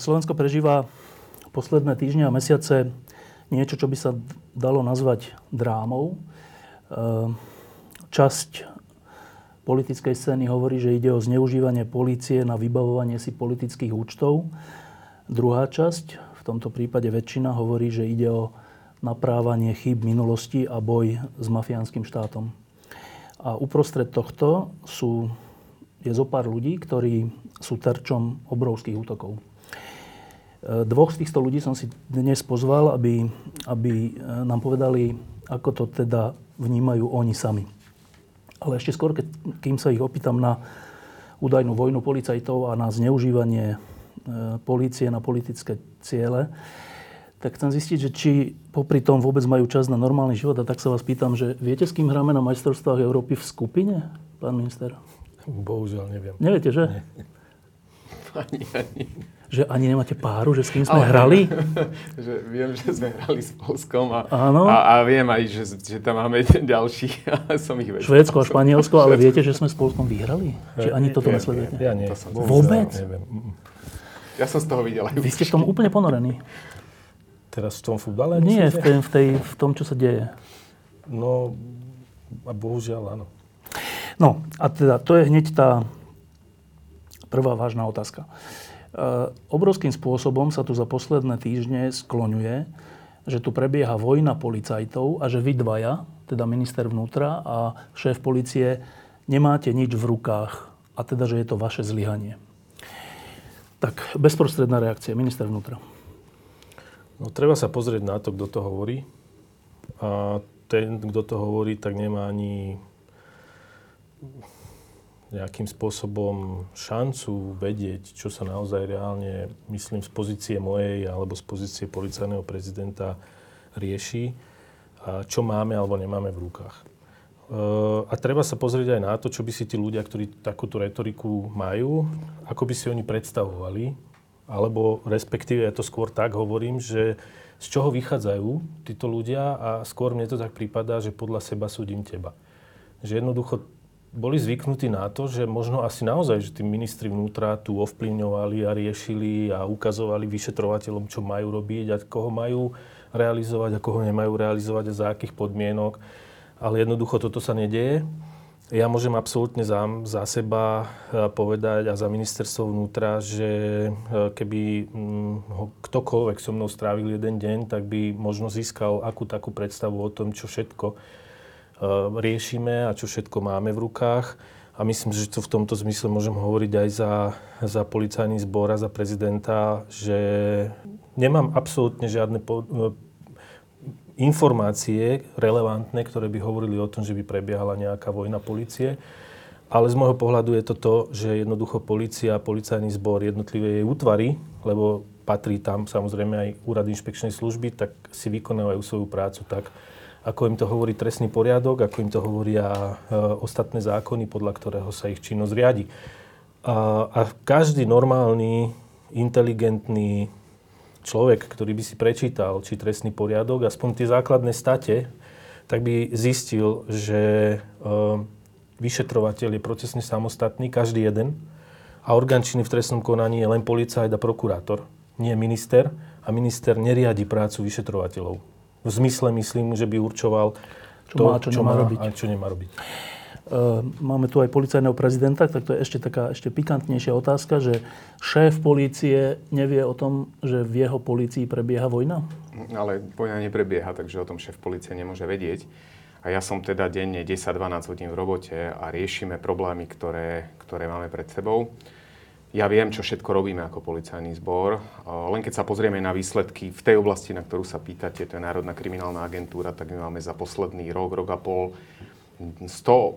Slovensko prežíva posledné týždne a mesiace niečo, čo by sa dalo nazvať drámou. Ehm, časť politickej scény hovorí, že ide o zneužívanie polície na vybavovanie si politických účtov. Druhá časť, v tomto prípade väčšina, hovorí, že ide o naprávanie chýb minulosti a boj s mafiánskym štátom. A uprostred tohto sú, je zo pár ľudí, ktorí sú terčom obrovských útokov. Dvoch z týchto ľudí som si dnes pozval, aby, aby e, nám povedali, ako to teda vnímajú oni sami. Ale ešte skôr, keď, kým sa ich opýtam na údajnú vojnu policajtov a na zneužívanie e, polície na politické ciele, tak chcem zistiť, že či popri tom vôbec majú čas na normálny život. A tak sa vás pýtam, že viete, s kým hráme na majstrovstvách Európy v skupine, pán minister? Bohužiaľ neviem. Neviete, že? Nie. Ani, ani že ani nemáte páru, že s kým sme Ale, hrali? že viem, že sme hrali s Polskom a, a, a viem aj, že, že tam máme ďalších, ale som ich vedel. Švédsko a Španielsko, ale viete, že sme s Polskom vyhrali? Či ani toto nesledujete? Ja nie. To Vôbec? Neviem. Ja som z toho videl aj Vy ste v tom úplne ponorení. Teraz v tom futbale? Nie, v, tej, v, tej, v tom, čo sa deje. No, a bohužiaľ áno. No, a teda to je hneď tá prvá vážna otázka. Eh, obrovským spôsobom sa tu za posledné týždne skloňuje, že tu prebieha vojna policajtov a že vy dvaja, teda minister vnútra a šéf policie, nemáte nič v rukách a teda, že je to vaše zlyhanie. Tak, bezprostredná reakcia, minister vnútra. No, treba sa pozrieť na to, kto to hovorí. A ten, kto to hovorí, tak nemá ani nejakým spôsobom šancu vedieť, čo sa naozaj reálne, myslím, z pozície mojej alebo z pozície policajného prezidenta rieši a čo máme alebo nemáme v rukách. E, a treba sa pozrieť aj na to, čo by si tí ľudia, ktorí takúto retoriku majú, ako by si oni predstavovali, alebo respektíve ja to skôr tak hovorím, že z čoho vychádzajú títo ľudia a skôr mne to tak prípada, že podľa seba súdim teba. Že jednoducho boli zvyknutí na to, že možno asi naozaj, že tí ministri vnútra tu ovplyvňovali a riešili a ukazovali vyšetrovateľom, čo majú robiť a koho majú realizovať a koho nemajú realizovať a za akých podmienok. Ale jednoducho toto sa nedieje. Ja môžem absolútne za, za seba e, povedať a za ministerstvo vnútra, že e, keby mm, ho ktokoľvek so mnou strávil jeden deň, tak by možno získal akú takú predstavu o tom, čo všetko riešime a čo všetko máme v rukách. A myslím, že to v tomto zmysle môžem hovoriť aj za, za policajný zbor a za prezidenta, že nemám absolútne žiadne po, eh, informácie relevantné, ktoré by hovorili o tom, že by prebiehala nejaká vojna policie. Ale z môjho pohľadu je to to, že jednoducho policia, policajný zbor, jednotlivé jej útvary, lebo patrí tam samozrejme aj úrad inšpekčnej služby, tak si vykonávajú svoju prácu tak, ako im to hovorí trestný poriadok, ako im to hovoria e, ostatné zákony, podľa ktorého sa ich činnosť riadi. A, a každý normálny, inteligentný človek, ktorý by si prečítal, či trestný poriadok, aspoň tie základné state, tak by zistil, že e, vyšetrovateľ je procesne samostatný, každý jeden, a orgán činný v trestnom konaní je len policajt a prokurátor, nie minister. A minister neriadi prácu vyšetrovateľov v zmysle, myslím, že by určoval čo to, má, čo, čo nemá má robiť. a čo nemá robiť. Uh, máme tu aj policajného prezidenta, tak to je ešte taká ešte pikantnejšia otázka, že šéf polície nevie o tom, že v jeho polícii prebieha vojna? Ale vojna neprebieha, takže o tom šéf polície nemôže vedieť. A ja som teda denne 10-12 hodín v robote a riešime problémy, ktoré, ktoré máme pred sebou. Ja viem, čo všetko robíme ako policajný zbor. Len keď sa pozrieme na výsledky v tej oblasti, na ktorú sa pýtate, to je Národná kriminálna agentúra, tak my máme za posledný rok, rok a pol 100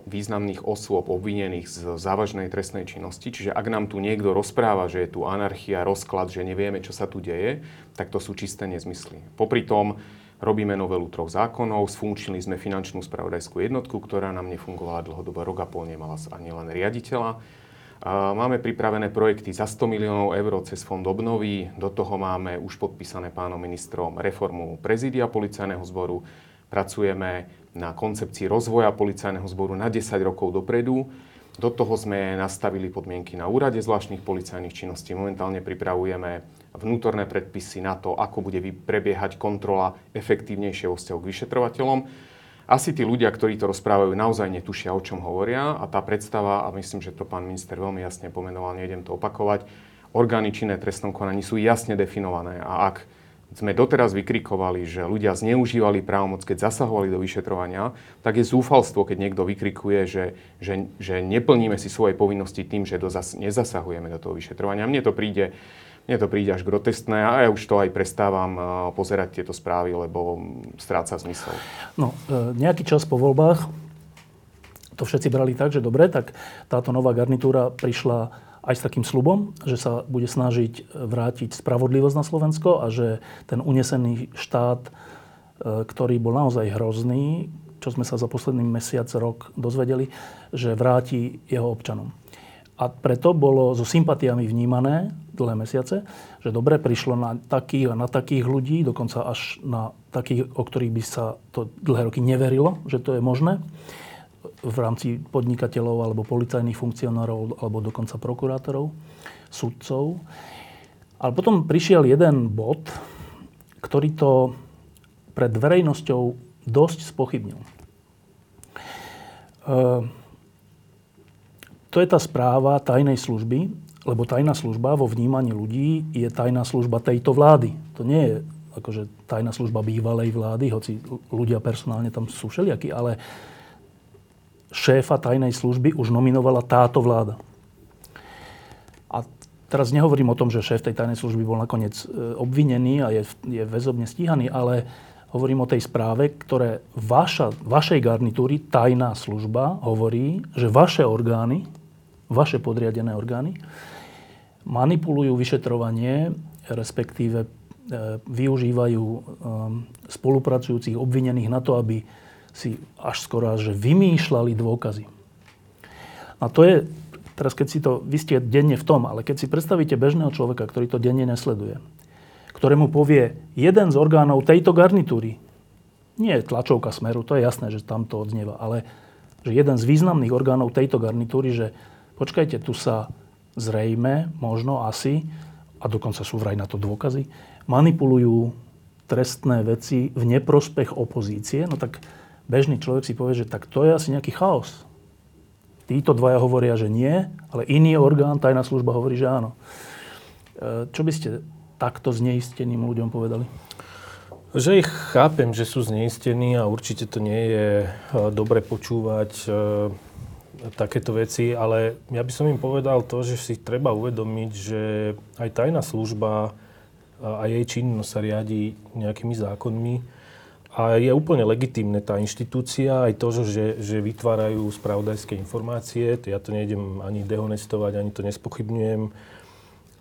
významných osôb obvinených z závažnej trestnej činnosti. Čiže ak nám tu niekto rozpráva, že je tu anarchia, rozklad, že nevieme, čo sa tu deje, tak to sú čisté nezmysly. Popri tom robíme novelu troch zákonov, sfunkčnili sme finančnú spravodajskú jednotku, ktorá nám nefungovala dlhodobo, rok a pol nemala ani len riaditeľa. Máme pripravené projekty za 100 miliónov eur cez Fond obnovy. Do toho máme už podpísané pánom ministrom reformu prezídia policajného zboru. Pracujeme na koncepcii rozvoja policajného zboru na 10 rokov dopredu. Do toho sme nastavili podmienky na úrade zvláštnych policajných činností. Momentálne pripravujeme vnútorné predpisy na to, ako bude prebiehať kontrola efektívnejšie vo vzťahu k vyšetrovateľom asi tí ľudia, ktorí to rozprávajú, naozaj netušia, o čom hovoria a tá predstava, a myslím, že to pán minister veľmi jasne pomenoval, nejdem to opakovať, orgány činné trestnom konaní sú jasne definované a ak sme doteraz vykrikovali, že ľudia zneužívali právomoc, keď zasahovali do vyšetrovania, tak je zúfalstvo, keď niekto vykrikuje, že, že, že neplníme si svoje povinnosti tým, že do zas, nezasahujeme do toho vyšetrovania. Mne to príde mne to príde až grotestné a ja už to aj prestávam eh, pozerať tieto správy, lebo stráca zmysel. No, eh, nejaký čas po voľbách to všetci brali tak, že dobre, tak táto nová garnitúra prišla aj s takým slubom, že sa bude snažiť vrátiť spravodlivosť na Slovensko a že ten unesený štát, eh, ktorý bol naozaj hrozný, čo sme sa za posledný mesiac, rok dozvedeli, že vráti jeho občanom. A preto bolo so sympatiami vnímané dlhé mesiace, že dobre prišlo na takých a na takých ľudí, dokonca až na takých, o ktorých by sa to dlhé roky neverilo, že to je možné v rámci podnikateľov alebo policajných funkcionárov alebo dokonca prokurátorov, sudcov. Ale potom prišiel jeden bod, ktorý to pred verejnosťou dosť spochybnil. Uh, to je tá správa tajnej služby, lebo tajná služba vo vnímaní ľudí je tajná služba tejto vlády. To nie je akože tajná služba bývalej vlády, hoci ľudia personálne tam sú všelijakí, ale šéfa tajnej služby už nominovala táto vláda. A teraz nehovorím o tom, že šéf tej tajnej služby bol nakoniec e, obvinený a je, je väzobne stíhaný, ale hovorím o tej správe, ktoré vaša, vašej garnitúry, tajná služba, hovorí, že vaše orgány, vaše podriadené orgány, manipulujú vyšetrovanie, respektíve e, využívajú e, spolupracujúcich obvinených na to, aby si až skoro až vymýšľali dôkazy. A to je, teraz keď si to, vy ste denne v tom, ale keď si predstavíte bežného človeka, ktorý to denne nesleduje, ktorému povie jeden z orgánov tejto garnitúry, nie tlačovka smeru, to je jasné, že tam to odznieva, ale že jeden z významných orgánov tejto garnitúry, že počkajte, tu sa zrejme, možno asi, a dokonca sú vraj na to dôkazy, manipulujú trestné veci v neprospech opozície, no tak bežný človek si povie, že tak to je asi nejaký chaos. Títo dvaja hovoria, že nie, ale iný orgán, tajná služba hovorí, že áno. E, čo by ste takto zneisteným ľuďom povedali? Že ich chápem, že sú zneistení a určite to nie je e, dobre počúvať e, takéto veci, ale ja by som im povedal to, že si treba uvedomiť, že aj tajná služba a jej činnosť sa riadi nejakými zákonmi. A je úplne legitímne tá inštitúcia, aj to, že, že vytvárajú spravodajské informácie, ja to nejdem ani dehonestovať, ani to nespochybňujem,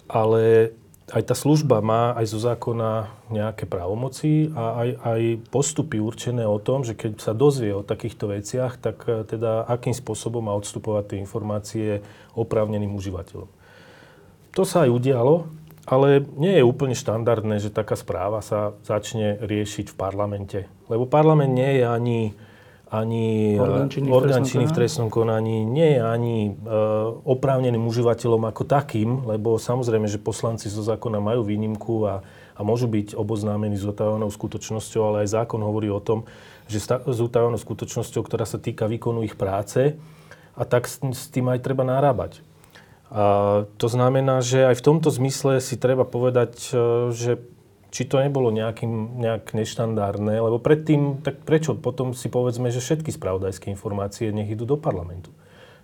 ale aj tá služba má aj zo zákona nejaké právomoci a aj, aj postupy určené o tom, že keď sa dozvie o takýchto veciach, tak e, teda akým spôsobom má odstupovať tie informácie oprávneným užívateľom. To sa aj udialo, ale nie je úplne štandardné, že taká správa sa začne riešiť v parlamente. Lebo parlament nie je ani ani orgán činný v trestnom konaní, nie je ani e, oprávneným užívateľom ako takým, lebo samozrejme, že poslanci zo zákona majú výnimku a, a môžu byť oboznámení s utajovanou skutočnosťou, ale aj zákon hovorí o tom, že s utajovanou skutočnosťou, ktorá sa týka výkonu ich práce, a tak s, s tým aj treba narábať. A to znamená, že aj v tomto zmysle si treba povedať, e, že či to nebolo nejakým, nejak neštandardné, lebo predtým, tak prečo potom si povedzme, že všetky spravodajské informácie nech idú do parlamentu.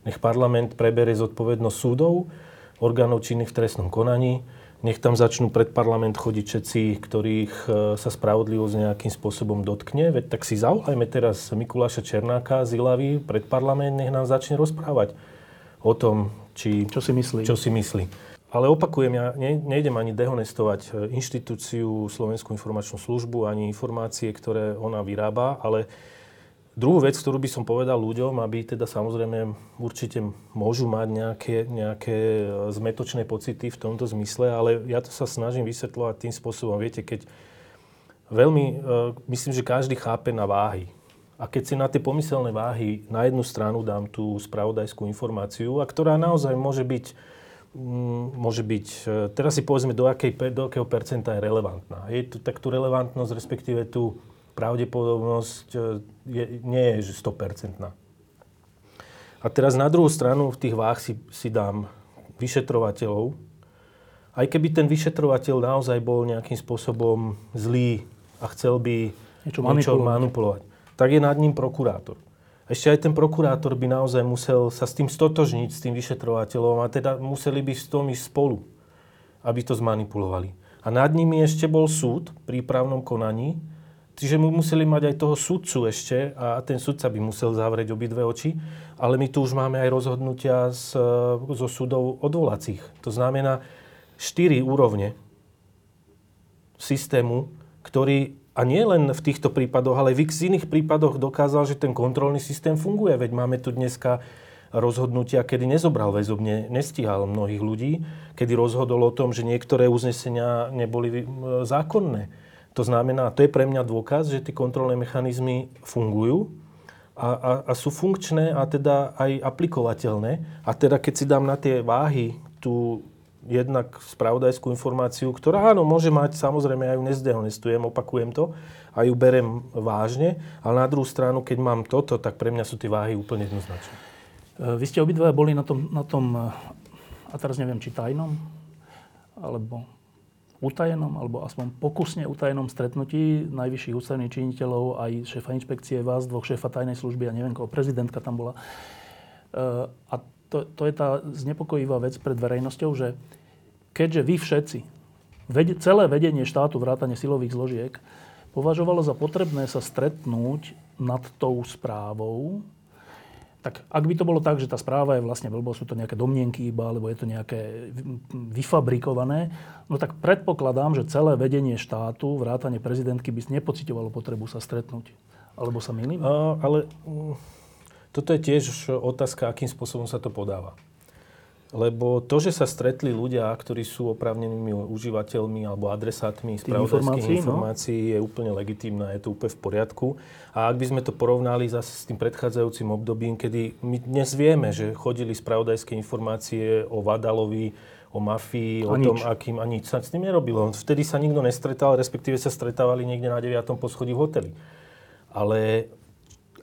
Nech parlament prebere zodpovednosť súdov, orgánov činných v trestnom konaní, nech tam začnú pred parlament chodiť všetci, ktorých e, sa spravodlivosť nejakým spôsobom dotkne. Veď tak si zavolajme teraz Mikuláša Černáka z Ilavy pred parlament, nech nám začne rozprávať o tom, či, čo si myslí. Čo si myslí. Ale opakujem, ja ne, nejdem ani dehonestovať e, inštitúciu Slovenskú informačnú službu, ani informácie, ktoré ona vyrába, ale Druhú vec, ktorú by som povedal ľuďom, aby teda samozrejme určite môžu mať nejaké, nejaké e, zmetočné pocity v tomto zmysle, ale ja to sa snažím vysvetľovať tým spôsobom. Viete, keď veľmi, uh, myslím, že každý chápe na váhy. A keď si na tie pomyselné váhy na jednu stranu dám tú spravodajskú informáciu, a ktorá naozaj môže byť, môže byť uh, teraz si povedzme, do, akej, do akého percenta je relevantná. Je tu, tak tú relevantnosť, respektíve tú pravdepodobnosť e, je, nie je 100%. A teraz na druhú stranu v tých váh si, si dám vyšetrovateľov. Aj keby ten vyšetrovateľ naozaj bol nejakým spôsobom zlý a chcel by niečo, manipulovať, tak je nad ním prokurátor. Ešte aj ten prokurátor by naozaj musel sa s tým stotožniť, s tým vyšetrovateľom a teda museli by s tom ísť spolu, aby to zmanipulovali. A nad nimi ešte bol súd pri právnom konaní, Čiže my museli mať aj toho sudcu ešte a ten sudca by musel zavrieť obidve oči, ale my tu už máme aj rozhodnutia z, zo súdov odvolacích. To znamená štyri úrovne systému, ktorý a nie len v týchto prípadoch, ale v x iných prípadoch dokázal, že ten kontrolný systém funguje. Veď máme tu dneska rozhodnutia, kedy nezobral väzobne, nestíhal mnohých ľudí, kedy rozhodol o tom, že niektoré uznesenia neboli zákonné to znamená, to je pre mňa dôkaz, že tie kontrolné mechanizmy fungujú a, a, a sú funkčné a teda aj aplikovateľné. A teda keď si dám na tie váhy tú jednak spravodajskú informáciu, ktorá áno, môže mať, samozrejme, ja ju nezdehonestujem, opakujem to, a ju berem vážne, ale na druhú stranu, keď mám toto, tak pre mňa sú tie váhy úplne jednoznačné. E, vy ste obidva boli na tom, na tom, a teraz neviem, či tajnom, alebo utajenom, alebo aspoň pokusne utajenom stretnutí najvyšších ústavných činiteľov, aj šéfa inšpekcie, vás, dvoch šéfa tajnej služby a neviem koho, prezidentka tam bola. E, a to, to je tá znepokojivá vec pred verejnosťou, že keďže vy všetci, celé vedenie štátu, vrátane silových zložiek, považovalo za potrebné sa stretnúť nad tou správou, tak ak by to bolo tak, že tá správa je vlastne, lebo sú to nejaké domnienky iba, alebo je to nejaké vyfabrikované, no tak predpokladám, že celé vedenie štátu, vrátanie prezidentky by nepocitovalo potrebu sa stretnúť. Alebo sa milím? Uh, ale uh, toto je tiež otázka, akým spôsobom sa to podáva. Lebo to, že sa stretli ľudia, ktorí sú oprávnenými užívateľmi alebo adresátmi spravodajských informácií, informácií, no? je úplne legitímne, je to úplne v poriadku. A ak by sme to porovnali zase s tým predchádzajúcim obdobím, kedy my dnes vieme, že chodili spravodajské informácie o Vadalovi, o mafii, a o nič. tom, akým a nič sa s tým nerobilo. Vtedy sa nikto nestretal, respektíve sa stretávali niekde na 9. poschodí v hoteli. Ale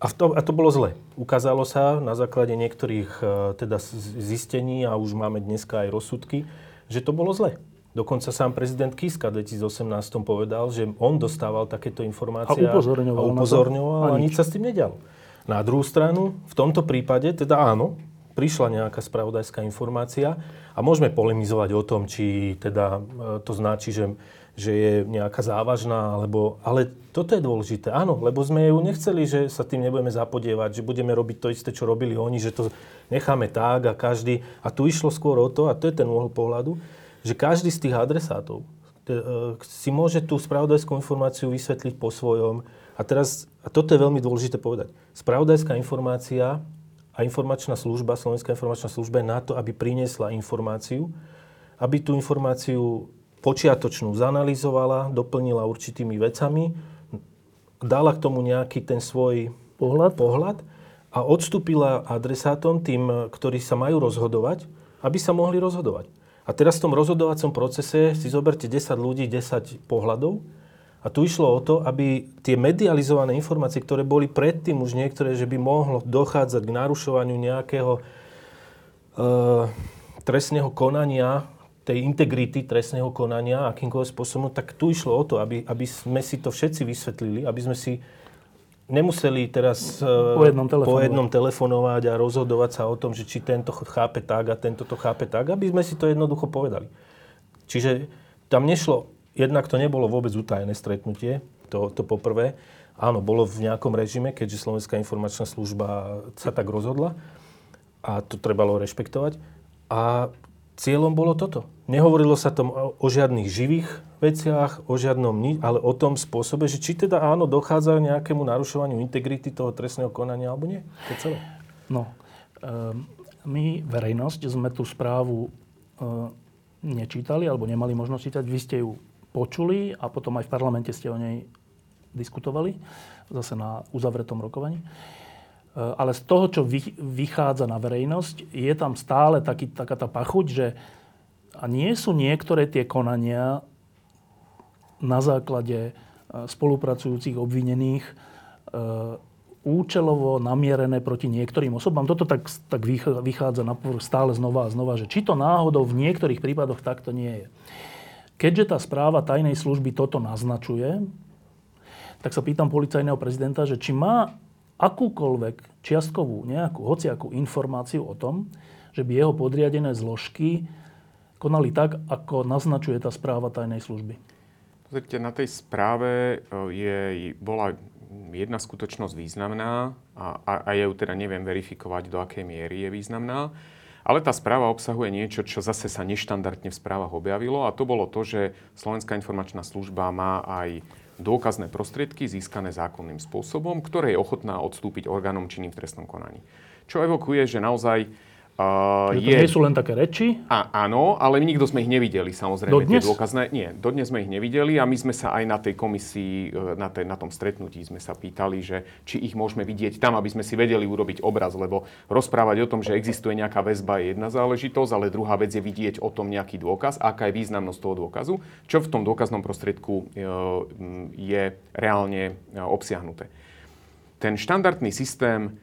a to, a to bolo zle. Ukázalo sa na základe niektorých e, teda zistení, a už máme dneska aj rozsudky, že to bolo zle. Dokonca sám prezident Kiska v 2018 povedal, že on dostával takéto informácie a upozorňoval, a, upozorňoval a, a nič sa s tým nedialo. Na druhú stranu, v tomto prípade, teda áno, prišla nejaká spravodajská informácia a môžeme polemizovať o tom, či teda e, to značí, že že je nejaká závažná, alebo, ale toto je dôležité. Áno, lebo sme ju nechceli, že sa tým nebudeme zapodievať, že budeme robiť to isté, čo robili oni, že to necháme tak a každý. A tu išlo skôr o to, a to je ten môj pohľadu, že každý z tých adresátov e, si môže tú spravodajskú informáciu vysvetliť po svojom. A teraz, a toto je veľmi dôležité povedať, spravodajská informácia a informačná služba, Slovenská informačná služba je na to, aby priniesla informáciu, aby tú informáciu počiatočnú zanalizovala, doplnila určitými vecami, dala k tomu nejaký ten svoj pohľad, pohľad a odstúpila adresátom, tým, ktorí sa majú rozhodovať, aby sa mohli rozhodovať. A teraz v tom rozhodovacom procese si zoberte 10 ľudí, 10 pohľadov a tu išlo o to, aby tie medializované informácie, ktoré boli predtým už niektoré, že by mohlo dochádzať k narušovaniu nejakého e, trestného konania tej integrity trestného konania akýmkoľvek spôsobom, tak tu išlo o to, aby, aby sme si to všetci vysvetlili, aby sme si nemuseli teraz po jednom, po jednom telefonovať a rozhodovať sa o tom, že či tento chápe tak a tento to chápe tak, aby sme si to jednoducho povedali. Čiže tam nešlo, jednak to nebolo vôbec utajené stretnutie, to, to poprvé. Áno, bolo v nejakom režime, keďže Slovenská informačná služba sa tak rozhodla a to trebalo rešpektovať. A cieľom bolo toto. Nehovorilo sa tam o, žiadnych živých veciach, o žiadnom nič, ale o tom spôsobe, že či teda áno, dochádza k nejakému narušovaniu integrity toho trestného konania, alebo nie. To celé. No, um, my, verejnosť, sme tú správu um, nečítali alebo nemali možnosť čítať. Vy ste ju počuli a potom aj v parlamente ste o nej diskutovali, zase na uzavretom rokovaní. Uh, ale z toho, čo vychádza na verejnosť, je tam stále taký, taká tá pachuť, že a nie sú niektoré tie konania na základe spolupracujúcich obvinených účelovo namierené proti niektorým osobám. Toto tak, tak vychádza na povrch stále znova a znova, že či to náhodou v niektorých prípadoch takto nie je. Keďže tá správa tajnej služby toto naznačuje, tak sa pýtam policajného prezidenta, že či má akúkoľvek čiastkovú, nejakú, hociakú informáciu o tom, že by jeho podriadené zložky konali tak, ako naznačuje tá správa tajnej služby. Pozrite, na tej správe e, je, bola jedna skutočnosť významná a, a, a ju teda neviem verifikovať, do akej miery je významná. Ale tá správa obsahuje niečo, čo zase sa neštandardne v správach objavilo a to bolo to, že Slovenská informačná služba má aj dôkazné prostriedky získané zákonným spôsobom, ktoré je ochotná odstúpiť orgánom činným v trestnom konaní. Čo evokuje, že naozaj Uh, je, to nie sú len také reči? A, áno, ale nikto sme ich nevideli, samozrejme. Dodnes? Tie dôkazné, nie, dodnes sme ich nevideli a my sme sa aj na tej komisii, e, na, tej, na tom stretnutí sme sa pýtali, že či ich môžeme vidieť tam, aby sme si vedeli urobiť obraz, lebo rozprávať o tom, že existuje nejaká väzba je jedna záležitosť, ale druhá vec je vidieť o tom nejaký dôkaz, aká je významnosť toho dôkazu, čo v tom dôkaznom prostriedku e, je reálne e, obsiahnuté. Ten štandardný systém,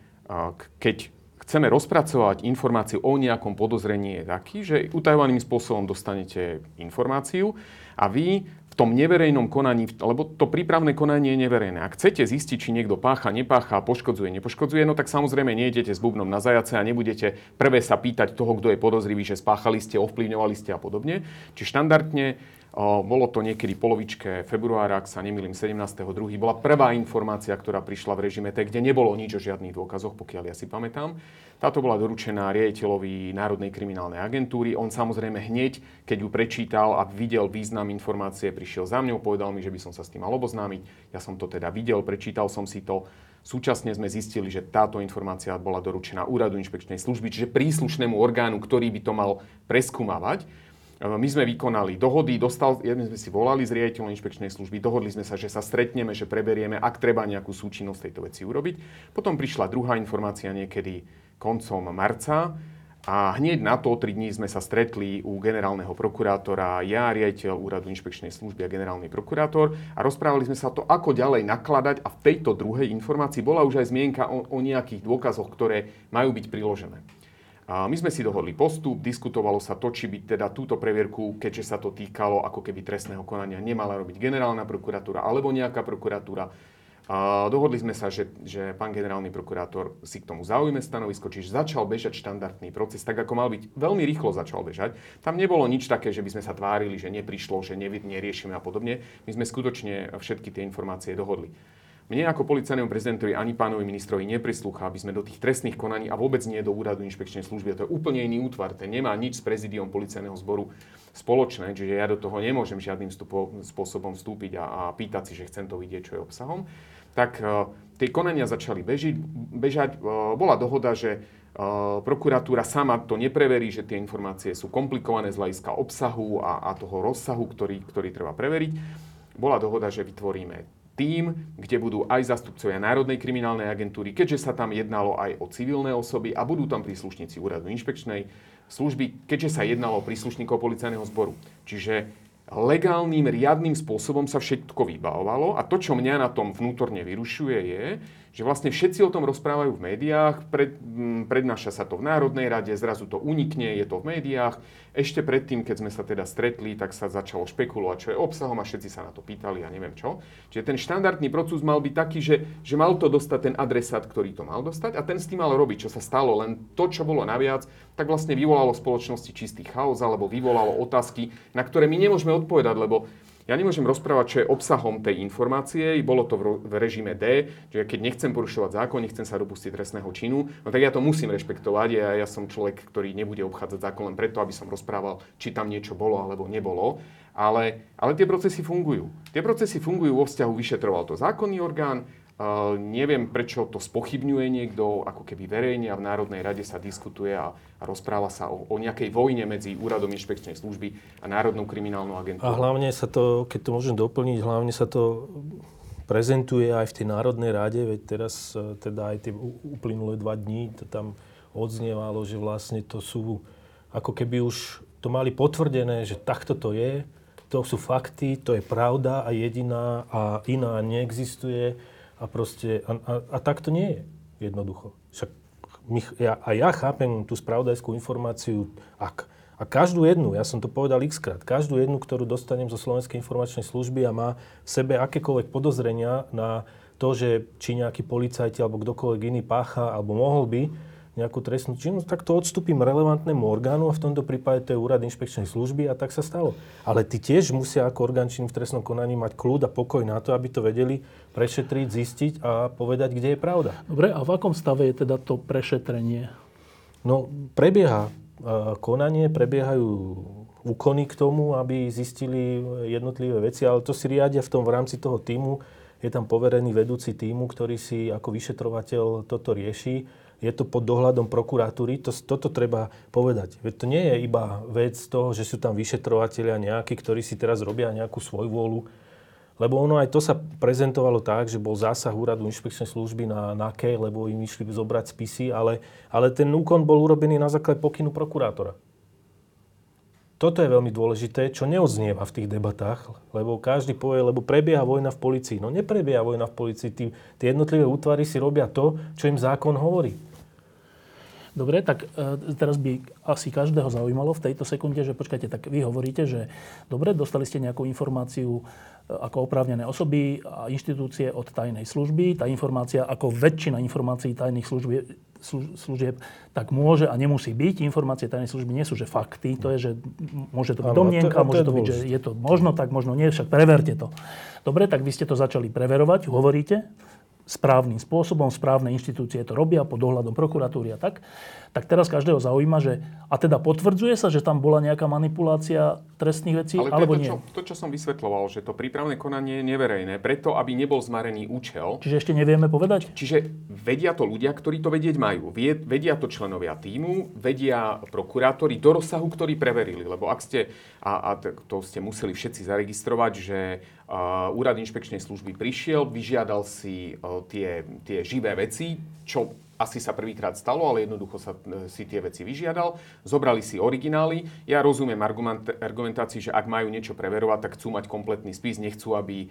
keď chceme rozpracovať informáciu o nejakom podozrení je taký, že utajovaným spôsobom dostanete informáciu a vy v tom neverejnom konaní, lebo to prípravné konanie je neverejné. Ak chcete zistiť, či niekto pácha, nepácha, poškodzuje, nepoškodzuje, no tak samozrejme nejdete s bubnom na zajace a nebudete prvé sa pýtať toho, kto je podozrivý, že spáchali ste, ovplyvňovali ste a podobne. Či štandardne bolo to niekedy polovičke februára, ak sa nemýlim, 17.2. Bola prvá informácia, ktorá prišla v režime T, kde nebolo nič o žiadnych dôkazoch, pokiaľ ja si pamätám. Táto bola doručená riaditeľovi Národnej kriminálnej agentúry. On samozrejme hneď, keď ju prečítal a videl význam informácie, prišiel za mňou, povedal mi, že by som sa s tým mal oboznámiť. Ja som to teda videl, prečítal som si to. Súčasne sme zistili, že táto informácia bola doručená úradu inšpekčnej služby, čiže príslušnému orgánu, ktorý by to mal preskúmavať. My sme vykonali dohody, dostal, my sme si volali z riaditeľom inšpekčnej služby, dohodli sme sa, že sa stretneme, že preberieme, ak treba nejakú súčinnosť tejto veci urobiť. Potom prišla druhá informácia niekedy koncom marca a hneď na to, tri dní sme sa stretli u generálneho prokurátora, ja, riaditeľ úradu inšpekčnej služby a generálny prokurátor a rozprávali sme sa to, ako ďalej nakladať a v tejto druhej informácii bola už aj zmienka o, o nejakých dôkazoch, ktoré majú byť priložené. A my sme si dohodli postup, diskutovalo sa to, či by teda túto previerku, keďže sa to týkalo ako keby trestného konania, nemala robiť generálna prokuratúra alebo nejaká prokuratúra. A dohodli sme sa, že, že pán generálny prokurátor si k tomu zaujme stanovisko, čiže začal bežať štandardný proces, tak ako mal byť, veľmi rýchlo začal bežať. Tam nebolo nič také, že by sme sa tvárili, že neprišlo, že neriešime a podobne. My sme skutočne všetky tie informácie dohodli. Mne ako policajnému prezidentovi ani pánovi ministrovi neprislúcha, aby sme do tých trestných konaní a vôbec nie do úradu inšpekčnej služby. To je úplne iný útvar, ten nemá nič s prezidiom policajného zboru spoločné, čiže ja do toho nemôžem žiadnym stupo, spôsobom vstúpiť a, a pýtať si, že chcem to vidieť, čo je obsahom. Tak uh, tie konania začali bežiť, bežať. Uh, bola dohoda, že uh, prokuratúra sama to nepreverí, že tie informácie sú komplikované z hľadiska obsahu a, a toho rozsahu, ktorý, ktorý treba preveriť. Bola dohoda, že vytvoríme tým, kde budú aj zastupcovia Národnej kriminálnej agentúry, keďže sa tam jednalo aj o civilné osoby a budú tam príslušníci úradu inšpekčnej služby, keďže sa jednalo o príslušníkov policajného zboru. Čiže legálnym, riadnym spôsobom sa všetko vybavovalo a to, čo mňa na tom vnútorne vyrušuje, je, že vlastne všetci o tom rozprávajú v médiách, pred, prednáša sa to v Národnej rade, zrazu to unikne, je to v médiách. Ešte predtým, keď sme sa teda stretli, tak sa začalo špekulovať, čo je obsahom a všetci sa na to pýtali a neviem čo. Čiže ten štandardný proces mal byť taký, že, že mal to dostať ten adresát, ktorý to mal dostať a ten s tým mal robiť, čo sa stalo. Len to, čo bolo naviac, tak vlastne vyvolalo spoločnosti čistý chaos alebo vyvolalo otázky, na ktoré my nemôžeme odpovedať, lebo ja nemôžem rozprávať, čo je obsahom tej informácie, bolo to v režime D, že keď nechcem porušovať zákon, nechcem sa dopustiť trestného činu, no tak ja to musím rešpektovať. Ja, ja som človek, ktorý nebude obchádzať zákon len preto, aby som rozprával, či tam niečo bolo alebo nebolo. Ale, ale tie procesy fungujú. Tie procesy fungujú vo vzťahu, vyšetroval to zákonný orgán, Neviem, prečo to spochybňuje niekto, ako keby verejne a v Národnej rade sa diskutuje a, a rozpráva sa o, o nejakej vojne medzi Úradom inšpekčnej služby a Národnou kriminálnou agentúrou. A hlavne sa to, keď to môžem doplniť, hlavne sa to prezentuje aj v tej Národnej rade, veď teraz e, teda aj tie uplynulé dva dní to tam odznievalo, že vlastne to sú ako keby už to mali potvrdené, že takto to je, to sú fakty, to je pravda a jediná a iná neexistuje a proste, a, a, a tak to nie je jednoducho. Však my, ja, a ja chápem tú spravodajskú informáciu, ak, a každú jednu, ja som to povedal x krát, každú jednu, ktorú dostanem zo Slovenskej informačnej služby a má v sebe akékoľvek podozrenia na to, že či nejaký policajti alebo kdokoľvek iný pácha, alebo mohol by, nejakú trestnú činnosť, tak to odstúpim relevantnému orgánu a v tomto prípade to je úrad inšpekčnej služby a tak sa stalo. Ale ty tiež musia ako orgán činný v trestnom konaní mať kľud a pokoj na to, aby to vedeli prešetriť, zistiť a povedať, kde je pravda. Dobre, a v akom stave je teda to prešetrenie? No, prebieha konanie, prebiehajú úkony k tomu, aby zistili jednotlivé veci, ale to si riadia v tom v rámci toho týmu. Je tam poverený vedúci týmu, ktorý si ako vyšetrovateľ toto rieši je to pod dohľadom prokuratúry, to, toto treba povedať. Veď to nie je iba vec toho, že sú tam vyšetrovateľia nejakí, ktorí si teraz robia nejakú svoju vôľu, lebo ono aj to sa prezentovalo tak, že bol zásah úradu inšpekčnej služby na NAKE, lebo im išli zobrať spisy, ale, ale ten úkon bol urobený na základe pokynu prokurátora. Toto je veľmi dôležité, čo neodznieva v tých debatách, lebo každý povie, lebo prebieha vojna v policii. No neprebieha vojna v policii, tie jednotlivé útvary si robia to, čo im zákon hovorí. Dobre, tak e, teraz by asi každého zaujímalo v tejto sekunde, že počkajte, tak vy hovoríte, že dobre, dostali ste nejakú informáciu e, ako oprávnené osoby a inštitúcie od tajnej služby. Tá informácia, ako väčšina informácií tajných služieb, služieb, tak môže a nemusí byť. Informácie tajnej služby nie sú, že fakty. To je, že môže to byť domnienka, môže to byť, že je to možno tak, možno nie, však preverte to. Dobre, tak vy ste to začali preverovať, hovoríte správnym spôsobom, správne inštitúcie to robia pod dohľadom prokuratúry a tak tak teraz každého zaujíma, že a teda potvrdzuje sa, že tam bola nejaká manipulácia trestných vecí, Ale to alebo to, nie? Čo, to, čo som vysvetloval, že to prípravné konanie je neverejné, preto, aby nebol zmarený účel. Čiže ešte nevieme povedať? Čiže vedia to ľudia, ktorí to vedieť majú. Vedia to členovia týmu, vedia prokurátori do rozsahu, ktorý preverili. Lebo ak ste, a, a to ste museli všetci zaregistrovať, že uh, úrad inšpekčnej služby prišiel, vyžiadal si uh, tie, tie živé veci, čo asi sa prvýkrát stalo, ale jednoducho sa e, si tie veci vyžiadal. Zobrali si originály. Ja rozumiem argumentácii, že ak majú niečo preverovať, tak chcú mať kompletný spis, nechcú, aby e,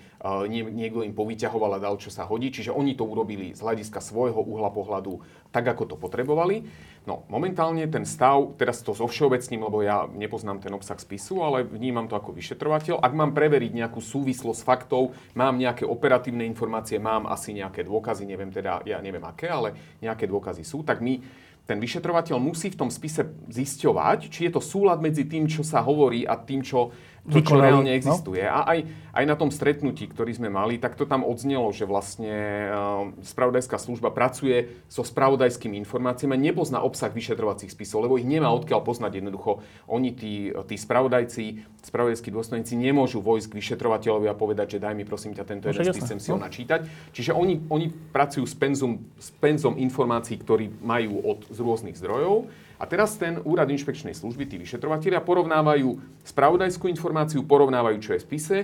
niekto im povyťahoval a dal, čo sa hodí. Čiže oni to urobili z hľadiska svojho uhla pohľadu tak, ako to potrebovali. No, momentálne ten stav, teraz to so všeobecným, lebo ja nepoznám ten obsah spisu, ale vnímam to ako vyšetrovateľ. Ak mám preveriť nejakú súvislosť faktov, mám nejaké operatívne informácie, mám asi nejaké dôkazy, neviem teda, ja neviem aké, ale nejaké dôkazy sú, tak my ten vyšetrovateľ musí v tom spise zisťovať, či je to súlad medzi tým, čo sa hovorí a tým, čo, to, čo reálne no. existuje. No? A aj, aj na tom stretnutí, ktorý sme mali, tak to tam odznelo, že vlastne uh, spravodajská služba pracuje so spravodajskými informáciami a nepozná obsah vyšetrovacích spisov, lebo ich nemá odkiaľ poznať jednoducho. Oni, tí, tí spravodajci, spravodajskí dôstojníci nemôžu vojsť k vyšetrovateľovi a povedať, že daj mi prosím ťa tento no, jeden spis, chcem si ho no. načítať. Čiže oni, oni pracujú s penzum, s penzom informácií, ktorí majú od, z rôznych zdrojov a teraz ten úrad inšpekčnej služby, tí vyšetrovateľia, porovnávajú spravodajskú informáciu, porovnávajú, čo je v spise,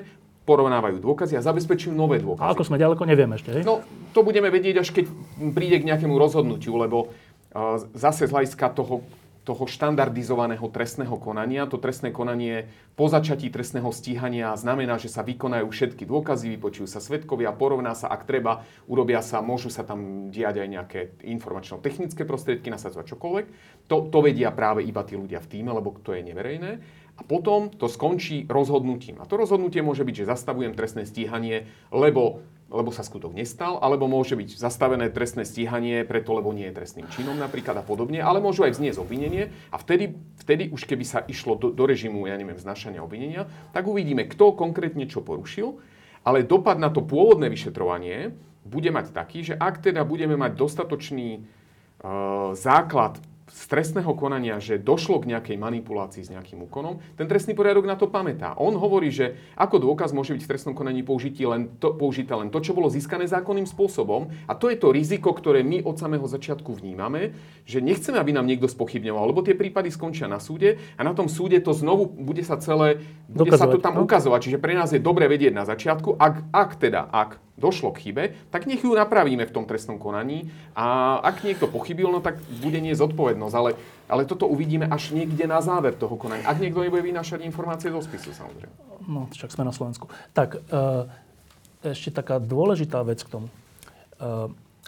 porovnávajú dôkazy a zabezpečujú nové dôkazy. A ako sme ďaleko, nevieme ešte, hej? No, to budeme vedieť, až keď príde k nejakému rozhodnutiu, lebo uh, zase z hľadiska toho, toho štandardizovaného trestného konania. To trestné konanie po začatí trestného stíhania znamená, že sa vykonajú všetky dôkazy, vypočujú sa svetkovia, porovná sa, ak treba, urobia sa, môžu sa tam diať aj nejaké informačno-technické prostriedky, nasadzovať čokoľvek. To, to vedia práve iba tí ľudia v týme, lebo to je neverejné. A potom to skončí rozhodnutím. A to rozhodnutie môže byť, že zastavujem trestné stíhanie, lebo lebo sa skutok nestal, alebo môže byť zastavené trestné stíhanie preto, lebo nie je trestným činom napríklad a podobne, ale môžu aj vzniesť obvinenie a vtedy, vtedy už keby sa išlo do, do režimu, ja neviem, znašania obvinenia, tak uvidíme, kto konkrétne čo porušil, ale dopad na to pôvodné vyšetrovanie bude mať taký, že ak teda budeme mať dostatočný uh, základ z trestného konania, že došlo k nejakej manipulácii s nejakým úkonom, ten trestný poriadok na to pamätá. On hovorí, že ako dôkaz môže byť v trestnom konaní použití len to, použité len to, čo bolo získané zákonným spôsobom. A to je to riziko, ktoré my od samého začiatku vnímame, že nechceme, aby nám niekto spochybňoval, lebo tie prípady skončia na súde a na tom súde to znovu bude sa celé, bude Dokazovať, sa to tam no? ukazovať. Čiže pre nás je dobre vedieť na začiatku, ak, ak teda, ak došlo k chybe, tak nech ju napravíme v tom trestnom konaní a ak niekto pochybil, no tak bude nie zodpovednosť. Ale, ale toto uvidíme až niekde na záver toho konania. Ak niekto nebude vynášať informácie do spisu, samozrejme. No, však sme na Slovensku. Tak, e, ešte taká dôležitá vec k tomu. E,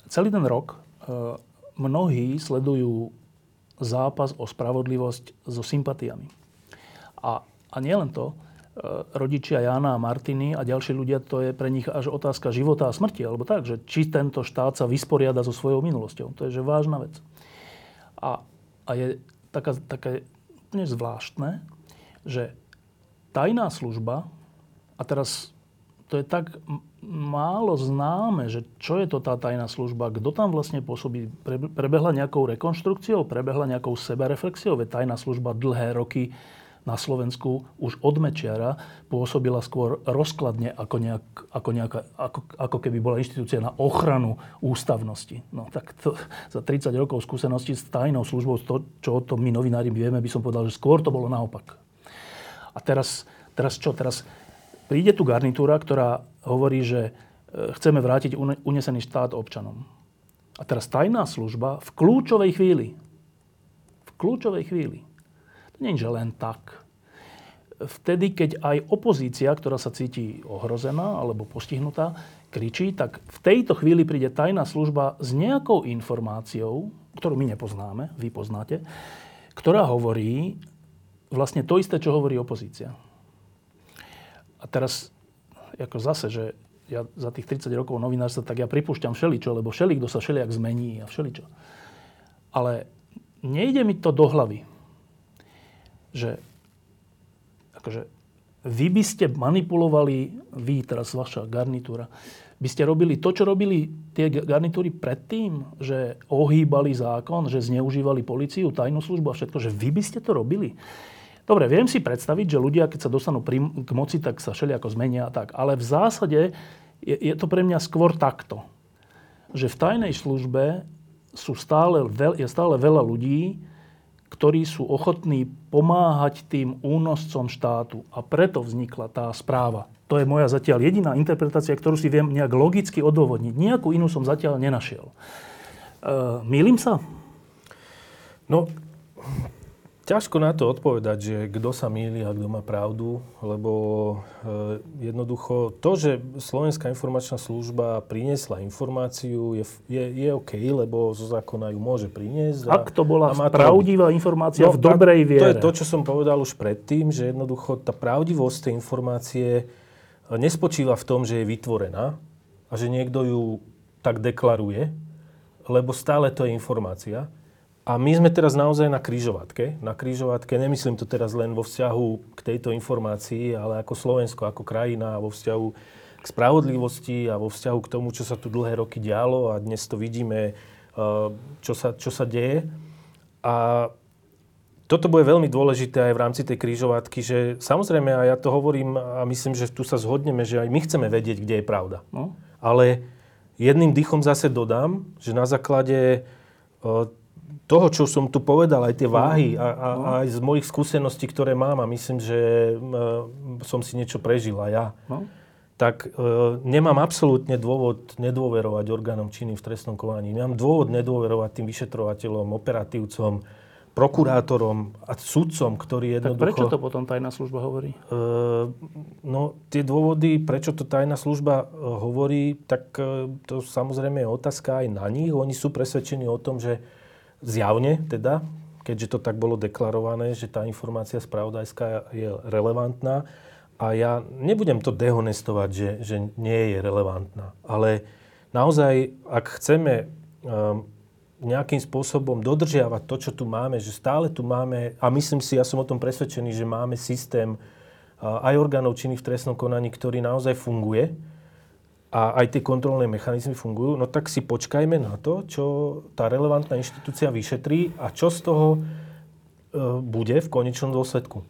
celý ten rok e, mnohí sledujú zápas o spravodlivosť so sympatiami. A, a nielen to, rodičia Jana a Martiny a ďalší ľudia, to je pre nich až otázka života a smrti. Alebo tak, že či tento štát sa vysporiada so svojou minulosťou. To je že vážna vec. A, a je taká, také úplne zvláštne, že tajná služba, a teraz to je tak málo známe, že čo je to tá tajná služba, kto tam vlastne pôsobí. Prebehla nejakou rekonštrukciou, prebehla nejakou sebareflexiou, veď tajná služba dlhé roky na Slovensku už od Mečiara pôsobila skôr rozkladne ako, nejak, ako, nejaká, ako, ako keby bola inštitúcia na ochranu ústavnosti. No tak to, za 30 rokov skúsenosti s tajnou službou, to, čo o tom my novinári vieme, by som povedal, že skôr to bolo naopak. A teraz, teraz čo? Teraz príde tu garnitúra, ktorá hovorí, že e, chceme vrátiť unesený štát občanom. A teraz tajná služba v kľúčovej chvíli, v kľúčovej chvíli nie že len tak. Vtedy, keď aj opozícia, ktorá sa cíti ohrozená alebo postihnutá, kričí, tak v tejto chvíli príde tajná služba s nejakou informáciou, ktorú my nepoznáme, vy poznáte, ktorá hovorí vlastne to isté, čo hovorí opozícia. A teraz, ako zase, že ja za tých 30 rokov novinárstva, tak ja pripúšťam všeličo, lebo všelikto sa všelijak zmení a všeličo. Ale nejde mi to do hlavy že akože vy by ste manipulovali, vy teraz vaša garnitúra, by ste robili to, čo robili tie garnitúry predtým, že ohýbali zákon, že zneužívali policiu, tajnú službu a všetko, že vy by ste to robili. Dobre, viem si predstaviť, že ľudia, keď sa dostanú k moci, tak sa všelijako zmenia a tak. Ale v zásade je, je to pre mňa skôr takto. Že v tajnej službe sú stále, je stále veľa ľudí, ktorí sú ochotní pomáhať tým únoscom štátu. A preto vznikla tá správa. To je moja zatiaľ jediná interpretácia, ktorú si viem nejak logicky odôvodniť. Nejakú inú som zatiaľ nenašiel. E, mýlim sa? No, Ťažko na to odpovedať, že kto sa mýli a kto má pravdu, lebo e, jednoducho to, že Slovenská informačná služba priniesla informáciu, je, je, je OK, lebo zo zákona ju môže priniesť. A, Ak to bola pravdivá informácia no, v dobrej viere. To je to, čo som povedal už predtým, že jednoducho tá pravdivosť tej informácie e, nespočíva v tom, že je vytvorená a že niekto ju tak deklaruje, lebo stále to je informácia a my sme teraz naozaj na kryžovatke. Na kryžovatke, nemyslím to teraz len vo vzťahu k tejto informácii, ale ako Slovensko, ako krajina, vo vzťahu k spravodlivosti a vo vzťahu k tomu, čo sa tu dlhé roky dialo a dnes to vidíme, eh, čo sa, čo sa deje. A toto bude veľmi dôležité aj v rámci tej krížovatky, že samozrejme, a ja to hovorím a myslím, že tu sa zhodneme, že aj my chceme vedieť, kde je pravda. No. Ale jedným dýchom zase dodám, že na základe eh, toho, čo som tu povedal, aj tie no. váhy a, a, no. a aj z mojich skúseností, ktoré mám a myslím, že uh, som si niečo prežil aj ja, no. tak uh, nemám absolútne dôvod nedôverovať orgánom činy v trestnom konaní. Nemám dôvod nedôverovať tým vyšetrovateľom, operatívcom, prokurátorom a sudcom, ktorí Tak jednoducho... prečo to potom tajná služba hovorí? Uh, no, tie dôvody, prečo to tajná služba hovorí, tak uh, to samozrejme je otázka aj na nich. Oni sú presvedčení o tom, že zjavne teda, keďže to tak bolo deklarované, že tá informácia spravodajská je relevantná. A ja nebudem to dehonestovať, že, že nie je relevantná. Ale naozaj, ak chceme um, nejakým spôsobom dodržiavať to, čo tu máme, že stále tu máme, a myslím si, ja som o tom presvedčený, že máme systém aj orgánov činných v trestnom konaní, ktorý naozaj funguje a aj tie kontrolné mechanizmy fungujú, no tak si počkajme na to, čo tá relevantná inštitúcia vyšetrí a čo z toho e, bude v konečnom dôsledku.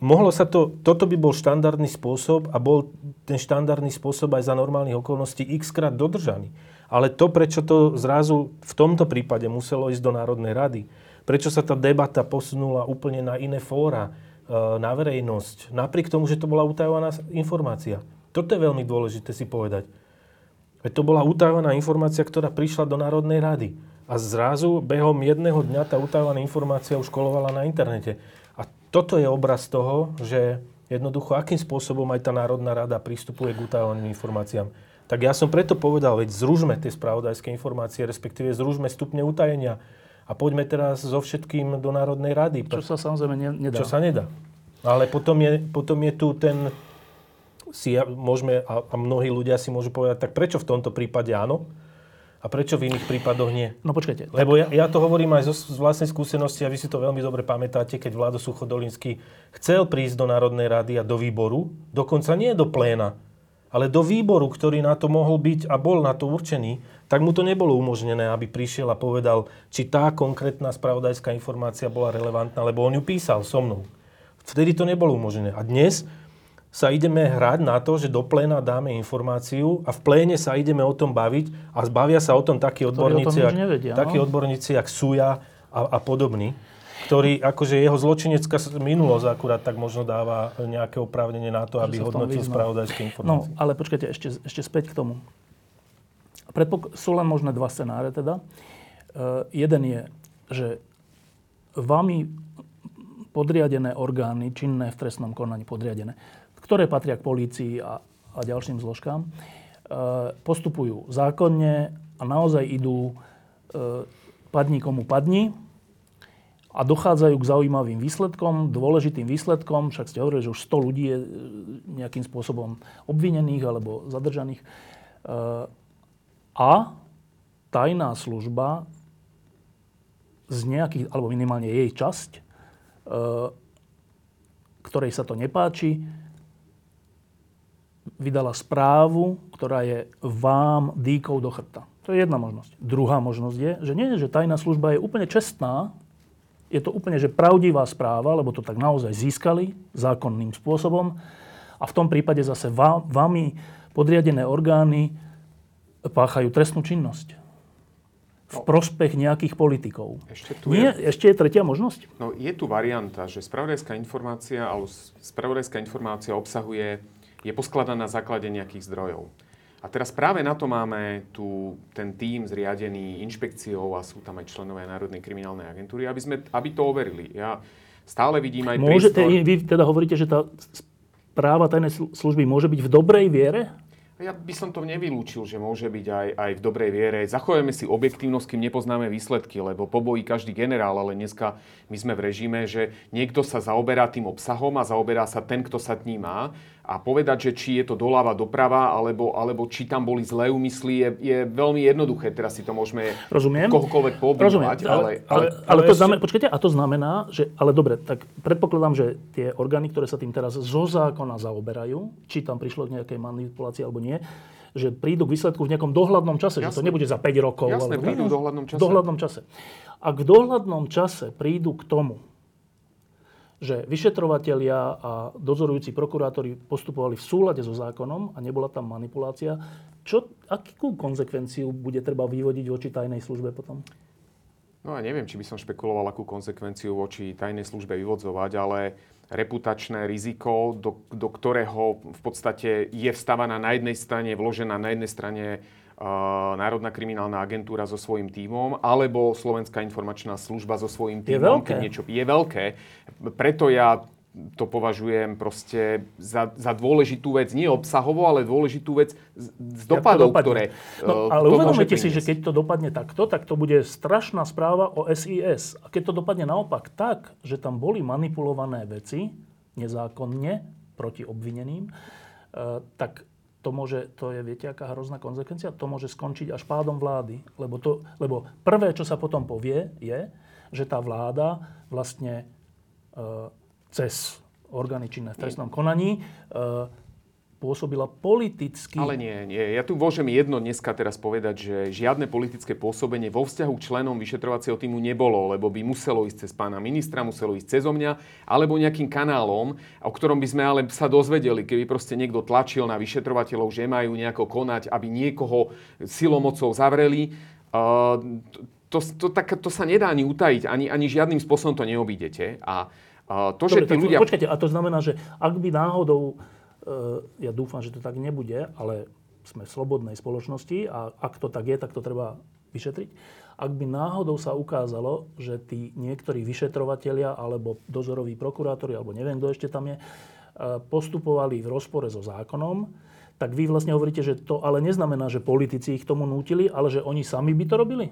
Mohlo sa to, toto by bol štandardný spôsob a bol ten štandardný spôsob aj za normálnych okolností x krát dodržaný. Ale to, prečo to zrazu v tomto prípade muselo ísť do Národnej rady, prečo sa tá debata posunula úplne na iné fóra, e, na verejnosť, napriek tomu, že to bola utajovaná informácia. Toto je veľmi dôležité si povedať. Veď to bola utajovaná informácia, ktorá prišla do Národnej rady. A zrazu behom jedného dňa tá utajovaná informácia už kolovala na internete. A toto je obraz toho, že jednoducho akým spôsobom aj tá Národná rada pristupuje k utajovaným informáciám. Tak ja som preto povedal, veď zružme tie spravodajské informácie, respektíve zružme stupne utajenia a poďme teraz so všetkým do Národnej rady. Čo sa samozrejme ne, nedá. Čo sa nedá. Ale potom je, potom je tu ten, si môžeme, a, a mnohí ľudia si môžu povedať, tak prečo v tomto prípade áno? A prečo v iných prípadoch nie? No počkajte. Lebo ja, ja to hovorím aj zo, z vlastnej skúsenosti a vy si to veľmi dobre pamätáte, keď Vlado Suchodolinský chcel prísť do Národnej rady a do výboru, dokonca nie do pléna, ale do výboru, ktorý na to mohol byť a bol na to určený, tak mu to nebolo umožnené, aby prišiel a povedal, či tá konkrétna spravodajská informácia bola relevantná, lebo on ju písal so mnou. Vtedy to nebolo umožnené. A dnes sa ideme hrať na to, že do pléna dáme informáciu a v pléne sa ideme o tom baviť a zbavia sa o tom takí odborníci, tom nevedia, takí no? odborníci, jak Suja a, a podobní ktorý, akože jeho zločinecká minulosť akurát tak možno dáva nejaké oprávnenie na to, aby hodnotil spravodajské informácie. No, ale počkajte, ešte, ešte späť k tomu. Predpok- sú len možné dva scenáre teda. Uh, jeden je, že vami podriadené orgány, činné v trestnom konaní podriadené, ktoré patria k polícii a, a ďalším zložkám, uh, postupujú zákonne a naozaj idú uh, padni komu padni, a dochádzajú k zaujímavým výsledkom, dôležitým výsledkom. Však ste hovorili, že už 100 ľudí je e, nejakým spôsobom obvinených alebo zadržaných. E, a tajná služba z nejakých, alebo minimálne jej časť, e, ktorej sa to nepáči, vydala správu, ktorá je vám dýkou do chrbta. To je jedna možnosť. Druhá možnosť je, že nie, že tajná služba je úplne čestná je to úplne že pravdivá správa, lebo to tak naozaj získali zákonným spôsobom. A v tom prípade zase vami podriadené orgány páchajú trestnú činnosť. V no. prospech nejakých politikov. Ešte, tu Nie, je, ešte je tretia možnosť? No, je tu varianta, že spravodajská informácia, alebo spravodajská informácia obsahuje, je poskladaná na základe nejakých zdrojov. A teraz práve na to máme tu ten tím zriadený inšpekciou a sú tam aj členovia Národnej kriminálnej agentúry, aby, sme, aby to overili. Ja stále vidím aj Môžete, priestor... Vy teda hovoríte, že tá práva tajnej služby môže byť v dobrej viere? Ja by som to nevylúčil, že môže byť aj, aj v dobrej viere. Zachovajme si objektívnosť, kým nepoznáme výsledky, lebo pobojí každý generál, ale dneska my sme v režime, že niekto sa zaoberá tým obsahom a zaoberá sa ten, kto sa tým má a povedať, že či je to doľava, doprava, alebo, alebo či tam boli zlé úmysly, je, je veľmi jednoduché. Teraz si to môžeme Rozumiem. kohokoľvek poobvinovať. Ale, ale, ale, ale, ale to znamená, počkajte, a to znamená, že, ale dobre, tak predpokladám, že tie orgány, ktoré sa tým teraz zo zákona zaoberajú, či tam prišlo k nejakej manipulácii alebo nie, že prídu k výsledku v nejakom dohľadnom čase, Jasne. že to nebude za 5 rokov. Jasne, prídu v dohľadnom čase. Dohľadnom čase. Ak v dohľadnom čase prídu k tomu, že vyšetrovatelia a dozorujúci prokurátori postupovali v súlade so zákonom a nebola tam manipulácia. Čo, akú konsekvenciu bude treba vyvodiť voči tajnej službe potom? No a neviem, či by som špekuloval, akú konsekvenciu voči tajnej službe vyvodzovať, ale reputačné riziko, do, do ktorého v podstate je vstávaná na jednej strane, vložená na jednej strane Národná kriminálna agentúra so svojím tímom, alebo Slovenská informačná služba so svojím tímom. Je veľké. Niečo, je veľké. Preto ja to považujem proste za, za dôležitú vec, nie obsahovo, ale dôležitú vec z, z dopadov, ktoré no, uh, Ale môže si, že keď to dopadne takto, tak to bude strašná správa o SIS. A keď to dopadne naopak tak, že tam boli manipulované veci nezákonne proti obvineným, uh, tak to môže, to je, viete, aká hrozná konsekvencia? To môže skončiť až pádom vlády. Lebo, to, lebo prvé, čo sa potom povie, je, že tá vláda vlastne uh, cez orgány činné v trestnom konaní e, pôsobila politicky. Ale nie, nie. Ja tu môžem jedno dneska teraz povedať, že žiadne politické pôsobenie vo vzťahu k členom vyšetrovacieho týmu nebolo, lebo by muselo ísť cez pána ministra, muselo ísť cez mňa, alebo nejakým kanálom, o ktorom by sme ale sa dozvedeli, keby proste niekto tlačil na vyšetrovateľov, že majú nejako konať, aby niekoho silomocou zavreli. Uh, to, to, tak, to sa nedá ani utajiť, ani, ani žiadnym spôsobom to neobídete. A a to, Dobre, že tí ľudia... Počkajte, a to znamená, že ak by náhodou, ja dúfam, že to tak nebude, ale sme v slobodnej spoločnosti a ak to tak je, tak to treba vyšetriť. Ak by náhodou sa ukázalo, že tí niektorí vyšetrovatelia alebo dozoroví prokurátori, alebo neviem, kto ešte tam je, e, postupovali v rozpore so zákonom, tak vy vlastne hovoríte, že to ale neznamená, že politici ich tomu nútili, ale že oni sami by to robili?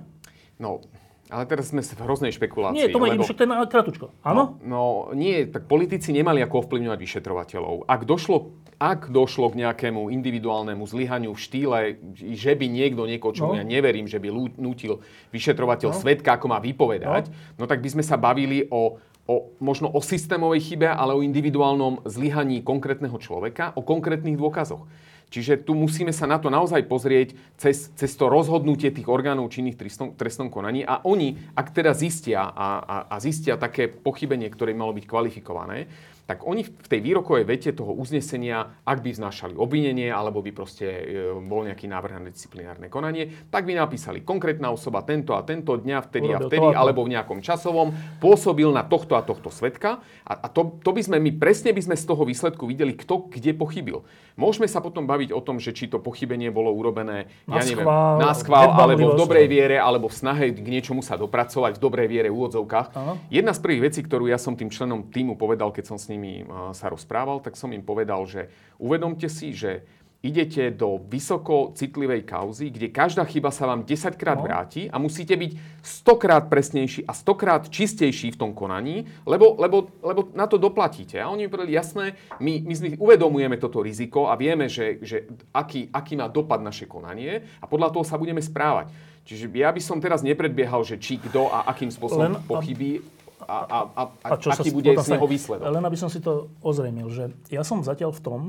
No, ale teraz sme v hroznej špekulácii. Nie, to lebo... však to je kratučko. Áno? No, no, nie, tak politici nemali ako ovplyvňovať vyšetrovateľov. Ak došlo, ak došlo k nejakému individuálnemu zlyhaniu v štýle, že by niekto niekoho, čo no. ja neverím, že by nútil vyšetrovateľ no. svetka, ako má vypovedať, no. no tak by sme sa bavili o, o, možno o systémovej chybe, ale o individuálnom zlyhaní konkrétneho človeka, o konkrétnych dôkazoch. Čiže tu musíme sa na to naozaj pozrieť cez, cez to rozhodnutie tých orgánov činných trestnom, trestnom konaní a oni, ak teda zistia a, a, a zistia také pochybenie, ktoré malo byť kvalifikované, tak oni v tej výrokovej vete toho uznesenia, ak by vznášali obvinenie alebo by proste e, bol nejaký návrh na disciplinárne konanie, tak by napísali konkrétna osoba tento a tento dňa, vtedy a vtedy, alebo v nejakom časovom, pôsobil na tohto a tohto svetka. A, a to, to by sme my presne by sme z toho výsledku videli, kto kde pochybil. Môžeme sa potom baviť o tom, že či to pochybenie bolo urobené, na ja neviem, schvál, na schvál, alebo v dobrej viere, alebo v snahe k niečomu sa dopracovať, v dobrej viere v úvodzovkách. Aha. Jedna z prvých vecí, ktorú ja som tým členom týmu povedal, keď som s ním nimi sa rozprával, tak som im povedal, že uvedomte si, že idete do vysoko citlivej kauzy, kde každá chyba sa vám 10 krát no. vráti a musíte byť 100 krát presnejší a 100 krát čistejší v tom konaní, lebo, lebo, lebo na to doplatíte. A oni mi povedali, jasné, my, my si uvedomujeme toto riziko a vieme, že, že aký, aký má dopad naše konanie a podľa toho sa budeme správať. Čiže ja by som teraz nepredbiehal, že či kto a akým spôsobom Len, pochybí a, a, a, a, a čo aký sa bude z neho výsledok. Len aby som si to ozrejmil, že ja som zatiaľ v tom,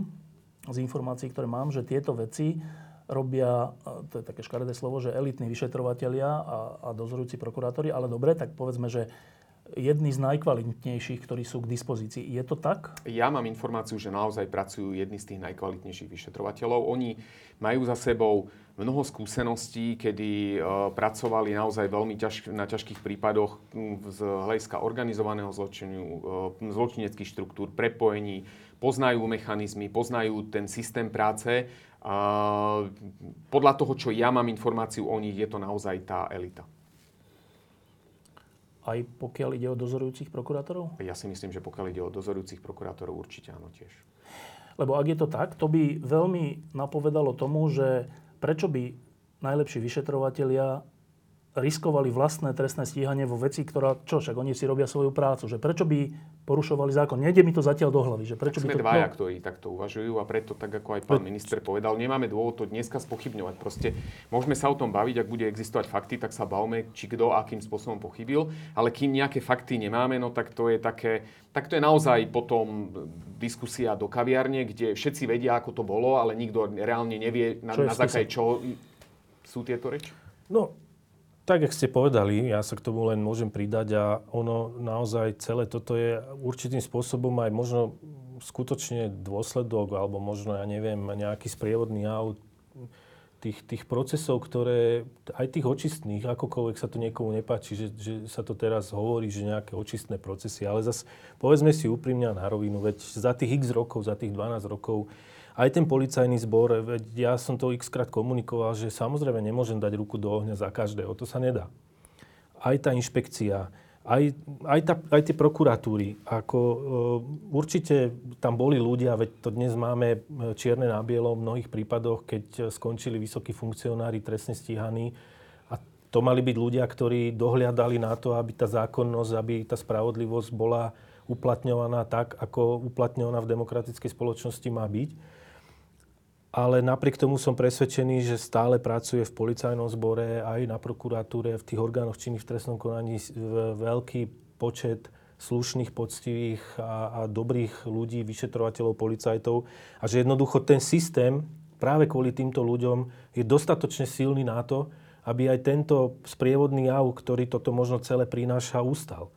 z informácií, ktoré mám, že tieto veci robia, to je také škaredé slovo, že elitní vyšetrovatelia a, a dozorujúci prokurátori, ale dobre, tak povedzme, že jedni z najkvalitnejších, ktorí sú k dispozícii. Je to tak? Ja mám informáciu, že naozaj pracujú jedni z tých najkvalitnejších vyšetrovateľov. Oni majú za sebou mnoho skúseností, kedy uh, pracovali naozaj veľmi ťaž, na ťažkých prípadoch z hľadiska organizovaného zločinu, uh, zločineckých štruktúr, prepojení, poznajú mechanizmy, poznajú ten systém práce. Podľa toho, čo ja mám informáciu o nich, je to naozaj tá elita. Aj pokiaľ ide o dozorujúcich prokurátorov? Ja si myslím, že pokiaľ ide o dozorujúcich prokurátorov, určite áno tiež. Lebo ak je to tak, to by veľmi napovedalo tomu, že prečo by najlepší vyšetrovatelia riskovali vlastné trestné stíhanie vo veci, ktorá, čo však oni si robia svoju prácu, že prečo by porušovali zákon. Nejde mi to zatiaľ do hlavy. Že prečo tak by sme to... dvaja, no... ktorí takto uvažujú a preto, tak ako aj pán minister povedal, nemáme dôvod to dneska spochybňovať. Proste môžeme sa o tom baviť, ak bude existovať fakty, tak sa bavme, či kto akým spôsobom pochybil, ale kým nejaké fakty nemáme, no tak to je také, tak to je naozaj potom diskusia do kaviarne, kde všetci vedia, ako to bolo, ale nikto reálne nevie, na, na základe čoho sú tieto reči. No, tak, jak ste povedali, ja sa k tomu len môžem pridať a ono naozaj celé toto je určitým spôsobom aj možno skutočne dôsledok alebo možno, ja neviem, nejaký sprievodný aut tých, tých procesov, ktoré, aj tých očistných, akokoľvek sa to niekomu nepáči, že, že sa to teraz hovorí, že nejaké očistné procesy, ale zase povedzme si úprimne a na rovinu, veď za tých x rokov, za tých 12 rokov aj ten policajný zbor, veď ja som to x krát komunikoval, že samozrejme nemôžem dať ruku do ohňa za každého, to sa nedá. Aj tá inšpekcia, aj, aj, tá, aj tie prokuratúry. Ako, e, určite tam boli ľudia, veď to dnes máme e, čierne na bielo v mnohých prípadoch, keď skončili vysokí funkcionári trestne stíhaní. A to mali byť ľudia, ktorí dohliadali na to, aby tá zákonnosť, aby tá spravodlivosť bola uplatňovaná tak, ako uplatňovaná v demokratickej spoločnosti má byť ale napriek tomu som presvedčený, že stále pracuje v policajnom zbore, aj na prokuratúre, v tých orgánoch činných v trestnom konaní veľký počet slušných, poctivých a, a dobrých ľudí, vyšetrovateľov, policajtov a že jednoducho ten systém práve kvôli týmto ľuďom je dostatočne silný na to, aby aj tento sprievodný jav, ktorý toto možno celé prináša, ustal.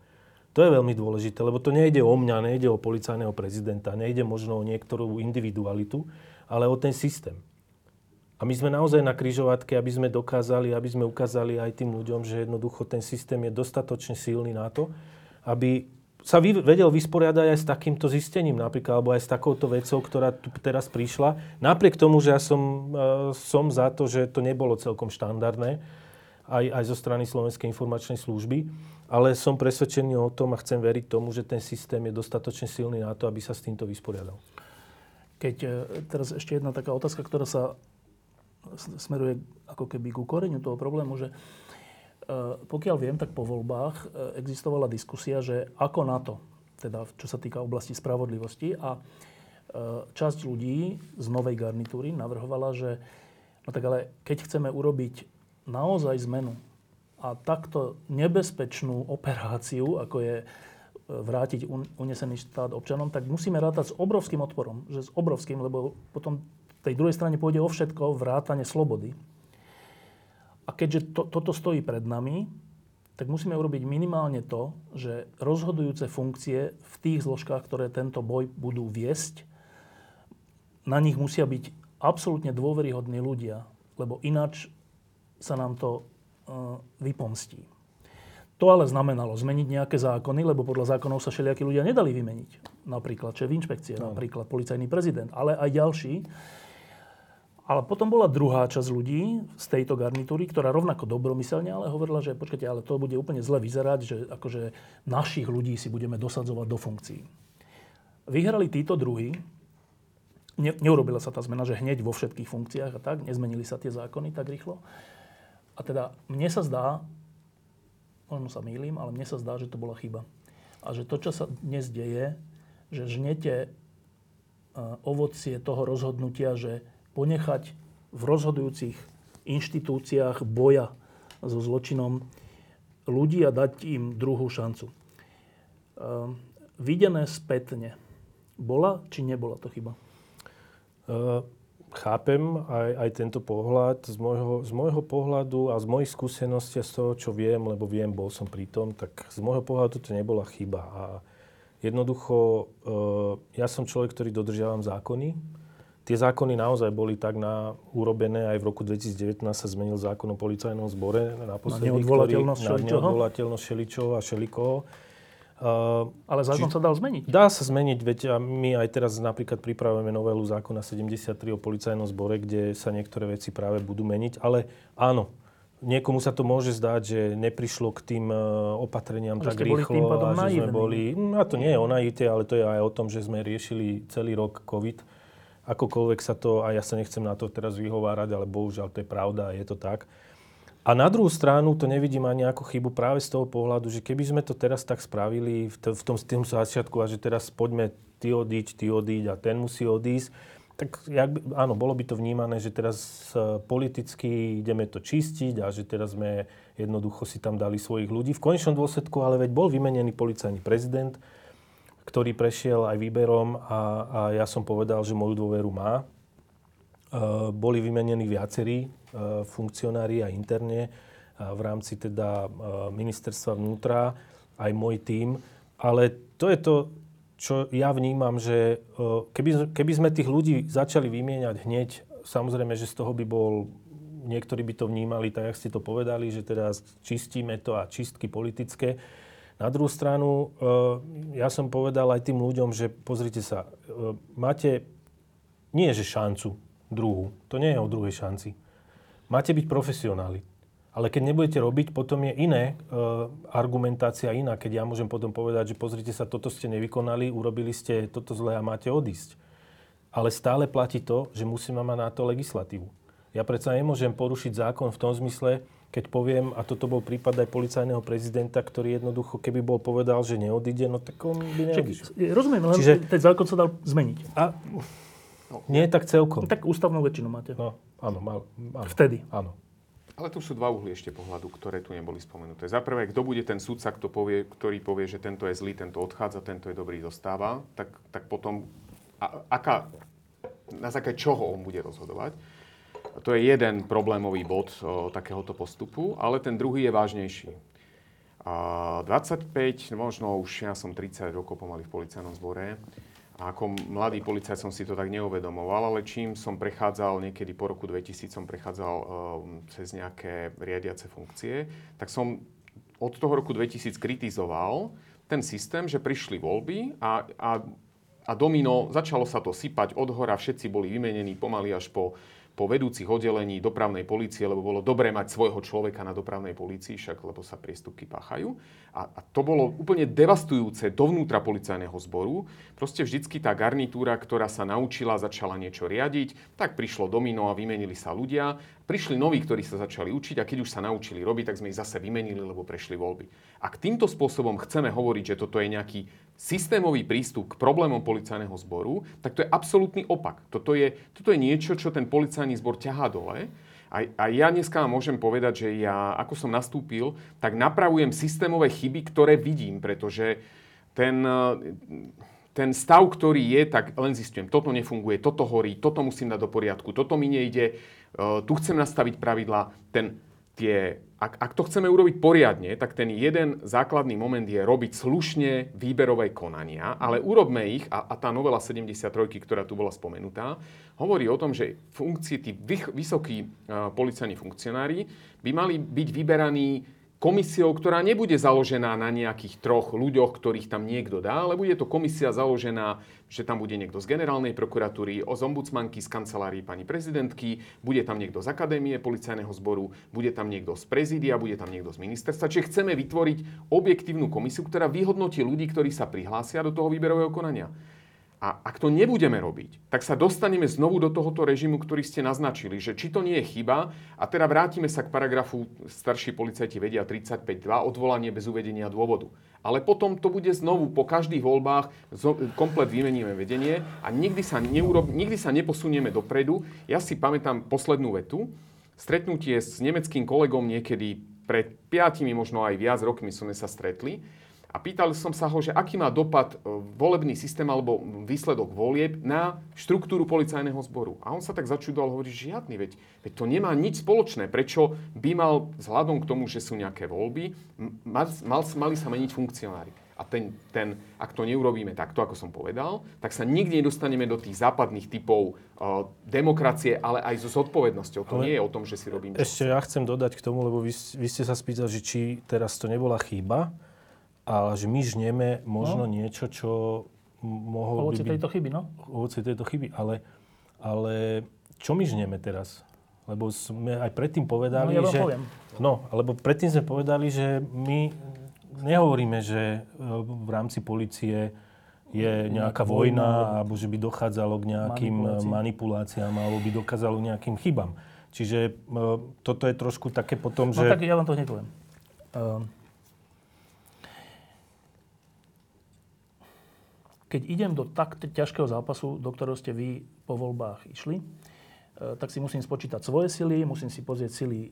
To je veľmi dôležité, lebo to nejde o mňa, nejde o policajného prezidenta, nejde možno o niektorú individualitu, ale o ten systém. A my sme naozaj na kryžovatke, aby sme dokázali, aby sme ukázali aj tým ľuďom, že jednoducho ten systém je dostatočne silný na to, aby sa vedel vysporiadať aj s takýmto zistením napríklad, alebo aj s takouto vecou, ktorá tu teraz prišla. Napriek tomu, že ja som, e, som za to, že to nebolo celkom štandardné, aj, aj zo strany Slovenskej informačnej služby, ale som presvedčený o tom a chcem veriť tomu, že ten systém je dostatočne silný na to, aby sa s týmto vysporiadal. Keď e, teraz ešte jedna taká otázka, ktorá sa smeruje ako keby ku koreňu toho problému, že e, pokiaľ viem, tak po voľbách e, existovala diskusia, že ako na to, teda čo sa týka oblasti spravodlivosti a časť ľudí z novej garnitúry navrhovala, že no tak ale keď chceme urobiť naozaj zmenu a takto nebezpečnú operáciu, ako je vrátiť unesený štát občanom, tak musíme rátať s obrovským odporom. Že s obrovským, lebo potom tej druhej strane pôjde o všetko vrátane slobody. A keďže to, toto stojí pred nami, tak musíme urobiť minimálne to, že rozhodujúce funkcie v tých zložkách, ktoré tento boj budú viesť, na nich musia byť absolútne dôveryhodní ľudia, lebo ináč sa nám to uh, vypomstí. To ale znamenalo zmeniť nejaké zákony, lebo podľa zákonov sa všelijakí ľudia nedali vymeniť. Napríklad šéf inšpekcie, no. napríklad policajný prezident, ale aj ďalší. Ale potom bola druhá časť ľudí z tejto garnitúry, ktorá rovnako dobromyselne ale hovorila, že počkajte, ale to bude úplne zle vyzerať, že akože našich ľudí si budeme dosadzovať do funkcií. Vyhrali títo druhí, ne, neurobila sa tá zmena, že hneď vo všetkých funkciách a tak, nezmenili sa tie zákony tak rýchlo. A teda mne sa zdá, možno sa mýlim, ale mne sa zdá, že to bola chyba. A že to, čo sa dnes deje, že žnete e, ovocie toho rozhodnutia, že ponechať v rozhodujúcich inštitúciách boja so zločinom ľudí a dať im druhú šancu. E, videné spätne, bola či nebola to chyba? Uh chápem aj, aj tento pohľad. Z môjho, z môjho pohľadu a z mojich skúseností z toho, čo viem, lebo viem, bol som pri tom, tak z môjho pohľadu to nebola chyba. A jednoducho, e, ja som človek, ktorý dodržiavam zákony. Tie zákony naozaj boli tak na, urobené, aj v roku 2019 sa zmenil zákon o policajnom zbore. Na, na neodvolateľnosť šeličoho a šelikoho Uh, Ale zákon či, sa dal zmeniť? Dá sa zmeniť, veď my aj teraz napríklad pripravujeme novelu zákona 73 o policajnom zbore, kde sa niektoré veci práve budú meniť. Ale áno, niekomu sa to môže zdať, že neprišlo k tým e, opatreniam tak rýchlo. Boli a že sme boli, hm, a to nie je o naivite, ale to je aj o tom, že sme riešili celý rok COVID. Akokoľvek sa to, a ja sa nechcem na to teraz vyhovárať, ale bohužiaľ to je pravda a je to tak. A na druhú stranu to nevidím ani ako chybu práve z toho pohľadu, že keby sme to teraz tak spravili v, to, v tom, tom začiatku a že teraz poďme ty odiť, ty odiť a ten musí odísť, tak jak by, áno, bolo by to vnímané, že teraz uh, politicky ideme to čistiť a že teraz sme jednoducho si tam dali svojich ľudí. V konečnom dôsledku ale veď bol vymenený policajný prezident, ktorý prešiel aj výberom a, a ja som povedal, že moju dôveru má. Uh, boli vymenení viacerí funkcionári aj interne eh, v rámci teda eh, ministerstva vnútra, aj môj tím. Ale to je to, čo ja vnímam, že keby, keby sme tých ľudí začali vymieňať hneď, samozrejme, že z toho by bol, niektorí by to vnímali, tak jak ste to povedali, že teraz čistíme to a čistky politické. Na druhú stranu, ja som povedal aj tým ľuďom, že pozrite sa, máte nie že šancu druhú. To nie je o druhej šanci. Máte byť profesionáli. Ale keď nebudete robiť, potom je iné, e, argumentácia iná, keď ja môžem potom povedať, že pozrite sa, toto ste nevykonali, urobili ste toto zle a máte odísť. Ale stále platí to, že musíme mať na to legislatívu. Ja predsa nemôžem porušiť zákon v tom zmysle, keď poviem, a toto bol prípad aj policajného prezidenta, ktorý jednoducho, keby bol povedal, že neodíde, no tak on by neodišiel. Rozumiem, len Čiže, ten zákon sa dal zmeniť. A, nie tak celkom. Tak ústavnú väčšinu máte. No, áno, mal, áno. Vtedy. Áno. Ale tu sú dva uhly ešte pohľadu, ktoré tu neboli spomenuté. Za prvé, kto bude ten sudca, kto povie, ktorý povie, že tento je zlý, tento odchádza, tento je dobrý, zostáva, tak, tak potom a, aká, na základe čoho on bude rozhodovať. To je jeden problémový bod o, takéhoto postupu, ale ten druhý je vážnejší. A 25, možno už ja som 30 rokov pomaly v policajnom zbore, ako mladý policajt som si to tak neuvedomoval, ale čím som prechádzal, niekedy po roku 2000 som prechádzal um, cez nejaké riadiace funkcie, tak som od toho roku 2000 kritizoval ten systém, že prišli voľby a, a, a domino, začalo sa to sypať od hora, všetci boli vymenení pomaly až po po vedúcich oddelení dopravnej polície, lebo bolo dobré mať svojho človeka na dopravnej polícii, však lebo sa priestupky páchajú. A, a to bolo úplne devastujúce dovnútra policajného zboru. Proste vždycky tá garnitúra, ktorá sa naučila, začala niečo riadiť, tak prišlo domino a vymenili sa ľudia. Prišli noví, ktorí sa začali učiť a keď už sa naučili robiť, tak sme ich zase vymenili, lebo prešli voľby. Ak týmto spôsobom chceme hovoriť, že toto je nejaký systémový prístup k problémom policajného zboru, tak to je absolútny opak. Toto je, toto je niečo, čo ten policajný zbor ťahá dole. A, a ja dneska môžem povedať, že ja, ako som nastúpil, tak napravujem systémové chyby, ktoré vidím, pretože ten, ten stav, ktorý je, tak len zistujem, toto nefunguje, toto horí, toto musím dať do poriadku, toto mi nejde, tu chcem nastaviť pravidla. Ten, tie ak, ak to chceme urobiť poriadne, tak ten jeden základný moment je robiť slušne výberové konania, ale urobme ich, a, a tá novela 73, ktorá tu bola spomenutá, hovorí o tom, že funkcie, tí vysokí uh, policajní funkcionári by mali byť vyberaní komisiou, ktorá nebude založená na nejakých troch ľuďoch, ktorých tam niekto dá, ale bude to komisia založená, že tam bude niekto z generálnej prokuratúry, z ombudsmanky, z kancelárii pani prezidentky, bude tam niekto z akadémie policajného zboru, bude tam niekto z prezídia, bude tam niekto z ministerstva. Čiže chceme vytvoriť objektívnu komisiu, ktorá vyhodnotí ľudí, ktorí sa prihlásia do toho výberového konania. A ak to nebudeme robiť, tak sa dostaneme znovu do tohoto režimu, ktorý ste naznačili, že či to nie je chyba, a teda vrátime sa k paragrafu starší policajti vedia 35.2, odvolanie bez uvedenia dôvodu. Ale potom to bude znovu po každých voľbách komplet vymeníme vedenie a nikdy sa, neurob, nikdy sa neposunieme dopredu. Ja si pamätám poslednú vetu. Stretnutie s nemeckým kolegom niekedy pred piatimi, možno aj viac rokmi sme sa stretli a pýtal som sa ho, že aký má dopad e, volebný systém alebo výsledok volieb na štruktúru policajného zboru. A on sa tak začudol, hovorí, žiadny, veď, veď to nemá nič spoločné. Prečo by mal, vzhľadom k tomu, že sú nejaké voľby, mal, mal, mali sa meniť funkcionári. A ten, ten, ak to neurobíme takto, ako som povedal, tak sa nikdy nedostaneme do tých západných typov uh, demokracie, ale aj so zodpovednosťou. To ale nie je o tom, že si robím... Ešte ja chcem dodať k tomu, lebo vy, vy ste sa spýtali, že či teraz to nebola chyba a že my žneme možno no. niečo, čo mohol Ovoci by tejto chyby, no? Ovoci tejto chyby, ale, ale čo my žneme teraz? Lebo sme aj predtým povedali, no, ja že... Poviem. No, lebo predtým sme povedali, že my nehovoríme, že e, v rámci policie je nejaká vojna, alebo že by dochádzalo k nejakým Manipulácii. manipuláciám, alebo by dokázalo nejakým chybám. Čiže e, toto je trošku také potom, no, že... No tak ja vám to hneď poviem. Uh, keď idem do tak ťažkého zápasu, do ktorého ste vy po voľbách išli, e, tak si musím spočítať svoje sily, musím si pozrieť sily e,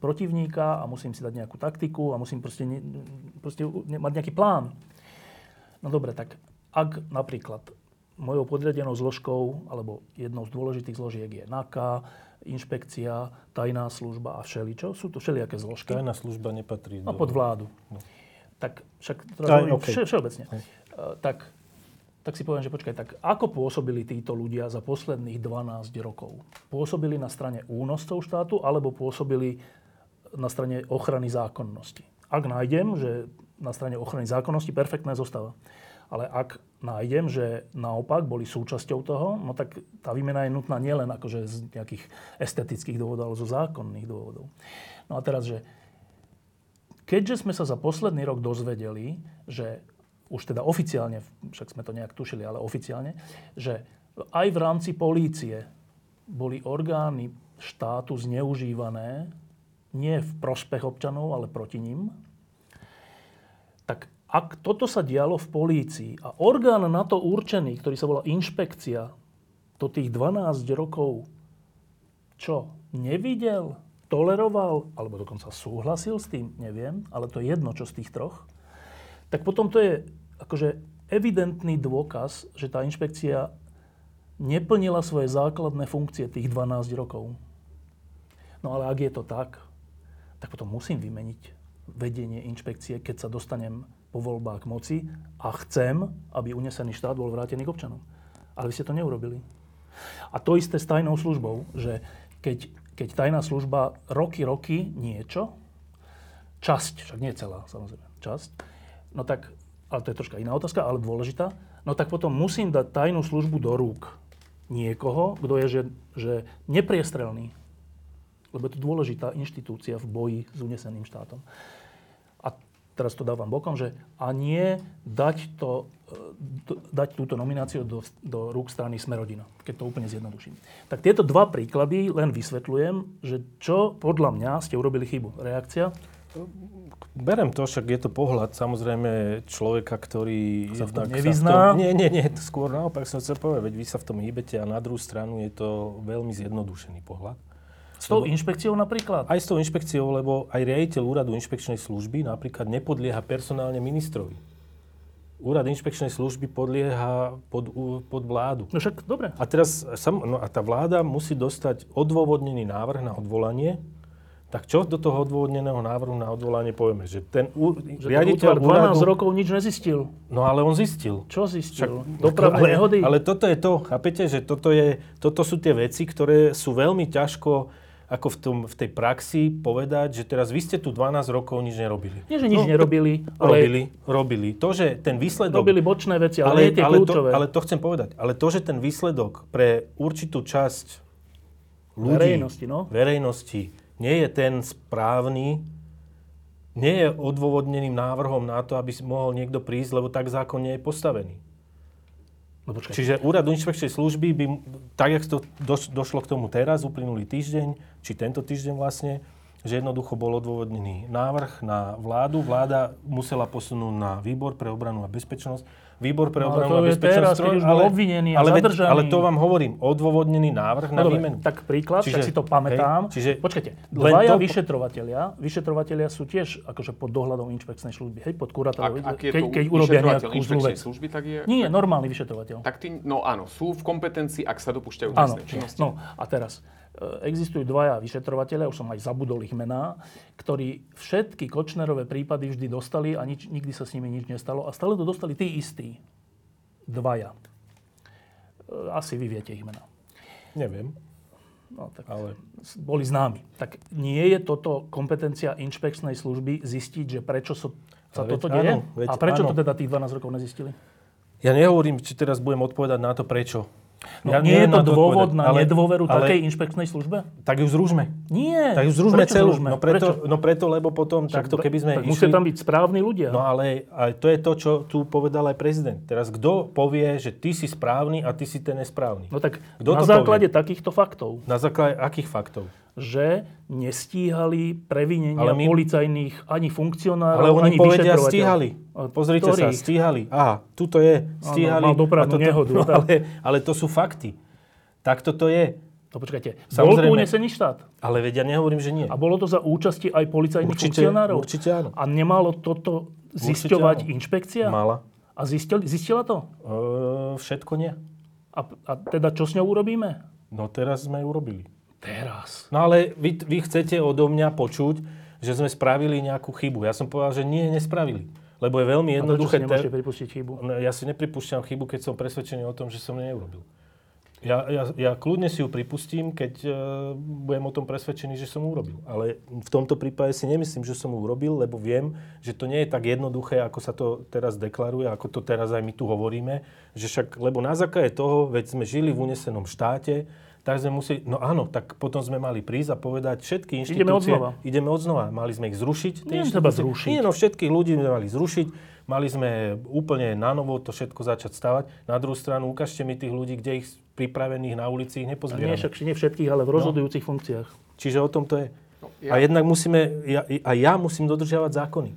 protivníka a musím si dať nejakú taktiku a musím proste, proste mať nejaký plán. No dobre, tak ak napríklad mojou podriadenou zložkou alebo jednou z dôležitých zložiek je NAKA, inšpekcia, tajná služba a všeličo. Sú to všelijaké zložky. Tajná služba nepatrí do... A pod vládu. No. Tak však teraz okay. všeobecne. Hej. Uh, tak tak si poviem, že počkaj, tak ako pôsobili títo ľudia za posledných 12 rokov? Pôsobili na strane únoscov štátu alebo pôsobili na strane ochrany zákonnosti? Ak nájdem, že na strane ochrany zákonnosti perfektné zostáva. Ale ak nájdem, že naopak boli súčasťou toho, no tak tá výmena je nutná nielen akože z nejakých estetických dôvodov, ale zo zákonných dôvodov. No a teraz, že keďže sme sa za posledný rok dozvedeli, že už teda oficiálne, však sme to nejak tušili, ale oficiálne, že aj v rámci polície boli orgány štátu zneužívané nie v prospech občanov, ale proti ním, tak ak toto sa dialo v polícii a orgán na to určený, ktorý sa volá inšpekcia, to tých 12 rokov čo, nevidel, toleroval, alebo dokonca súhlasil s tým, neviem, ale to je jedno, čo z tých troch, tak potom to je akože evidentný dôkaz, že tá inšpekcia neplnila svoje základné funkcie tých 12 rokov. No ale ak je to tak, tak potom musím vymeniť vedenie inšpekcie, keď sa dostanem po voľbách moci a chcem, aby unesený štát bol vrátený k občanom. Ale vy ste to neurobili. A to isté s tajnou službou, že keď, keď tajná služba roky, roky niečo, časť, však nie celá, samozrejme, časť, no tak, ale to je troška iná otázka, ale dôležitá, no tak potom musím dať tajnú službu do rúk niekoho, kto je že, že nepriestrelný. Lebo je to dôležitá inštitúcia v boji s uneseným štátom teraz to dávam bokom, že a nie dať, to, e, dať túto nomináciu do, do rúk strany Smerodina, keď to úplne zjednoduším. Tak tieto dva príklady len vysvetľujem, že čo podľa mňa ste urobili chybu. Reakcia? Berem to, však je to pohľad samozrejme človeka, ktorý... Sa v tom nevyzná? Sa v tom, nie, nie, nie, skôr naopak som chcel povedať, veď vy sa v tom hýbete a na druhú stranu je to veľmi zjednodušený pohľad. S tou inšpekciou napríklad? Aj s tou inšpekciou, lebo aj riaditeľ úradu inšpekčnej služby napríklad nepodlieha personálne ministrovi. Úrad inšpekčnej služby podlieha pod, pod vládu. No však, dobre. A teraz sam, no a tá vláda musí dostať odôvodnený návrh na odvolanie. Tak čo do toho odôvodneného návrhu na odvolanie povieme? Že ten ú, že riaditeľ 12 úradu, rokov nič nezistil. No ale on zistil. Čo zistil? Však, Dopravné ale, nehody? Ale toto je to, chápete, že toto, je, toto sú tie veci, ktoré sú veľmi ťažko ako v, tom, v tej praxi povedať, že teraz vy ste tu 12 rokov nič nerobili. Nie, že nič no, nerobili. Ale... Robili, robili. To, že ten výsledok... Robili bočné veci, ale, ale nie tie ale kľúčové. To, ale to chcem povedať. Ale to, že ten výsledok pre určitú časť ľudí, verejnosti, no? verejnosti nie je ten správny, nie je odôvodneným návrhom na to, aby mohol niekto prísť, lebo tak zákon nie je postavený. No, Čiže úrad inšpekčnej služby by, tak jak to došlo k tomu teraz, uplynulý týždeň, či tento týždeň vlastne, že jednoducho bol odôvodnený návrh na vládu. Vláda musela posunúť na výbor pre obranu a bezpečnosť výbor pre no, obranu a bezpečnosť. Teraz, už ale, obvinený a ale, zadržaný. ale to vám hovorím, odôvodnený návrh no, na dobre, výmenu. Tak príklad, čiže, tak si to pamätám. Hej, čiže Počkajte, dvaja to... vyšetrovatelia, vyšetrovatelia sú tiež akože pod dohľadom inšpekčnej služby, hej, pod kurátorom. Ak, ak je keď, keď urobia nejakú zlú vec. služby, tak je... Nie, normálny vyšetrovateľ. Tak tí, no áno, sú v kompetencii, ak sa dopúšťajú trestnej činnosti. No a teraz, existujú dvaja vyšetrovateľia, už som aj zabudol ich mená, ktorí všetky Kočnerové prípady vždy dostali a nič, nikdy sa s nimi nič nestalo. A stále to dostali tí istí. Dvaja. E, asi vy viete ich mená. Neviem. No, tak ale... Boli známi. Tak nie je toto kompetencia inšpekčnej služby zistiť, že prečo so, sa ale toto veď, deje? Áno, veď, a prečo áno. to teda tých 12 rokov nezistili? Ja nehovorím, či teraz budem odpovedať na to, prečo. No, ja nie je to dôvod na ale, nedôveru ale, takej inšpekčnej službe? Tak ju zružme. Nie. Tak ju zružme Prečo celú. Zružme? No, preto, no preto, lebo potom tak, takto, keby sme tak išli... musia tam byť správni ľudia. No ale to je to, čo tu povedal aj prezident. Teraz kto povie, že ty si správny a ty si ten nesprávny? No tak kto na základe povie? takýchto faktov. Na základe akých faktov? Že nestíhali previnenia my... policajných ani funkcionárov, Ale oni ani povedia, stíhali. Pozrite Ktorý? sa, stíhali. Aha, tuto je, stíhali. Ano, mal dopravnú toto, nehodu. No, ale, ale to sú fakty. Tak toto je. No počkajte, Samozrejme, bol unesený štát? Ale vedia, nehovorím, že nie. A bolo to za účasti aj policajných určite, funkcionárov? Určite áno. A nemalo toto zisťovať inšpekcia? Mala. A zistil, zistila to? E, všetko nie. A, a teda čo s ňou urobíme? No teraz sme ju urobili. Teraz. No ale vy, vy chcete odo mňa počuť, že sme spravili nejakú chybu. Ja som povedal, že nie, nespravili. Lebo je veľmi jednoduché... A prečo si pripustiť chybu? No, ja si nepripúšťam chybu, keď som presvedčený o tom, že som neurobil. Ja, ja, ja kľudne si ju pripustím, keď uh, budem o tom presvedčený, že som urobil. Ale v tomto prípade si nemyslím, že som urobil, lebo viem, že to nie je tak jednoduché, ako sa to teraz deklaruje, ako to teraz aj my tu hovoríme. Že však, lebo na základe toho, veď sme žili v unesenom štáte, tak sme museli, no áno, tak potom sme mali prísť a povedať všetky inštitúcie. Ideme odznova. Ideme odznova. Mali sme ich zrušiť. Nie treba zrušiť. Nie, no všetkých ľudí sme mali zrušiť Mali sme úplne na novo to všetko začať stavať. Na druhú stranu, ukážte mi tých ľudí, kde ich pripravených na ulici ich nepozbierame. Nie, však nie všetkých, ale v no. rozhodujúcich no. funkciách. Čiže o tom to je. No, ja... A jednak musíme, ja, a ja musím dodržiavať zákony.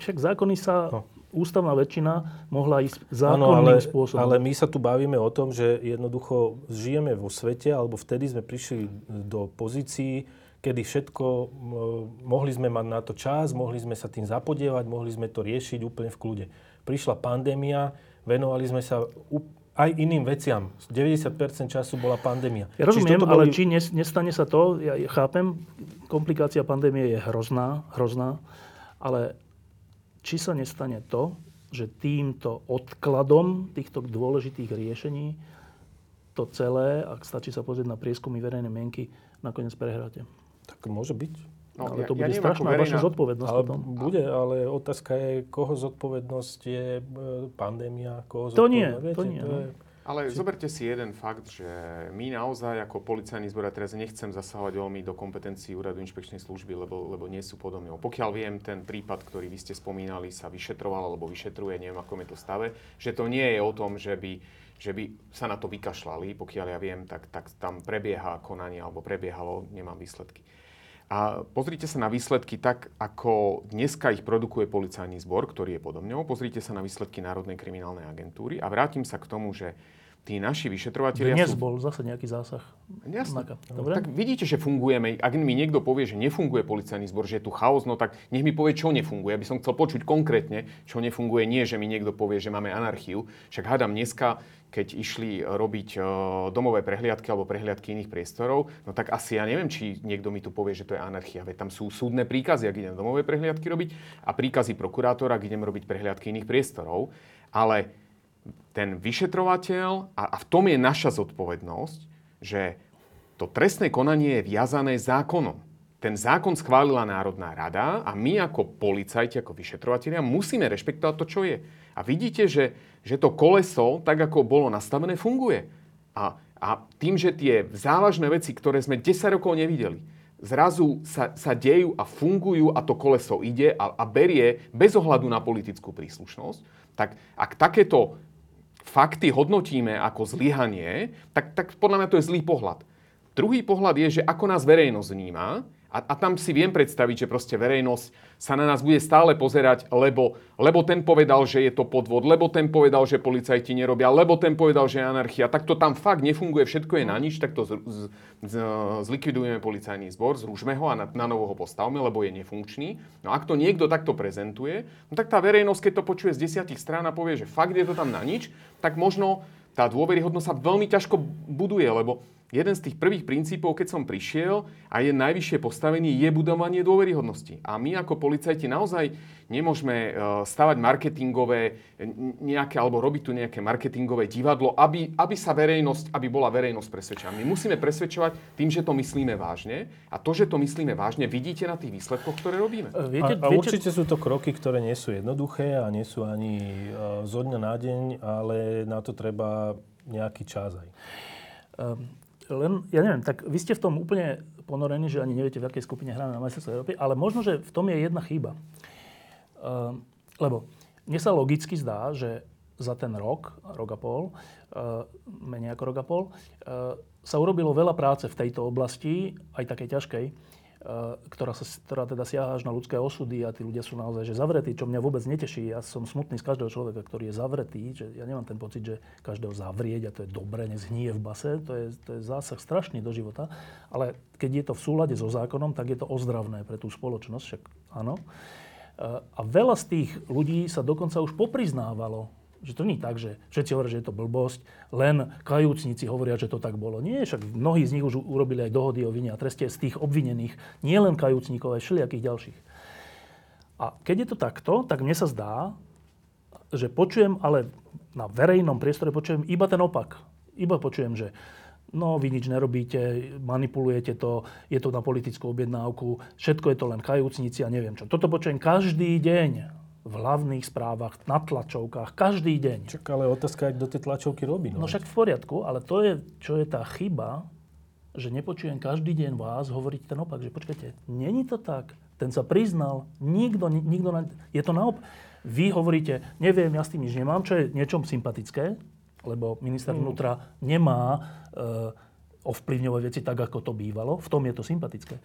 Však zákony sa no. Ústavná väčšina mohla ísť zákonným ano, ale, spôsobom. Ale my sa tu bavíme o tom, že jednoducho žijeme vo svete, alebo vtedy sme prišli do pozícií, kedy všetko, mohli sme mať na to čas, mohli sme sa tým zapodievať, mohli sme to riešiť úplne v kľude. Prišla pandémia, venovali sme sa aj iným veciam. 90% času bola pandémia. Ja rozumiem, boli... ale či nestane sa to, ja chápem, komplikácia pandémie je hrozná, hrozná, ale či sa nestane to, že týmto odkladom týchto dôležitých riešení to celé, ak stačí sa pozrieť na prieskumy verejnej mienky, nakoniec prehráte. Tak môže byť. No, ale to ja, bude ja strašná vaša zodpovednosť ale potom. Bude, ale otázka je, koho zodpovednosť je e, pandémia, koho to nie, viete, to nie. To je... Ale Či... zoberte si jeden fakt, že my naozaj ako policajný zbor, a teraz nechcem zasahovať veľmi do kompetencií úradu inšpekčnej služby, lebo, lebo nie sú podobne. Pokiaľ viem, ten prípad, ktorý vy ste spomínali, sa vyšetroval alebo vyšetruje, neviem, ako je to stave, že to nie je o tom, že by že by sa na to vykašľali, pokiaľ ja viem, tak, tak tam prebieha konanie alebo prebiehalo, nemám výsledky. A pozrite sa na výsledky tak, ako dneska ich produkuje policajný zbor, ktorý je podo mňou. Pozrite sa na výsledky Národnej kriminálnej agentúry a vrátim sa k tomu, že tí naši vyšetrovateľia Dnes sú... bol zase nejaký zásah. Jasne. Dobre? Tak vidíte, že fungujeme. Ak mi niekto povie, že nefunguje policajný zbor, že je tu chaos, no tak nech mi povie, čo nefunguje. Ja by som chcel počuť konkrétne, čo nefunguje. Nie, že mi niekto povie, že máme anarchiu. Však hádam dneska keď išli robiť e, domové prehliadky alebo prehliadky iných priestorov, no tak asi ja neviem, či niekto mi tu povie, že to je anarchia. Veď tam sú súdne príkazy, ak idem domové prehliadky robiť a príkazy prokurátora, ak idem robiť prehliadky iných priestorov. Ale ten vyšetrovateľ, a v tom je naša zodpovednosť, že to trestné konanie je viazané zákonom. Ten zákon schválila Národná rada a my ako policajti, ako vyšetrovateľia musíme rešpektovať to, čo je. A vidíte, že, že to koleso, tak ako bolo nastavené, funguje. A, a tým, že tie závažné veci, ktoré sme 10 rokov nevideli, zrazu sa, sa dejú a fungujú a to koleso ide a, a berie bez ohľadu na politickú príslušnosť, tak ak takéto fakty hodnotíme ako zlyhanie, tak, tak podľa mňa to je zlý pohľad. Druhý pohľad je, že ako nás verejnosť vníma, a, a tam si viem predstaviť, že proste verejnosť sa na nás bude stále pozerať, lebo, lebo ten povedal, že je to podvod, lebo ten povedal, že policajti nerobia, lebo ten povedal, že je anarchia. Tak to tam fakt nefunguje, všetko je na nič, tak to z, z, z, zlikvidujeme policajný zbor, zrušme ho a na, na novo ho postavme, lebo je nefunkčný. No ak to niekto takto prezentuje, no tak tá verejnosť, keď to počuje z desiatich strán a povie, že fakt je to tam na nič, tak možno tá dôveryhodnosť sa veľmi ťažko buduje, lebo jeden z tých prvých princípov, keď som prišiel a je najvyššie postavený, je budovanie dôveryhodnosti. A my ako policajti naozaj nemôžeme e, stavať marketingové nejaké, alebo robiť tu nejaké marketingové divadlo, aby, aby sa verejnosť, aby bola verejnosť presvedčená. My musíme presvedčovať tým, že to myslíme vážne. A to, že to myslíme vážne, vidíte na tých výsledkoch, ktoré robíme. E, viete, a, a viete... určite sú to kroky, ktoré nie sú jednoduché a nie sú ani e, zo dňa na deň, ale na to treba nejaký čas aj. Um, len, ja neviem, tak vy ste v tom úplne ponorení, že ani neviete, v akej skupine hráme na majstrovstve Európy, ale možno, že v tom je jedna chyba. Uh, lebo mne sa logicky zdá, že za ten rok, rok a pol, uh, menej ako rok a pol, uh, sa urobilo veľa práce v tejto oblasti, aj takej ťažkej, ktorá, sa, ktorá teda siaha až na ľudské osudy a tí ľudia sú naozaj že zavretí, čo mňa vôbec neteší. Ja som smutný z každého človeka, ktorý je zavretý. Že ja nemám ten pocit, že každého zavrieť a to je dobre, nezhnie v base. To je, to je zásah strašný do života. Ale keď je to v súlade so zákonom, tak je to ozdravné pre tú spoločnosť, však áno. Eh, a veľa z tých ľudí sa dokonca už popriznávalo že to nie je tak, že všetci hovoria, že je to blbosť, len kajúcnici hovoria, že to tak bolo. Nie, však mnohí z nich už urobili aj dohody o vine a treste z tých obvinených, nie len kajúcnikov, aj všelijakých ďalších. A keď je to takto, tak mne sa zdá, že počujem, ale na verejnom priestore počujem iba ten opak. Iba počujem, že no vy nič nerobíte, manipulujete to, je to na politickú objednávku, všetko je to len kajúcnici a neviem čo. Toto počujem každý deň v hlavných správach, na tlačovkách, každý deň. Čak, ale otázka kto tie tlačovky robí. No však v poriadku, ale to je, čo je tá chyba, že nepočujem každý deň vás hovoriť ten opak, že počkajte, není to tak, ten sa priznal, nikto, nikto, na, je to naopak. Vy hovoríte, neviem, ja s tým nič nemám, čo je niečom sympatické, lebo minister mm. vnútra nemá e, ovplyvňovať veci tak, ako to bývalo. V tom je to sympatické.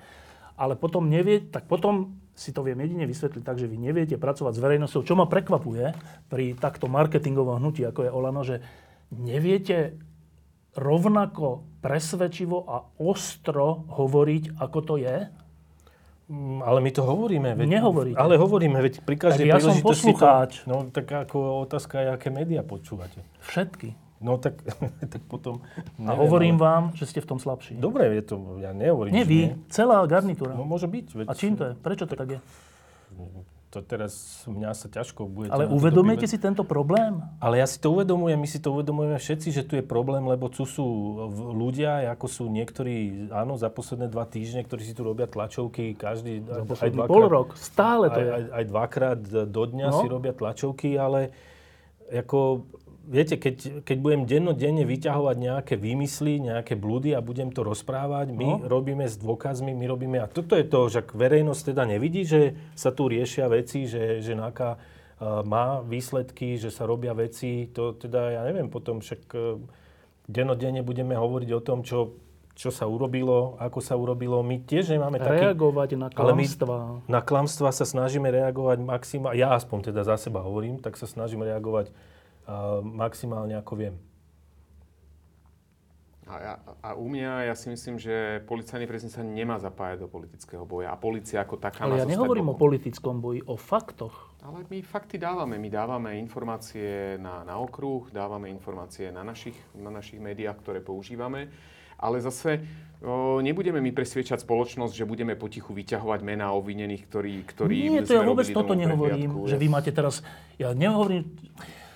Ale potom nevie, tak potom si to viem jedine vysvetliť tak, že vy neviete pracovať s verejnosťou. Čo ma prekvapuje pri takto marketingovom hnutí, ako je Olano, že neviete rovnako presvedčivo a ostro hovoriť, ako to je? Mm, ale my to hovoríme. Veď, Nehovoríte. Ale hovoríme, veď pri každej tak ja som poslucháč. To, no tak ako otázka je, aké médiá počúvate. Všetky. No tak, tak potom... Neviem, a hovorím ale... vám, že ste v tom slabší. Dobre, je to, ja nehovorím, Nie vy, nie. celá garnitúra. No môže byť. Veď... A čím to je? Prečo to tak, tak je? to teraz mňa sa ťažko bude... Ale uvedomujete si tento problém? Ale ja si to uvedomujem, my si to uvedomujeme všetci, že tu je problém, lebo tu sú ľudia, ako sú niektorí, áno, za posledné dva týždne, ktorí si tu robia tlačovky, každý... Za aj dvakrát, pol rok, stále to aj, je. Aj, aj dvakrát do dňa no? si robia tlačovky, ale ako viete, keď, keď budem dennodenne vyťahovať nejaké výmysly, nejaké blúdy a budem to rozprávať, my no. robíme s dôkazmi, my robíme, a toto je to, že verejnosť teda nevidí, že sa tu riešia veci, že, že NAKA uh, má výsledky, že sa robia veci, to teda ja neviem, potom však uh, dennodenne budeme hovoriť o tom, čo čo sa urobilo, ako sa urobilo. My tiež nemáme taký... Reagovať na klamstvá. na klamstvá sa snažíme reagovať maximálne, ja aspoň teda za seba hovorím, tak sa snažím reagovať maximálne ako viem. A, ja, a u mňa, ja si myslím, že policajný prezident sa nemá zapájať do politického boja. A policia ako taká Ale ja nehovorím bokom. o politickom boji, o faktoch. Ale my fakty dávame. My dávame informácie na, na okruh, dávame informácie na našich, na našich médiách, ktoré používame. Ale zase o, nebudeme my presviečať spoločnosť, že budeme potichu vyťahovať mená obvinených, ktorí, ktorí Nie, to ja vôbec toto nehovorím, že vy máte teraz... Ja nehovorím...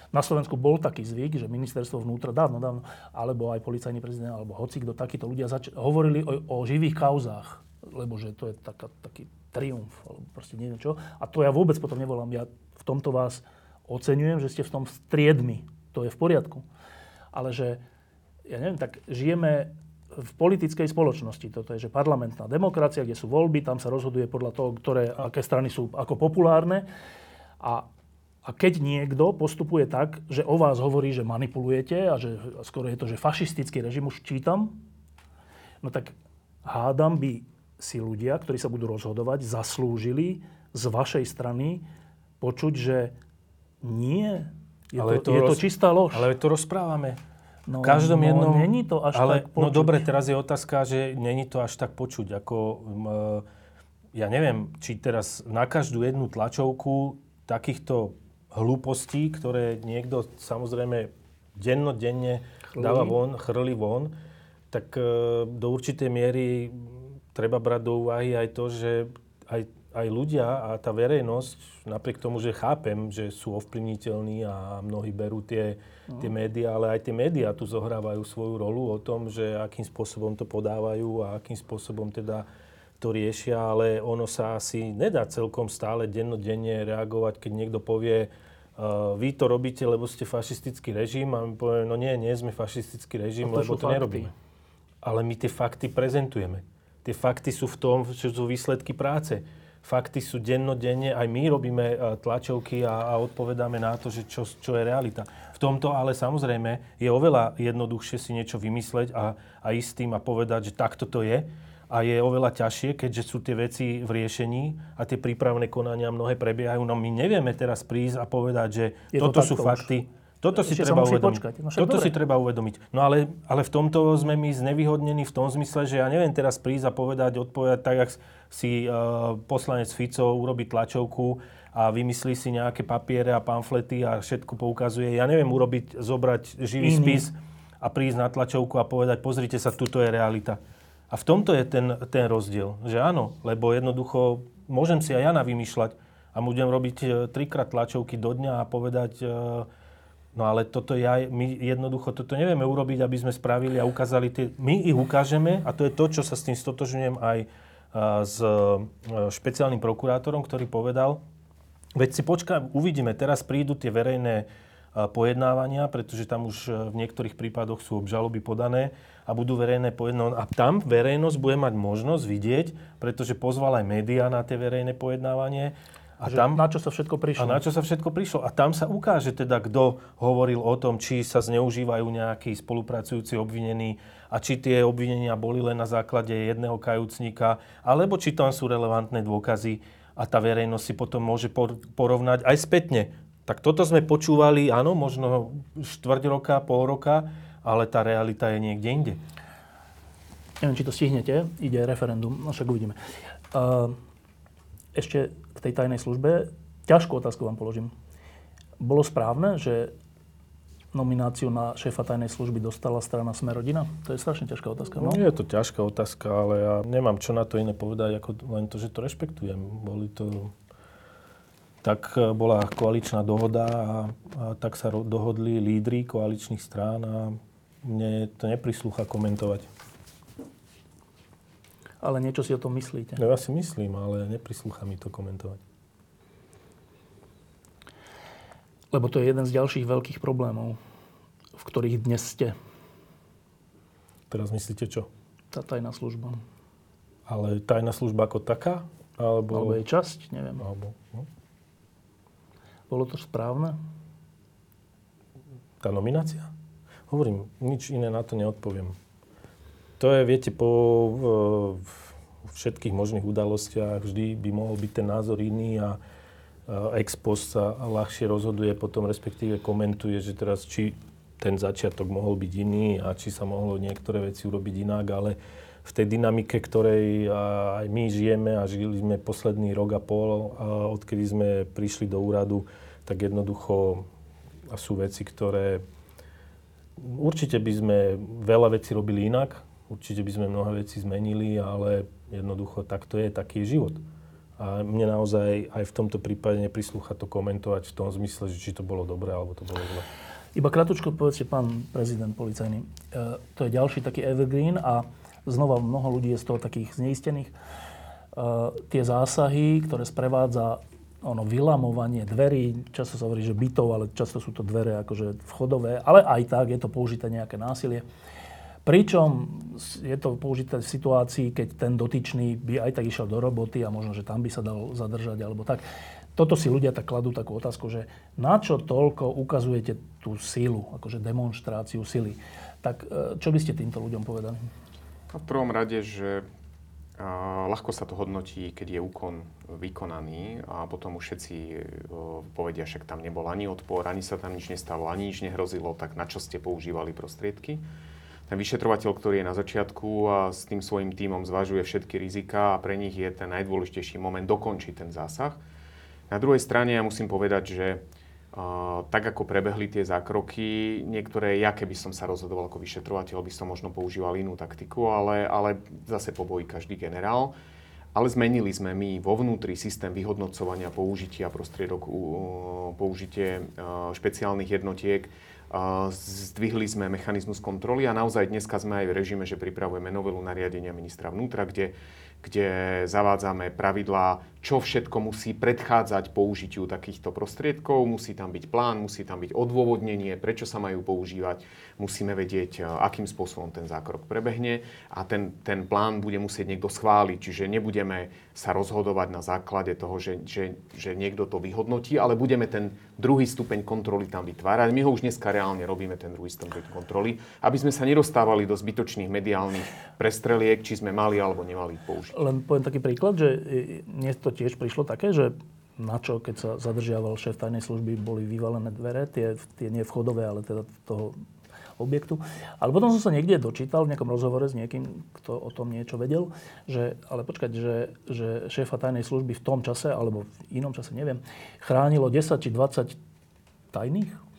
Na Slovensku bol taký zvyk, že ministerstvo vnútra dávno, dávno, alebo aj policajný prezident, alebo hoci kto takíto ľudia zač- hovorili o, o živých kauzách, lebo že to je taká, taký triumf, alebo proste neviem čo. A to ja vôbec potom nevolám. Ja v tomto vás oceňujem, že ste v tom striedmi. To je v poriadku. Ale že, ja neviem, tak žijeme v politickej spoločnosti. Toto je, že parlamentná demokracia, kde sú voľby, tam sa rozhoduje podľa toho, ktoré, aké strany sú ako populárne. A a keď niekto postupuje tak, že o vás hovorí, že manipulujete a že skoro je to, že fašistický režim už čítam, no tak hádam by si ľudia, ktorí sa budú rozhodovať, zaslúžili z vašej strany počuť, že nie, je, ale to, je to, roz... čistá lož. Ale to rozprávame. No, v každom no, jednom... není to až ale, tak počuť. No dobre, teraz je otázka, že není to až tak počuť. Ako, ja neviem, či teraz na každú jednu tlačovku takýchto hlúpostí, ktoré niekto samozrejme dennodenne chrli. dáva von, chrli von, tak e, do určitej miery treba brať do úvahy aj to, že aj, aj ľudia a tá verejnosť, napriek tomu, že chápem, že sú ovplyvniteľní a mnohí berú tie, no. tie médiá, ale aj tie médiá tu zohrávajú svoju rolu o tom, že akým spôsobom to podávajú a akým spôsobom teda to riešia, ale ono sa asi nedá celkom stále dennodenne reagovať, keď niekto povie, vy to robíte, lebo ste fašistický režim a my povieme, no nie, nie sme fašistický režim, to lebo to fakty. nerobíme. Ale my tie fakty prezentujeme. Tie fakty sú v tom, že sú výsledky práce. Fakty sú dennodenne, aj my robíme uh, tlačovky a, a odpovedáme na to, že čo, čo je realita. V tomto ale samozrejme je oveľa jednoduchšie si niečo vymysleť a, a ísť tým a povedať, že takto to je, a je oveľa ťažšie, keďže sú tie veci v riešení a tie prípravné konania mnohé prebiehajú. No my nevieme teraz prísť a povedať, že je toto to sú fakty. Už. Toto si treba uvedomiť. No, Toto dobre. si treba uvedomiť. No ale, ale v tomto sme my znevýhodnení v tom zmysle, že ja neviem teraz prísť a povedať, odpovedať tak, jak si uh, poslanec Fico urobí tlačovku a vymyslí si nejaké papiere a pamflety a všetko poukazuje. Ja neviem urobiť, zobrať živý Iný. spis a prísť na tlačovku a povedať, pozrite sa, tuto je realita. A v tomto je ten, ten rozdiel, že áno, lebo jednoducho môžem si aj ja navymýšľať a budem robiť e, trikrát tlačovky do dňa a povedať, e, No ale toto ja, my jednoducho toto nevieme urobiť, aby sme spravili a ukázali tie... My ich ukážeme a to je to, čo sa s tým stotožňujem aj s e, špeciálnym prokurátorom, ktorý povedal, veď si počkaj, uvidíme, teraz prídu tie verejné pojednávania, pretože tam už v niektorých prípadoch sú obžaloby podané a budú verejné pojednávania. A tam verejnosť bude mať možnosť vidieť, pretože pozval aj médiá na tie verejné pojednávanie. A tam, na čo sa všetko prišlo. A na čo sa všetko prišlo. A tam sa ukáže teda, kto hovoril o tom, či sa zneužívajú nejakí spolupracujúci obvinení a či tie obvinenia boli len na základe jedného kajúcníka, alebo či tam sú relevantné dôkazy a tá verejnosť si potom môže porovnať aj spätne tak toto sme počúvali, áno, možno štvrť roka, pol roka, ale tá realita je niekde inde. Neviem, či to stihnete. Ide referendum, no však uvidíme. Ešte k tej tajnej službe. Ťažkú otázku vám položím. Bolo správne, že nomináciu na šéfa tajnej služby dostala strana Smerodina? To je strašne ťažká otázka. No? Nie je to ťažká otázka, ale ja nemám čo na to iné povedať, ako len to, že to rešpektujem. Boli to tak e, bola koaličná dohoda a, a tak sa dohodli lídry koaličných strán a mne to neprislúcha komentovať. Ale niečo si o tom myslíte? No, ja si myslím, ale neprislúcha mi to komentovať. Lebo to je jeden z ďalších veľkých problémov, v ktorých dnes ste. Teraz myslíte čo? Tá tajná služba. Ale tajná služba ako taká? Alebo, alebo jej časť, neviem. Alebo, no. Bolo to správne? Tá nominácia? Hovorím, nič iné na to neodpoviem. To je, viete, po všetkých možných udalostiach vždy by mohol byť ten názor iný a ex post sa ľahšie rozhoduje, potom respektíve komentuje, že teraz či ten začiatok mohol byť iný a či sa mohlo niektoré veci urobiť inak, ale v tej dynamike, ktorej aj my žijeme a žili sme posledný rok a pol, odkedy sme prišli do úradu, tak jednoducho sú veci, ktoré určite by sme veľa vecí robili inak, určite by sme mnohé veci zmenili, ale jednoducho tak to je, taký je život. A mne naozaj aj v tomto prípade neprislúcha to komentovať v tom zmysle, že či to bolo dobré alebo to bolo zle. Iba krátko povedzte, pán prezident policajný, e, to je ďalší taký evergreen a znova mnoho ľudí je z toho takých zneistených. E, tie zásahy, ktoré sprevádza ono vylamovanie dverí, často sa hovorí, že bytov, ale často sú to dvere akože vchodové, ale aj tak je to použité nejaké násilie. Pričom je to použité v situácii, keď ten dotyčný by aj tak išiel do roboty a možno, že tam by sa dal zadržať alebo tak. Toto si ľudia tak kladú takú otázku, že na čo toľko ukazujete tú silu, akože demonstráciu sily. Tak e, čo by ste týmto ľuďom povedali? V prvom rade, že ľahko sa to hodnotí, keď je úkon vykonaný a potom už všetci e, povedia, však tam nebol ani odpor, ani sa tam nič nestalo, ani nič nehrozilo, tak na čo ste používali prostriedky? Ten vyšetrovateľ, ktorý je na začiatku a s tým svojim tímom zvažuje všetky rizika a pre nich je ten najdôležitejší moment dokončiť ten zásah. Na druhej strane ja musím povedať, že tak ako prebehli tie zákroky, niektoré, ja keby som sa rozhodoval ako vyšetrovateľ, by som možno používal inú taktiku, ale, ale zase pobojí každý generál. Ale zmenili sme my vo vnútri systém vyhodnocovania použitia prostriedok, použitie špeciálnych jednotiek. Zdvihli sme mechanizmus kontroly a naozaj dneska sme aj v režime, že pripravujeme novelu nariadenia ministra vnútra, kde kde zavádzame pravidlá, čo všetko musí predchádzať použitiu takýchto prostriedkov. Musí tam byť plán, musí tam byť odôvodnenie, prečo sa majú používať. Musíme vedieť, e, akým spôsobom ten zákrok prebehne a ten, ten plán bude musieť niekto schváliť. Čiže nebudeme sa rozhodovať na základe toho, že, že, že niekto to vyhodnotí, ale budeme ten druhý stupeň kontroly tam vytvárať. My ho už dneska reálne robíme, ten druhý stupeň kontroly, aby sme sa nedostávali do zbytočných mediálnych prestreliek, či sme mali alebo nemali použiť. Len poviem taký príklad, že dnes to tiež prišlo také, že na čo, keď sa zadržiaval šéf tajnej služby, boli vyvalené dvere, tie, tie nie vchodové, ale teda toho objektu. Ale potom som sa niekde dočítal v nejakom rozhovore s niekým, kto o tom niečo vedel, že, ale počkať, že, že šéfa tajnej služby v tom čase, alebo v inom čase, neviem, chránilo 10 či 20 tajných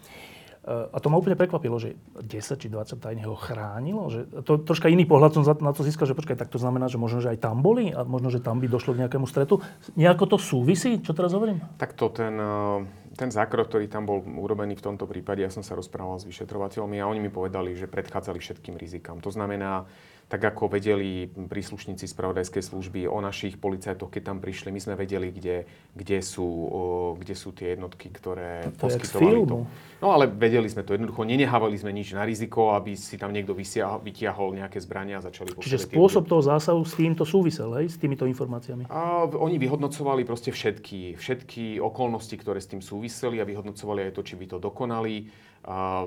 a to ma úplne prekvapilo, že 10 či 20 tajne ho chránilo. Že to troška iný pohľad som na to získal, že počkaj, tak to znamená, že možno, že aj tam boli a možno, že tam by došlo k nejakému stretu. Nejako to súvisí, čo teraz hovorím? Tak to ten, ten zákrok, ktorý tam bol urobený v tomto prípade, ja som sa rozprával s vyšetrovateľmi a oni mi povedali, že predchádzali všetkým rizikám. To znamená, tak ako vedeli príslušníci spravodajskej služby o našich policajtoch, keď tam prišli, my sme vedeli, kde, kde, sú, kde sú tie jednotky, ktoré To poskytovali to. No ale vedeli sme to jednoducho, nenehávali sme nič na riziko, aby si tam niekto vysiahol, vytiahol nejaké zbrania a začali Čiže spôsob toho zásahu s týmto súvisel, hej? S týmito informáciami. a oni vyhodnocovali proste všetky, všetky okolnosti, ktoré s tým súviseli a vyhodnocovali aj to, či by to dokonali. A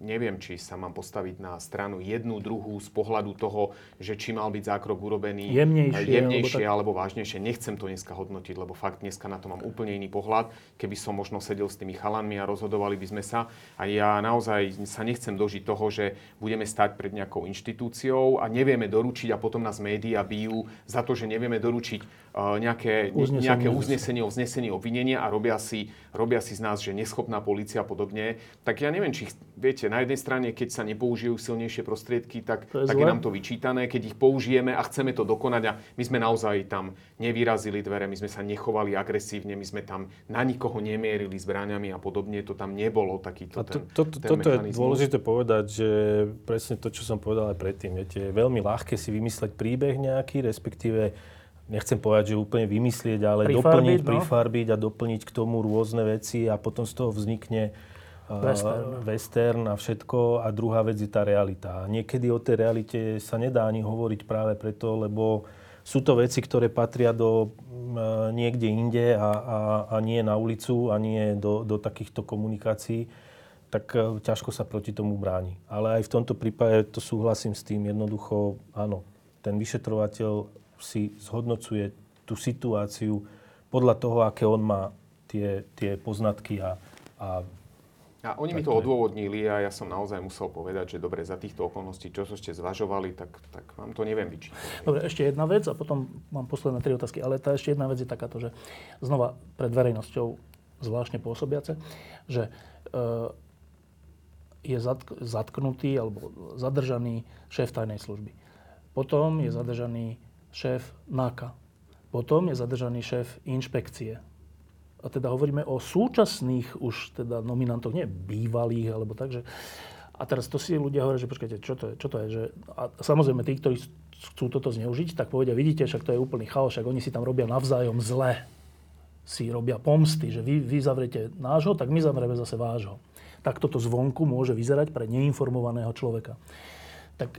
neviem, či sa mám postaviť na stranu jednu, druhú z pohľadu toho, že či mal byť zákrok urobený Jemnejšie, jemnejšie alebo alebo, vážnejšie. Nechcem to dneska hodnotiť, lebo fakt dneska na to mám úplne iný pohľad. Keby som možno sedel s tými chalanmi a rozhodovali by sme sa. A ja naozaj sa nechcem dožiť toho, že budeme stať pred nejakou inštitúciou a nevieme doručiť a potom nás médiá bijú za to, že nevieme doručiť nejaké, Uznesenie. nejaké uznesenie o vznesení obvinenia a robia si, robia si z nás, že neschopná polícia a podobne. Tak ja neviem, či, viete, na jednej strane, keď sa nepoužijú silnejšie prostriedky, tak, To je tak je nám to vyčítané. Keď ich použijeme a chceme to dokonať a my sme naozaj tam nevyrazili dvere, my sme sa nechovali agresívne, my sme tam na nikoho nemierili zbraniami a podobne, to tam nebolo takýto A to, ten, to, to, ten toto je mechanizmus. dôležité povedať, že presne to, čo som povedal aj predtým. Viete, je veľmi ľahké si vymysleť príbeh nejaký, respektíve nechcem povedať, že úplne vymyslieť, ale Prifarbiť, doplniť, no. prifarbiť a doplniť k tomu rôzne veci a potom z toho vznikne uh, Western. western a všetko a druhá vec je tá realita. Niekedy o tej realite sa nedá ani hovoriť práve preto, lebo sú to veci, ktoré patria do mm, niekde inde a, a, a nie na ulicu a nie do, do takýchto komunikácií, tak e, ťažko sa proti tomu bráni. Ale aj v tomto prípade to súhlasím s tým jednoducho, áno, ten vyšetrovateľ si zhodnocuje tú situáciu podľa toho, aké on má tie, tie poznatky a, a A oni mi Tak to odôvodnili a ja som naozaj musel povedať, že dobre, za týchto okolností, čo ste zvažovali, tak, tak vám to neviem vyčítať. Dobre, ešte jedna vec a potom mám posledné tri otázky. Ale tá ešte jedna vec je takáto, že znova pred verejnosťou zvláštne pôsobiace, že e, je zatk- zatknutý alebo zadržaný šéf tajnej služby. Potom je zadržaný šéf NAKA. Potom je zadržaný šéf inšpekcie. A teda hovoríme o súčasných už teda nominantoch, nie bývalých, alebo tak, že... A teraz to si ľudia hovoria, že počkajte, čo to je, čo to je, že... A samozrejme, tí, ktorí chcú toto zneužiť, tak povedia, vidíte, však to je úplný chaos, však oni si tam robia navzájom zle. Si robia pomsty, že vy, vy zavrete nášho, tak my zavrieme zase vášho. Tak toto zvonku môže vyzerať pre neinformovaného človeka. Tak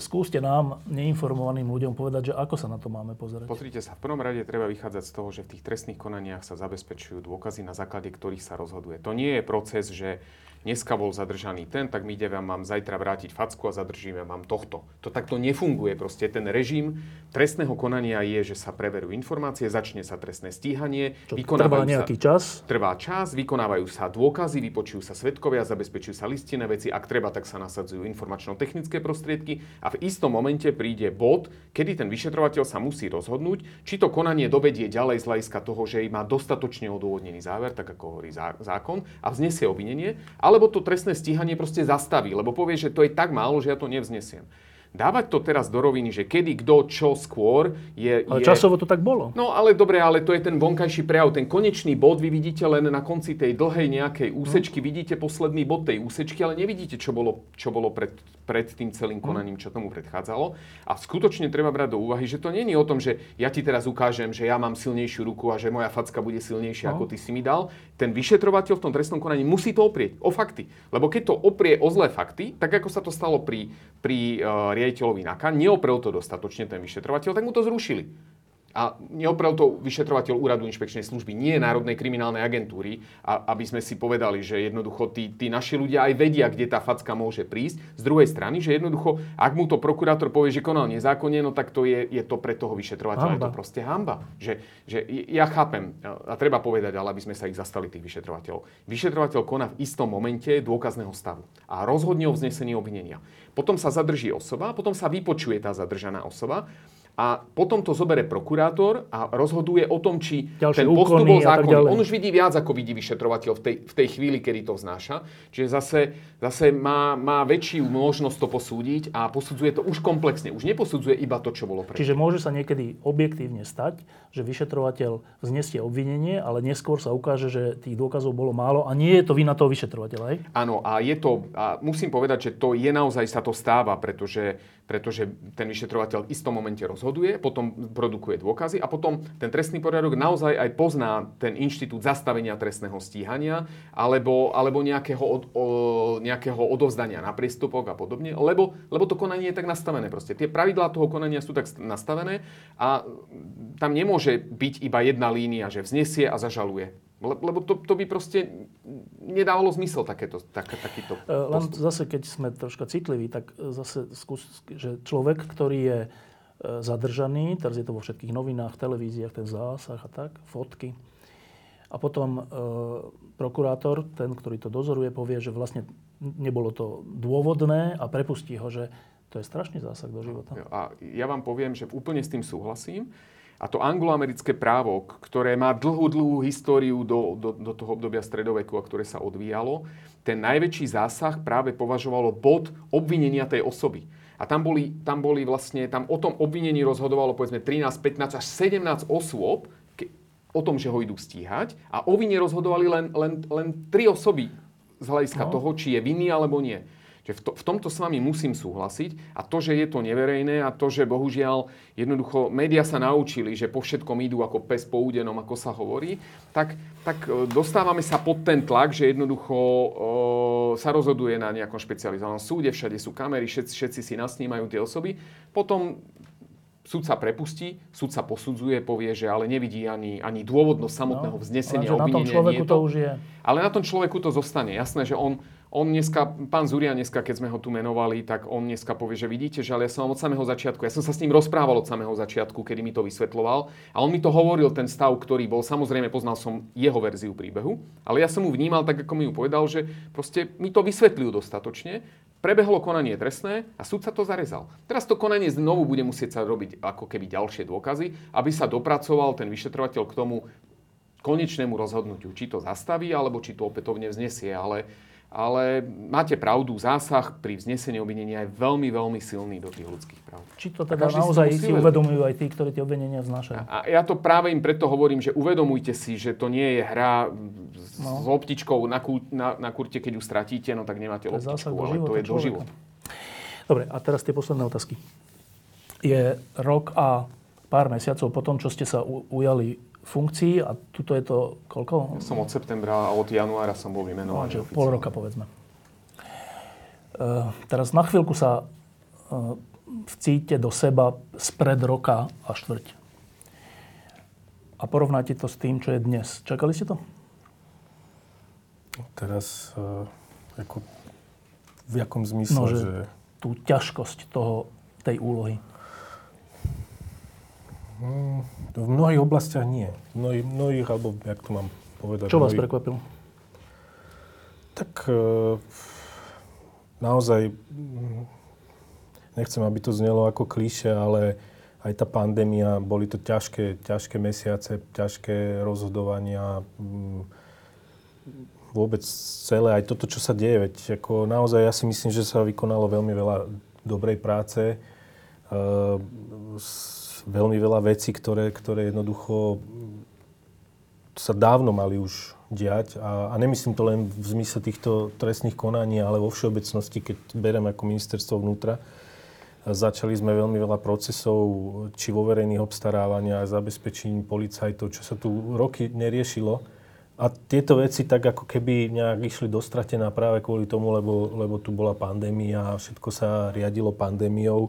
skúste nám, neinformovaným ľuďom, povedať, že ako sa na to máme pozerať. Pozrite sa, v prvom rade treba vychádzať z toho, že v tých trestných konaniach sa zabezpečujú dôkazy, na základe ktorých sa rozhoduje. To nie je proces, že dneska bol zadržaný ten, tak my ideme vám zajtra vrátiť facku a zadržíme vám tohto. To takto nefunguje. Proste ten režim trestného konania je, že sa preverujú informácie, začne sa trestné stíhanie, Čo trvá vykonávajú sa- nejaký čas. Trvá čas, vykonávajú sa dôkazy, vypočujú sa svetkovia, zabezpečujú sa listinné veci, ak treba, tak sa nasadzujú informačno-technické prostriedky a v istom momente príde bod, kedy ten vyšetrovateľ sa musí rozhodnúť, či to konanie dovedie ďalej z hľadiska toho, že má dostatočne odôvodnený záver, tak ako hovorí zá- zákon, a vznesie obvinenie, alebo to trestné stíhanie proste zastaví, lebo povie, že to je tak málo, že ja to nevznesiem. Dávať to teraz do roviny, že kedy, kto, čo skôr, je... Ale je... časovo to tak bolo. No ale dobre, ale to je ten vonkajší prejav. Ten konečný bod vy vidíte len na konci tej dlhej nejakej úsečky. Vidíte posledný bod tej úsečky, ale nevidíte, čo bolo, čo bolo pred, pred tým celým konaním, čo tomu predchádzalo. A skutočne treba brať do úvahy, že to není o tom, že ja ti teraz ukážem, že ja mám silnejšiu ruku a že moja facka bude silnejšia, No. ako ty si mi dal. Ten vyšetrovateľ v tom trestnom konaní musí to oprieť o fakty. Lebo keď to oprie o zlé fakty, tak ako sa to stalo pri, pri uh, riaditeľovi NAKA, neoprel to dostatočne ten vyšetrovateľ, tak mu to zrušili. A neoprel to vyšetrovateľ úradu inšpekčnej služby, nie Národnej kriminálnej agentúry, a, aby sme si povedali, že jednoducho tí, tí naši ľudia aj vedia, kde tá facka môže prísť. Z druhej strany, že jednoducho, ak mu to prokurátor povie, že konal nezákonne, no tak to je, je to pre toho vyšetrovateľa je to proste hamba. Že, že ja chápem, a treba povedať, ale aby sme sa ich zastali, tých vyšetrovateľov. Vyšetrovateľ koná v istom momente dôkazného stavu a rozhodne o vznesení obvinenia. Potom sa zadrží osoba, potom sa vypočuje tá zadržaná osoba a potom to zobere prokurátor a rozhoduje o tom, či Ďalšie ten postup bol zákonný. On už vidí viac, ako vidí vyšetrovateľ v tej, v tej chvíli, kedy to vznáša. Čiže zase, zase má, má väčšiu možnosť to posúdiť a posudzuje to už komplexne. Už neposudzuje iba to, čo bolo predtým. Čiže môže sa niekedy objektívne stať, že vyšetrovateľ vznesie obvinenie, ale neskôr sa ukáže, že tých dôkazov bolo málo a nie je to vina toho vyšetrovateľa, hej? Áno, a je to, a musím povedať, že to je naozaj sa to stáva, pretože, pretože ten vyšetrovateľ v istom momente rozhoduje, potom produkuje dôkazy a potom ten trestný poriadok naozaj aj pozná ten inštitút zastavenia trestného stíhania alebo, alebo nejakého, od, o, nejakého odovzdania na priestupok a podobne, lebo, lebo to konanie je tak nastavené proste. Tie pravidlá toho konania sú tak nastavené a tam nemôže byť iba jedna línia, že vznesie a zažaluje. Le- Lebo to, to by proste nedávalo zmysel takéto, tak, takýto E, Len postup. zase, keď sme troška citliví, tak zase skús, že človek, ktorý je e, zadržaný, teraz je to vo všetkých novinách, televíziách, ten zásah a tak, fotky. A potom e, prokurátor, ten, ktorý to dozoruje, povie, že vlastne nebolo to dôvodné a prepustí ho, že to je strašný zásah do života. A ja vám poviem, že úplne s tým súhlasím. A to angloamerické právo, ktoré má dlhú, dlhú históriu do, do, do toho obdobia stredoveku a ktoré sa odvíjalo, ten najväčší zásah práve považovalo bod obvinenia tej osoby. A tam boli, tam boli vlastne, tam o tom obvinení rozhodovalo povedzme 13, 15 až 17 osôb, ke, o tom, že ho idú stíhať. A o vine rozhodovali len, len, len tri osoby z hľadiska No. toho, či je vinný alebo nie. Že v, to, v tomto s vami musím súhlasiť a to, že je to neverejné a to, že bohužiaľ jednoducho médiá sa naučili, že po všetkom idú ako pes po údenom, ako sa hovorí, tak, tak e, dostávame sa pod ten tlak, že jednoducho o, sa rozhoduje na nejakom špecializovanom súde, všade sú kamery, všetci, všetci si nasnímajú tie osoby. Potom súd sa prepustí, súd sa posudzuje, povie, že ale nevidí ani, ani dôvodnosť samotného vznesenia No, Lenže na tom obvinenia. človeku je to už je. ale na tom človeku to zostane. Jasné, že on, on dneska, pán Zuria dneska, keď sme ho tu menovali, tak on dneska povie, že vidíte, že ale ja som vám od samého začiatku, ja som sa s ním rozprával od samého začiatku, kedy mi to vysvetloval. A on mi to hovoril, ten stav, ktorý bol. Samozrejme, poznal som jeho verziu príbehu, ale ja som mu vnímal tak, ako mi ju povedal, že proste mi to vysvetlil dostatočne. Prebehlo konanie trestné a súd sa to zarezal. Teraz to konanie znovu bude musieť sa robiť ako keby ďalšie dôkazy, aby sa dopracoval ten vyšetrovateľ k tomu konečnému rozhodnutiu, či to zastaví, alebo či to opätovne vznesie. Ale, ale máte pravdu, zásah pri vznesení obvinenia je veľmi, veľmi silný do tých ľudských práv. Či to teda si naozaj si uvedomujú aj tí, ktorí tie obvinenia vznášajú. A ja to práve im preto hovorím, že uvedomujte si, že to nie je hra s, No. s loptičkou na, kú, na, na kurte, keď ju stratíte, no tak nemáte To loptičku, do ale života to je do života. Dobre, a teraz tie posledné otázky. Je rok a pár mesiacov po tom, čo ste sa u- ujali funkcií a tuto je to koľko? Som od septembra a od januára som bol No, vymenovaný. čiže oficiálne. pol roka povedzme. Uh, teraz na chvíľku sa uh, vcíte do seba spred roka a štvrť. A porovnáte to s tým, čo je dnes. Čakali ste to? Teraz, uh, ako, v jakom zmysle, No, že... že- Tú ťažkosť toho, tej úlohy. Mm, v mnohých oblastiach nie. V mnohých, mnohých alebo jak to mám povedať? Čo vás mnohých- prekvapilo? Tak e, naozaj, nechcem, aby to znelo ako klíše, ale aj tá pandémia, boli to ťažké, ťažké mesiace, ťažké rozhodovania, mm, vôbec celé, aj toto, čo sa deje, veď ako naozaj ja si myslím, že sa vykonalo veľmi veľa dobrej práce, e, s- veľmi veľa vecí, ktoré, ktoré jednoducho sa dávno mali už diať a, a nemyslím to len v zmysle týchto trestných konaní, ale vo všeobecnosti, keď berem ako ministerstvo vnútra. Začali sme veľmi veľa procesov, či vo verejných obstarávaniach, zabezpečení policajtov, čo sa tu roky neriešilo. A tieto veci tak ako keby nejak išli dostratená práve kvôli tomu, lebo, lebo tu bola pandémia a všetko sa riadilo pandémiou.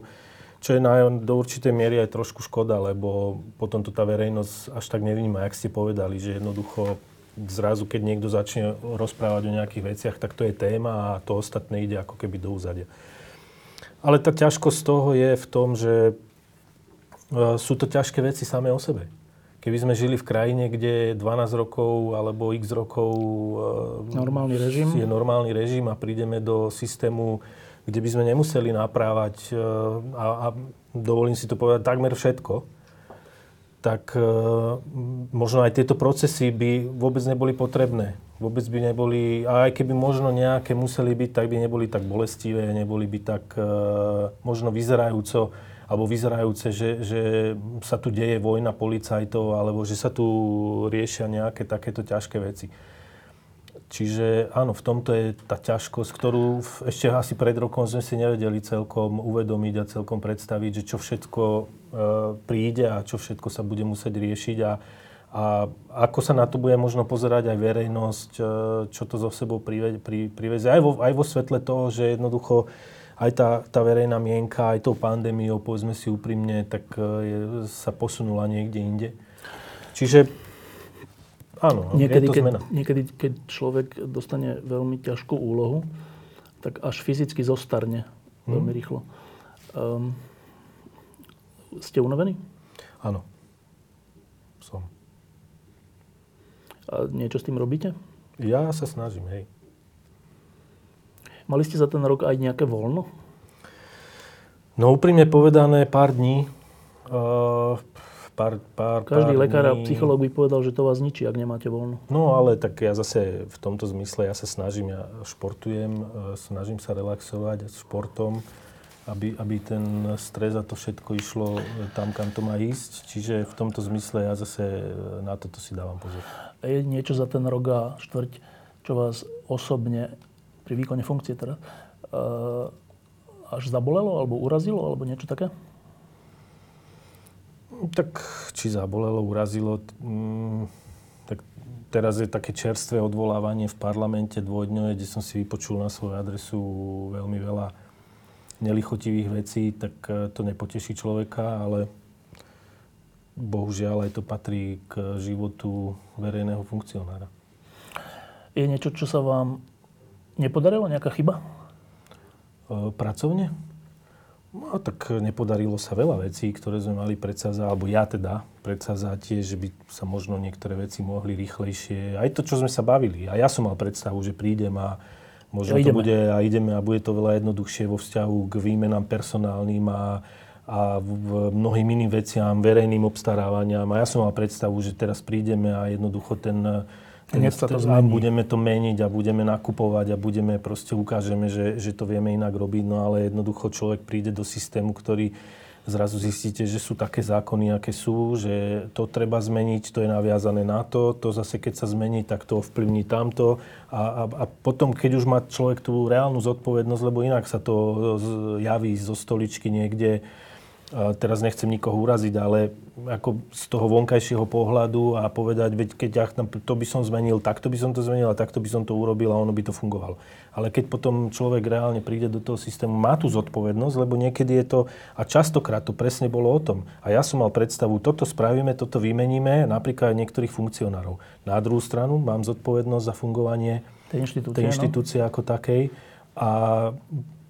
Čo je na, do určitej miery aj trošku škoda, lebo potom to tá verejnosť až tak nevníma, jak ste povedali, že jednoducho zrazu, keď niekto začne rozprávať o nejakých veciach, tak to je téma a to ostatné ide ako keby do úzadia. Ale tá ťažkosť toho je v tom, že e, sú to ťažké veci samé o sebe. Keby sme žili v krajine, kde 12 rokov alebo x rokov e, Normálny režim. je normálny režim a prídeme do systému kde by sme nemuseli naprávať e, a, a dovolím si to povedať takmer všetko, tak e, možno aj tieto procesy by vôbec neboli potrebné. Vôbec by neboli, a aj keby možno nejaké museli byť, tak by neboli tak bolestivé, neboli by tak e, možno vyzerajúco, alebo vyzerajúce, že, že sa tu deje vojna policajtov, alebo že sa tu riešia nejaké takéto ťažké veci. Čiže áno, v tomto je tá ťažkosť, ktorú ešte asi pred rokom sme si nevedeli celkom uvedomiť a celkom predstaviť, že čo všetko e, príde a čo všetko sa bude musieť riešiť a, a ako sa na to bude možno pozerať aj verejnosť, e, čo to zo sebou prive, pri, privezie. Aj vo, aj vo svetle toho, že jednoducho aj tá, tá verejná mienka, aj tou pandémiou, povedzme si úprimne, tak e, je, sa posunula niekde inde. Čiže Áno, niekedy, je to keď, zmena. niekedy, keď človek dostane veľmi ťažkú úlohu, tak až fyzicky zostarne hmm. veľmi rýchlo. Um, ste unavení? Áno. Som. A niečo s tým robíte? Ja sa snažím, hej. Mali ste za ten rok aj nejaké voľno? No úprimne povedané, pár dní. Uh, pár, pár, Každý pár lekár a psychológ by povedal, že to vás ničí, ak nemáte voľno. No ale tak ja zase v tomto zmysle, ja sa snažím, ja športujem, e, snažím sa relaxovať športom, aby, aby ten stres a to všetko išlo e, tam, kam to má ísť. Čiže v tomto zmysle ja zase e, na toto si dávam pozor. Je niečo za ten rok a štvrť, čo vás osobne pri výkone funkcie teda až zabolelo, alebo urazilo, alebo niečo také? Tak či zabolelo, urazilo, mm, tak teraz je také čerstvé odvolávanie v parlamente dvojdňové, kde som si vypočul na svoju adresu veľmi veľa nelichotivých vecí, tak e, to nepoteší človeka, ale bohužiaľ aj to patrí k životu verejného funkcionára. Je niečo, čo sa vám nepodarilo? Nejaká chyba? E, pracovne? No tak nepodarilo sa veľa vecí, ktoré sme mali predsazať, alebo ja teda predsazať že by sa možno niektoré veci mohli rýchlejšie. Aj to, čo sme sa bavili. A ja som mal predstavu, že prídem a možno ja to bude a ideme a bude to veľa jednoduchšie vo vzťahu k výmenám personálnym a, a v mnohým iným veciam, verejným obstarávaniam. A ja som mal predstavu, že teraz prídeme a jednoducho ten Hneď sa to zmení. budeme to meniť a budeme nakupovať a budeme proste ukážeme, že, že to vieme inak robiť, no ale jednoducho človek príde do systému, ktorý zrazu zistíte, že sú také zákony, aké sú, že to treba zmeniť, to je naviazané na to, to zase keď sa zmení, tak to ovplyvní tamto a, a, a potom, keď už má človek tú reálnu zodpovednosť, lebo inak sa to javí zo stoličky niekde, teraz nechcem nikoho uraziť, ale ako z toho vonkajšieho pohľadu a povedať, veď keď ja to by som zmenil, takto by som to zmenil a takto by som to urobil a ono by to fungovalo. Ale keď potom človek reálne príde do toho systému, má tú zodpovednosť, lebo niekedy je to, a častokrát to presne bolo o tom. A ja som mal predstavu, toto spravíme, toto vymeníme, napríklad aj niektorých funkcionárov. Na druhú stranu mám zodpovednosť za fungovanie tej inštitúcie, tej inštitúcie no? ako takej. A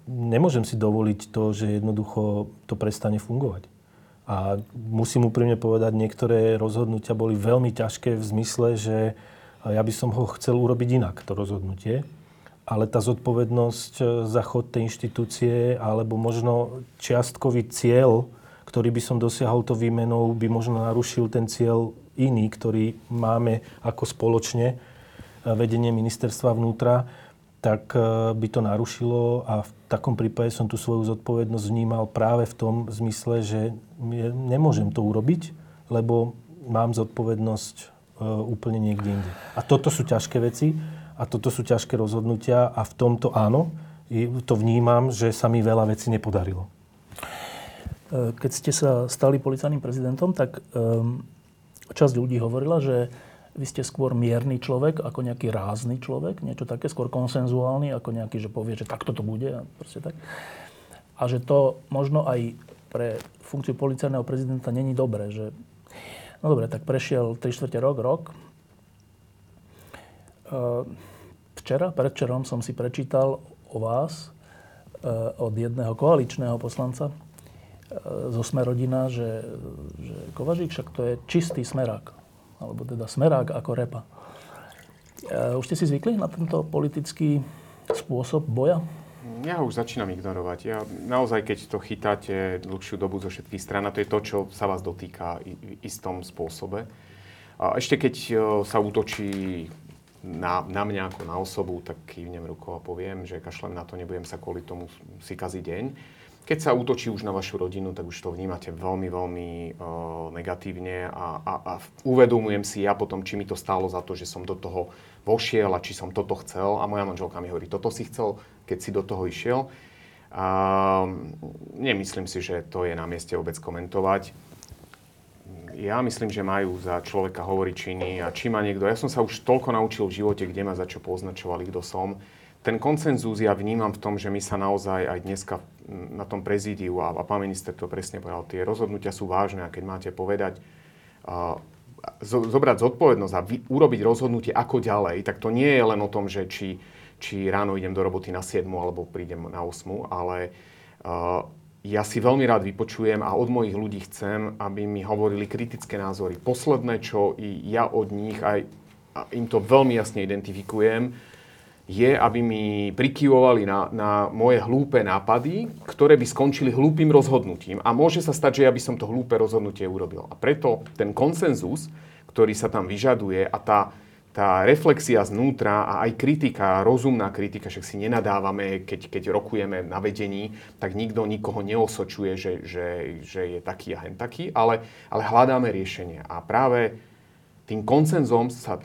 nemôžem si dovoliť to, že jednoducho to prestane fungovať. A musím úprimne povedať, niektoré rozhodnutia boli veľmi ťažké v zmysle, že ja by som ho chcel urobiť inak, to rozhodnutie. Ale tá zodpovednosť e, za chod tej inštitúcie, alebo možno čiastkový cieľ, ktorý by som dosiahol to výmenou, by možno narušil ten cieľ iný, ktorý máme ako spoločne e, vedenie ministerstva vnútra tak e, by to narušilo a v takom prípade som tú svoju zodpovednosť vnímal práve v tom zmysle, že nemôžem to urobiť, lebo mám zodpovednosť e, úplne niekde inde. A toto sú ťažké veci a toto sú ťažké rozhodnutia a v tomto áno, to vnímam, že sa mi veľa vecí nepodarilo. E, keď ste sa stali policajným prezidentom, tak um, časť ľudí hovorila, že vy ste skôr mierny človek, ako nejaký rázny človek, niečo také, skôr konsenzuálny, ako nejaký, že povie, že takto to bude a proste tak. A že to možno aj pre funkciu policajného prezidenta není dobré, že no dobre, tak prešiel 3 čtvrte rok, rok. Ehm, včera, predvčerom som si prečítal o vás ehm, od jedného koaličného poslanca ehm, zo Smerodina, že, že Kovažík však to je čistý smerák alebo teda smerák ako repa. E, už ste si zvykli na tento politický spôsob boja? Ja už začínam ignorovať. Ja naozaj, keď to chytáte dlhšiu dobu zo všetkých strán, a to je to, čo sa vás dotýka v istom spôsobe. A ešte keď sa útočí na, na mňa ako na osobu, tak kývnem rukou a poviem, že kašlem na to, nebudem sa kvôli tomu si kaziť deň. Keď sa útočí už na vašu rodinu, tak už to vnímate veľmi, veľmi uh, negatívne a, a, a uvedomujem si ja potom, či mi to stálo za to, že som do toho vošiel a či som toto chcel. A moja manželka mi hovorí, toto si chcel, keď si do toho išiel. Uh, nemyslím si, že to je na mieste vôbec komentovať ja myslím, že majú za človeka hovoriť činy a či má niekto. Ja som sa už toľko naučil v živote, kde ma za čo poznačovali, kto som. Ten koncenzus ja vnímam v tom, že my sa naozaj aj dneska na tom prezídiu, a, a pán minister to presne povedal, tie rozhodnutia sú vážne a keď máte povedať, uh, zo, zobrať zodpovednosť a vy, urobiť rozhodnutie ako ďalej, tak to nie je len o tom, že či, či ráno idem do roboty na 7 alebo prídem na 8, ale uh, ja si veľmi rád vypočujem a od mojich ľudí chcem, aby mi hovorili kritické názory. Posledné, čo i ja od nich aj im to veľmi jasne identifikujem, je, aby mi prikyvovali na, na moje hlúpe nápady, ktoré by skončili hlúpým rozhodnutím. A môže sa stať, že ja by som to hlúpe rozhodnutie urobil. A preto ten konsenzus, ktorý sa tam vyžaduje a tá, tá reflexia znútra a aj kritika, rozumná kritika, však si nenadávame, keď, keď rokujeme na vedení, tak nikto nikoho neosočuje, že, že, že je taký a hen taký, ale, ale hľadáme riešenie. A práve tým koncenzom sa,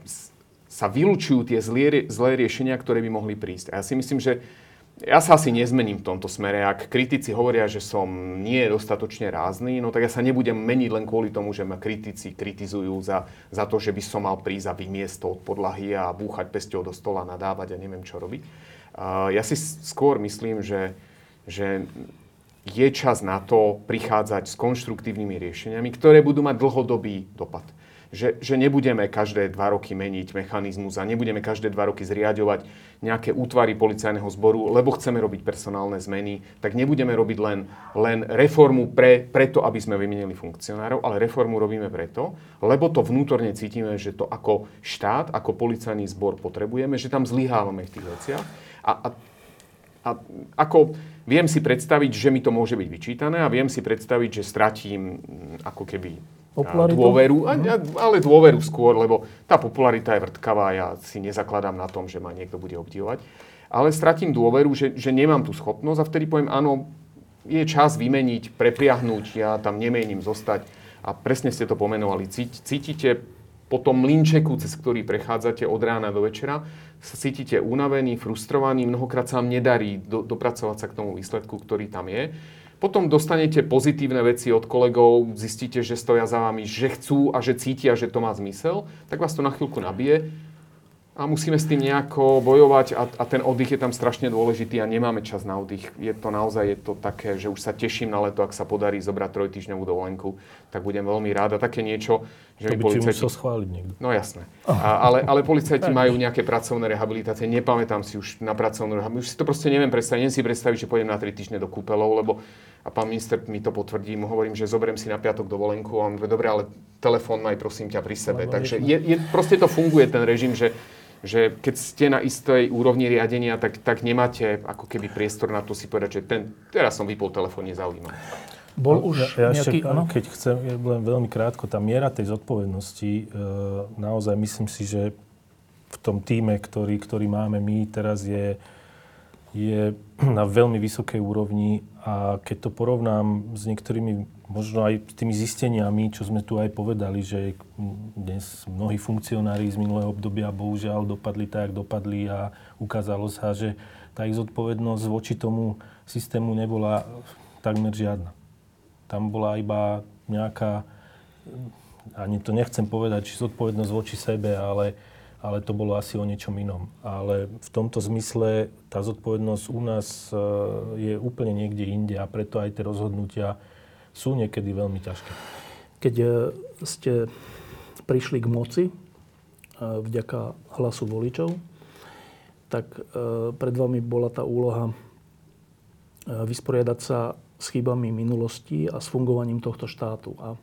sa vylúčujú tie zlé, zlé riešenia, ktoré by mohli prísť. A ja si myslím, že ja sa asi nezmením v tomto smere. Ak kritici hovoria, že som nie dostatočne rázny, no tak ja sa nebudem meniť len kvôli tomu, že ma kritici kritizujú za, za to, že by som mal prísť a vymiesť to od podlahy a búchať pesťou do stola, nadávať a neviem čo robiť. Ja si skôr myslím, že, že je čas na to prichádzať s konštruktívnymi riešeniami, ktoré budú mať dlhodobý dopad že, že nebudeme každé dva roky meniť mechanizmus a nebudeme každé dva roky zriadovať nejaké útvary policajného zboru, lebo chceme robiť personálne zmeny, tak nebudeme robiť len, len reformu pre, preto, aby sme vymenili funkcionárov, ale reformu robíme preto, lebo to vnútorne cítime, že to ako štát, ako policajný zbor potrebujeme, že tam zlyhávame v tých veciach. A, a, a ako viem si predstaviť, že mi to môže byť vyčítané a viem si predstaviť, že stratím ako keby popularitu? Dôveru, uh-huh. ale dôveru skôr, lebo tá popularita je vrtkavá, ja si nezakladám na tom, že ma niekto bude obdivovať. Ale stratím dôveru, že, že nemám tú schopnosť a vtedy poviem, áno, je čas vymeniť, prepriahnuť, ja tam nemením zostať. A presne ste to pomenovali. Cítite po tom mlinčeku, cez ktorý prechádzate od rána do večera, sa cítite unavený, frustrovaný, mnohokrát sa vám nedarí do, dopracovať sa k tomu výsledku, ktorý tam je. Potom dostanete pozitívne veci od kolegov, zistíte, že stoja za vami, že chcú a že cítia, že to má zmysel, tak vás to na chvíľku nabije a musíme s tým nejako bojovať a, a ten oddych je tam strašne dôležitý a nemáme čas na oddych. Je to naozaj je to také, že už sa teším na leto, ak sa podarí zobrať trojtýždňovú dovolenku, tak budem veľmi rád. A také niečo, že to by policajti... musel schváliť niekto. No jasné. A, ale, ale policajti majú nejaké pracovné rehabilitácie. Nepamätám si už na pracovnú rehabilitáciu. Už si to proste neviem predstaviť. Neviem si predstaviť, že pôjdem na 3 týždne do kúpelov, lebo a pán minister mi to potvrdí, mu hovorím, že zoberiem si na piatok dovolenku a on povie, dobre, ale telefón maj prosím ťa pri sebe. Takže je, je, proste to funguje ten režim, že že keď ste na istej úrovni riadenia, tak, tak nemáte ako keby priestor na to si povedať, že ten, teraz som vypol telefón, nezaujíma. Bol no, už ja, ja nejaký, ešte, keď chcem, len veľmi krátko, tá miera tej zodpovednosti, e, naozaj myslím si, že v tom týme, ktorý, ktorý máme my teraz je, je na veľmi vysokej úrovni a keď to porovnám s niektorými, možno aj s tými zisteniami, čo sme tu aj povedali, že dnes mnohí funkcionári z minulého obdobia bohužiaľ dopadli tak, dopadli a ukázalo sa, že tá ich zodpovednosť voči tomu systému nebola takmer žiadna. Tam bola iba nejaká, ani to nechcem povedať, či zodpovednosť voči sebe, ale ale to bolo asi o niečom inom. Ale v tomto zmysle tá zodpovednosť u nás e, je úplne niekde inde a preto aj tie rozhodnutia sú niekedy veľmi ťažké. Keď e, ste prišli k moci e, vďaka hlasu voličov, tak pred vami bola tá úloha vysporiadať sa s chybami minulosti a s fungovaním tohto štátu. A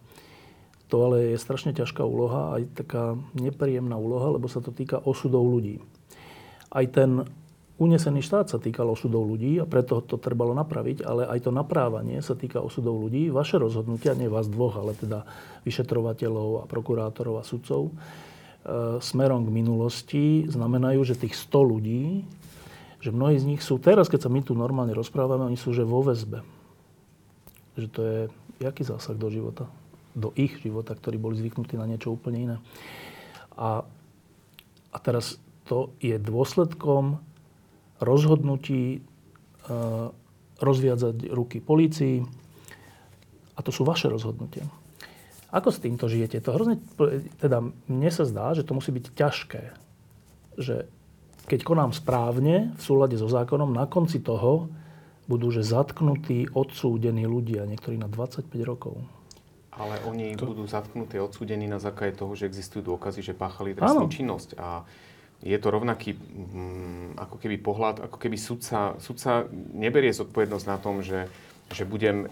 to ale je strašne ťažká úloha, aj taká nepríjemná úloha, lebo sa to týka osudov ľudí. Aj ten unesený štát sa týkal osudov ľudí a preto to trebalo napraviť, ale aj to naprávanie sa týka osudov ľudí. Vaše rozhodnutia, nie vás dvoch, ale teda vyšetrovateľov a prokurátorov a sudcov, e, smerom k minulosti znamenajú, že tých 100 ľudí, že mnohí z nich sú, teraz keď sa my tu normálne rozprávame, oni sú že vo väzbe. Že to je, jaký zásah do života? Do ich života, ktorí boli zvyknutí na niečo úplne iné. A, a teraz to je dôsledkom rozhodnutí e, rozviadzať ruky polícii. A to sú vaše rozhodnutia. Ako s týmto žijete? To hrozne, teda mne sa zdá, že to musí byť ťažké. Že keď konám správne, v súlade so zákonom, na konci toho budú že zatknutí, odsúdení ľudia, niektorí na 25 rokov. Ale oni to... budú zatknutí, odsúdení na základe toho, že existujú dôkazy, že páchali trestnú činnosť. A je to rovnaký mm, ako keby pohľad, ako keby sudca, sudca neberie zodpovednosť na tom, že, že budem,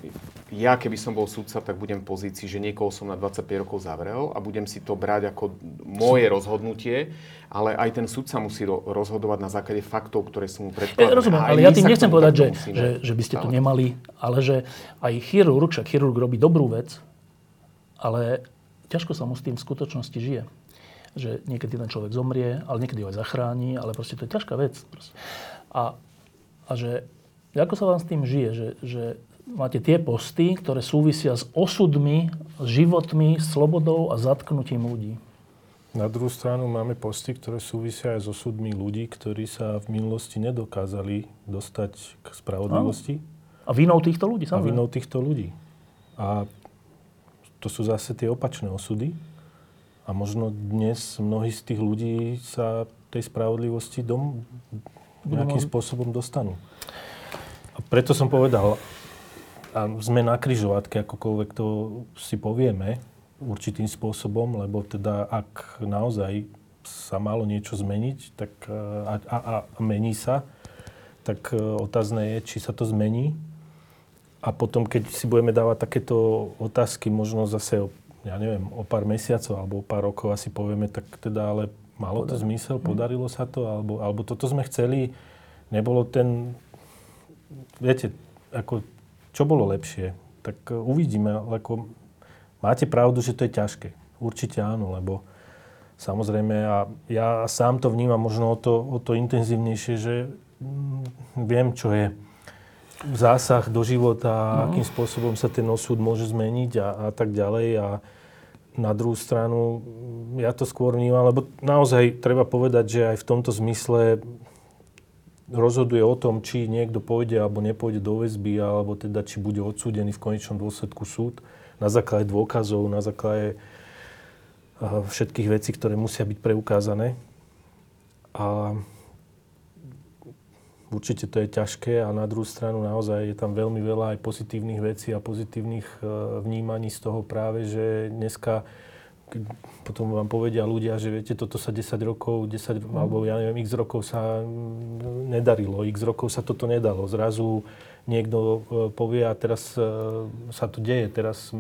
ja keby som bol sudca, tak budem v pozícii, že niekoho som na 25 rokov zavrel a budem si to brať ako moje rozhodnutie, ale aj ten sudca musí rozhodovať na základe faktov, ktoré sú mu predkladané. Ja, rozumiem, ale ja tým nechcem povedať, že, že, že by ste to nemali, ale že aj chirurg, však chirurg robí dobrú vec, ale ťažko sa mu s tým v skutočnosti žije že niekedy ten človek zomrie, ale niekedy ho aj zachráni, ale proste to je ťažká vec. A, a že ako sa vám s tým žije, že, že máte tie posty, ktoré súvisia s osudmi, s životmi, s slobodou a zatknutím ľudí. Na druhú stranu máme posty, ktoré súvisia aj s osudmi ľudí, ktorí sa v minulosti nedokázali dostať k spravodlivosti. A vinou týchto ľudí, samozrejme. A vinou týchto ľudí. A to sú zase tie opačné osudy. A možno dnes mnohí z tých ľudí sa tej spravodlivosti dom nejakým spôsobom dostanú. A preto som povedal, a sme na kryžovatke, akokoľvek to si povieme, určitým spôsobom, lebo teda ak naozaj sa malo niečo zmeniť tak, a, a, a mení sa, tak e, otázne je, či sa to zmení. A potom, keď si budeme dávať takéto otázky, možno zase ja neviem, o pár mesiacov alebo o pár rokov asi povieme, tak teda ale malo to zmysel, hm. podarilo sa to, alebo, alebo toto sme chceli, nebolo ten, viete, ako, čo bolo lepšie, tak e, uvidíme, ako, máte pravdu, že to je ťažké. Určite áno, lebo samozrejme, a ja sám to vnímam možno o to, o to intenzívnejšie, že mm, viem, čo je zásah do života, no. akým spôsobom sa ten osud môže zmeniť a, a tak ďalej. A, na druhú stranu, ja to skôr vnímam, lebo naozaj treba povedať, že aj v tomto zmysle rozhoduje o tom, či niekto pôjde alebo nepôjde do väzby, alebo teda či bude odsúdený v konečnom dôsledku súd na základe dôkazov, na základe všetkých vecí, ktoré musia byť preukázané. A určite to je ťažké a na druhú stranu naozaj je tam veľmi veľa aj pozitívnych vecí a pozitívnych e, vnímaní z toho práve, že dneska potom vám povedia ľudia, že viete, toto sa 10 rokov, 10, mm. alebo ja neviem, x rokov sa nedarilo, x rokov sa toto nedalo. Zrazu niekto e, povie a teraz e, sa to deje, teraz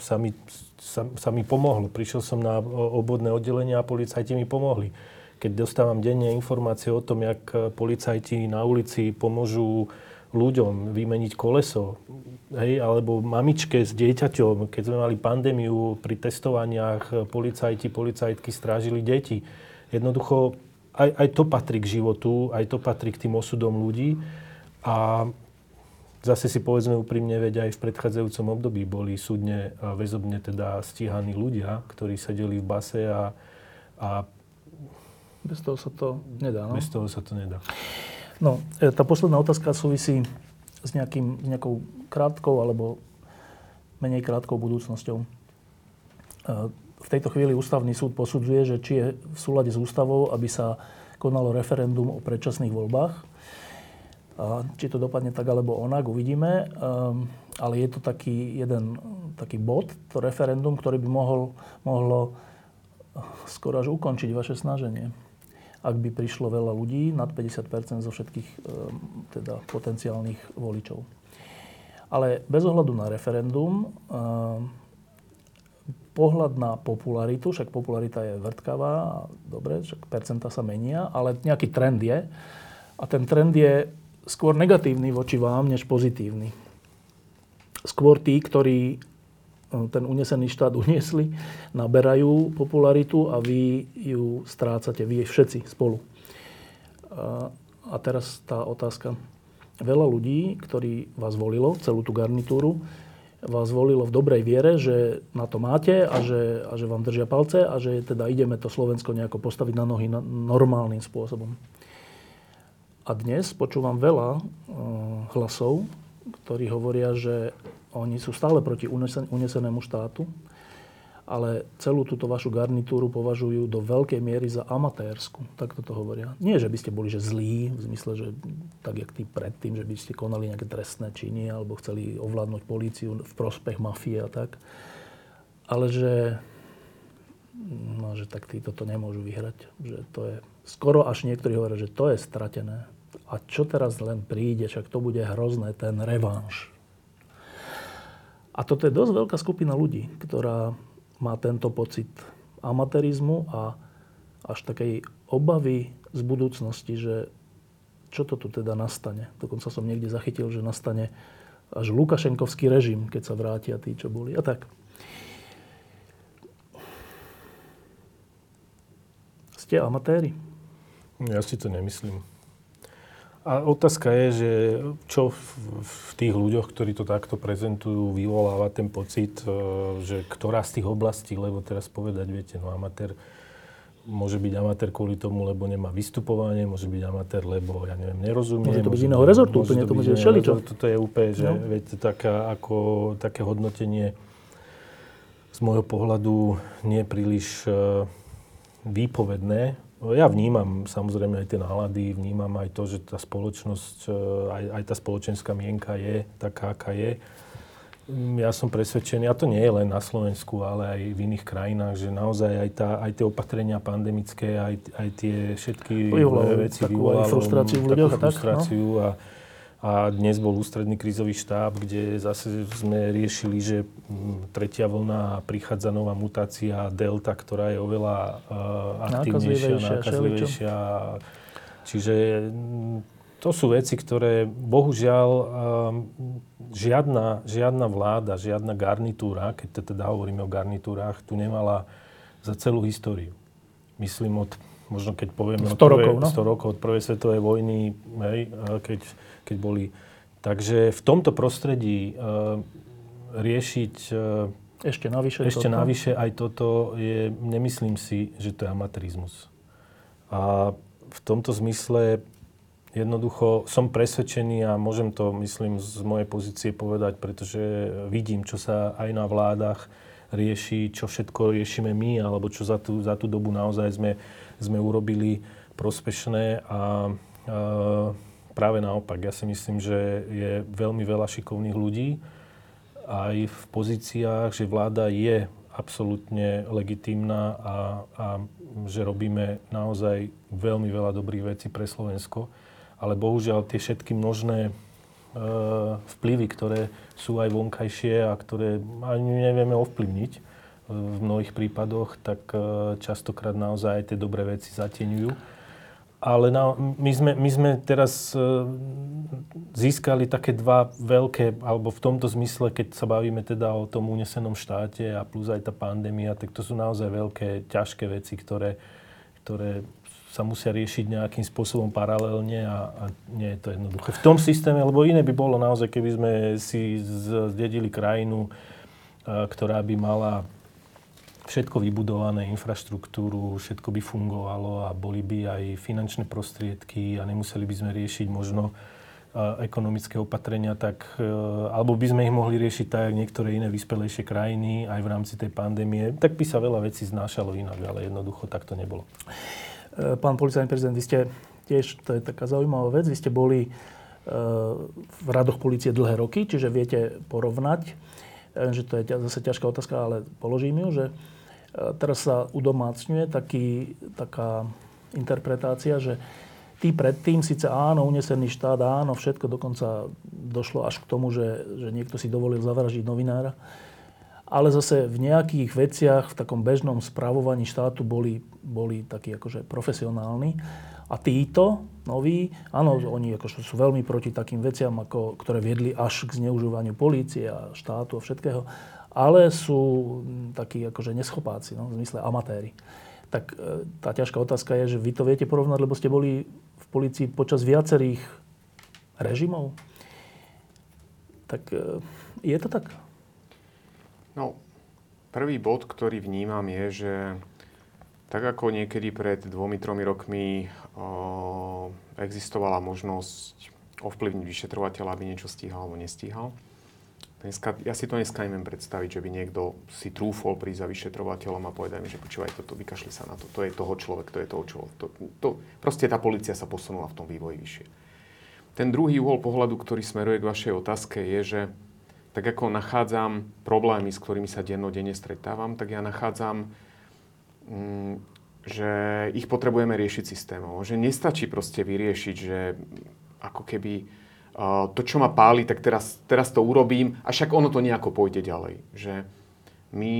sa mi, sa, sa mi pomohlo. Prišiel som na obvodné oddelenie a policajti mi pomohli keď dostávam denne informácie o tom, jak eh, policajti na ulici pomôžu ľuďom vymeniť koleso, hej, alebo mamičke s dieťaťom, keď sme mali pandémiu pri testovaniach, policajti, policajtky strážili deti. Jednoducho aj, aj to patrí k životu, aj to patrí k tým osudom ľudí. A zase si povedzme úprimne, veď aj v predchádzajúcom období boli súdne a väzobne teda stíhaní ľudia, ktorí sedeli v base a, a bez toho sa to nedá. No? Bez toho sa to nedá. No, e, tá posledná otázka súvisí s, nejakým, s nejakou krátkou alebo menej krátkou budúcnosťou. E, v tejto chvíli ústavný súd posudzuje, že či je v súlade s ústavou, aby sa konalo referendum o predčasných voľbách. A či to dopadne tak alebo onak, uvidíme. Um, ale je to taký jeden taký bod, to referendum, ktorý by mohol, mohlo skoro až ukončiť vaše snaženie ak by prišlo veľa ľudí, nad 50 zo všetkých e, teda potenciálnych voličov. Ale bez ohľadu na referendum, e, pohľad na popularitu, však popularita je vrtkavá, dobre, však percenta sa menia, ale nejaký trend je. A A ten trend je skôr negatívny voči vám, než pozitívny. Skôr tí, ktorí ten unesený štát uniesli, naberajú popularitu a vy ju strácate, vy všetci spolu. A teraz tá otázka. Veľa ľudí, ktorí vás volilo, celú tú garnitúru, vás volilo v dobrej viere, že na to máte a že, a že vám držia palce a že teda ideme to Slovensko nejako postaviť na nohy normálnym spôsobom. A dnes počúvam veľa hlasov, ktorí hovoria, že oni sú stále proti unesenému štátu, ale celú túto vašu garnitúru považujú do veľkej miery za amatérsku. Tak to hovoria. Nie, že by ste boli že zlí, v zmysle, že tak, jak tí predtým, že by ste konali nejaké trestné činy alebo chceli ovládnuť políciu v prospech mafie a tak. Ale že, no, že tak títo to nemôžu vyhrať. Že to je, skoro až niektorí hovoria, že to je stratené. A čo teraz len príde, však to bude hrozné, ten revanš. A toto je dosť veľká skupina ľudí, ktorá má tento pocit amatérizmu a až takej obavy z budúcnosti, že čo to tu teda nastane. Dokonca som niekde zachytil, že nastane až Lukašenkovský režim, keď sa vrátia tí, čo boli. A tak. Ste amatéri? Ja si to nemyslím. A otázka je, že čo v, v tých ľuďoch, ktorí to takto prezentujú, vyvoláva ten pocit, e, že ktorá z tých oblastí, lebo teraz povedať, viete, no amatér, môže byť amatér kvôli tomu, lebo nemá vystupovanie, môže byť amatér, lebo, ja neviem, nerozumie. Môže to byť iného rezortu, úplne to môže všeličo. Toto je úplne, že, no. viete, taká, ako, také hodnotenie z môjho pohľadu nie príliš uh, výpovedné, ja vnímam samozrejme aj tie nálady, vnímam aj to, že tá spoločnosť, e, aj, aj tá spoločenská mienka je taká, aká je. Mm, ja som presvedčený, a to nie je len na Slovensku, ale aj v iných krajinách, že naozaj aj, tá, aj tie opatrenia pandemické, aj, aj tie všetky veci vyvolali frustráciu v ľuďoch. Frustráciu tak, no? a, a dnes bol ústredný krízový štáb, kde zase sme riešili, že mm, tretia vlna prichádza nová mutácia Delta, ktorá je oveľa uh, aktívnejšia, nákazlivejšia. Čiže mm, to sú veci, ktoré bohužiaľ um, žiadna, žiadna vláda, žiadna garnitúra, keď teda hovoríme o garnitúrach, tu nemala za celú históriu. Myslím od, možno keď povieme 100 od, prvej, rokov, no? 100 rokov od prvej svetovej vojny, hej, keď keď boli. Takže v tomto prostredí uh, riešiť uh, ešte navyše, ešte toto. navyše aj toto je, nemyslím si, že to je amatérizmus. A v tomto zmysle jednoducho som presvedčený a môžem to, myslím, z mojej pozície povedať, pretože vidím, čo sa aj na vládach rieši, čo všetko riešime my, alebo čo za tú, za tú dobu naozaj sme, sme urobili prospešné a uh, práve naopak. Ja si myslím, že je veľmi veľa šikovných ľudí aj v pozíciách, že vláda je absolútne legitímna a, a že robíme naozaj veľmi veľa dobrých vecí pre Slovensko. Ale bohužiaľ tie všetky množné e, vplyvy, ktoré sú aj vonkajšie a ktoré ani nevieme ovplyvniť e, v mnohých prípadoch, tak e, častokrát naozaj aj tie dobré veci zatieňujú. Ale na, my, sme, my sme teraz uh, získali také dva veľké, alebo v tomto zmysle, keď sa bavíme teda o tom unesenom štáte a plus aj tá pandémia, tak to sú naozaj veľké, ťažké veci, ktoré, ktoré sa musia riešiť nejakým spôsobom paralelne a, a nie je to jednoduché. V tom systéme, lebo iné by bolo naozaj, keby sme si zdedili krajinu, uh, ktorá by mala všetko vybudované, infraštruktúru, všetko by fungovalo a boli by aj finančné prostriedky a nemuseli by sme riešiť možno ekonomické opatrenia, tak, e, alebo by sme ich mohli riešiť tak, niektoré iné vyspelejšie krajiny aj v rámci tej pandémie, tak by sa veľa vecí znášalo inak, ale jednoducho tak to nebolo. E, pán policajný prezident, vy ste tiež, to je taká zaujímavá vec, vy ste boli e, v radoch policie dlhé roky, čiže viete porovnať, že to je zase ťažká otázka, ale položím ju, že teraz sa udomácňuje taký, taká interpretácia, že tí predtým síce áno, unesený štát, áno, všetko dokonca došlo až k tomu, že, že niekto si dovolil zavražiť novinára. Ale zase v nejakých veciach, v takom bežnom správovaní štátu boli, boli takí akože profesionálni. A títo noví, áno, oni akože sú veľmi proti takým veciam, ako, ktoré viedli až k zneužívaniu polície a štátu a všetkého, ale sú takí akože neschopáci, no, v zmysle amatéri. Tak e, tá ťažká otázka je, že vy to viete porovnať, lebo ste boli v policii počas viacerých režimov. Tak e, je to tak? No, prvý bod, ktorý vnímam je, že tak ako niekedy pred dvomi, tromi rokmi o, existovala možnosť ovplyvniť vyšetrovateľa, aby niečo stíhal alebo nestíhal, dneska, ja si to dneska neviem predstaviť, že by niekto si trúfol prísť za vyšetrovateľom a povedať mi, že počúvaj toto, vykašli sa na to, to je toho človek, to je toho človek. To, to, proste tá policia sa posunula v tom vývoji vyššie. Ten druhý uhol pohľadu, ktorý smeruje k vašej otázke, je, že tak ako nachádzam problémy, s ktorými sa dennodenne stretávam, tak ja nachádzam Mm, že ich potrebujeme riešiť systémov. Že nestačí proste vyriešiť, že ako keby to, čo ma páli, tak teraz, teraz to urobím a však ono to nejako pôjde ďalej. Že my,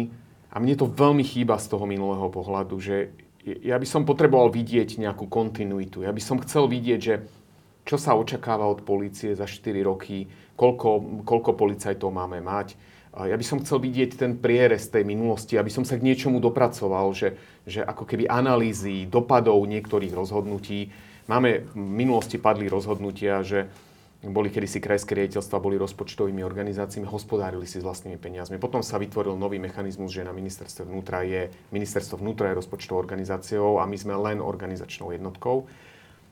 a mne to veľmi chýba z toho minulého pohľadu, že ja by som potreboval vidieť nejakú kontinuitu. Ja by som chcel vidieť, že čo sa očakáva od policie za 4 roky, koľko, koľko policajtov máme mať, ja by som chcel vidieť ten prierez tej minulosti, aby som sa k niečomu dopracoval, že, že ako keby analýzy dopadov niektorých rozhodnutí. Máme v minulosti padli rozhodnutia, že boli kedysi krajské riaditeľstva, boli rozpočtovými organizáciami, hospodárili si s vlastnými peniazmi. Potom sa vytvoril nový mechanizmus, že na ministerstve vnútra je, ministerstvo vnútra je rozpočtovou organizáciou a my sme len organizačnou jednotkou.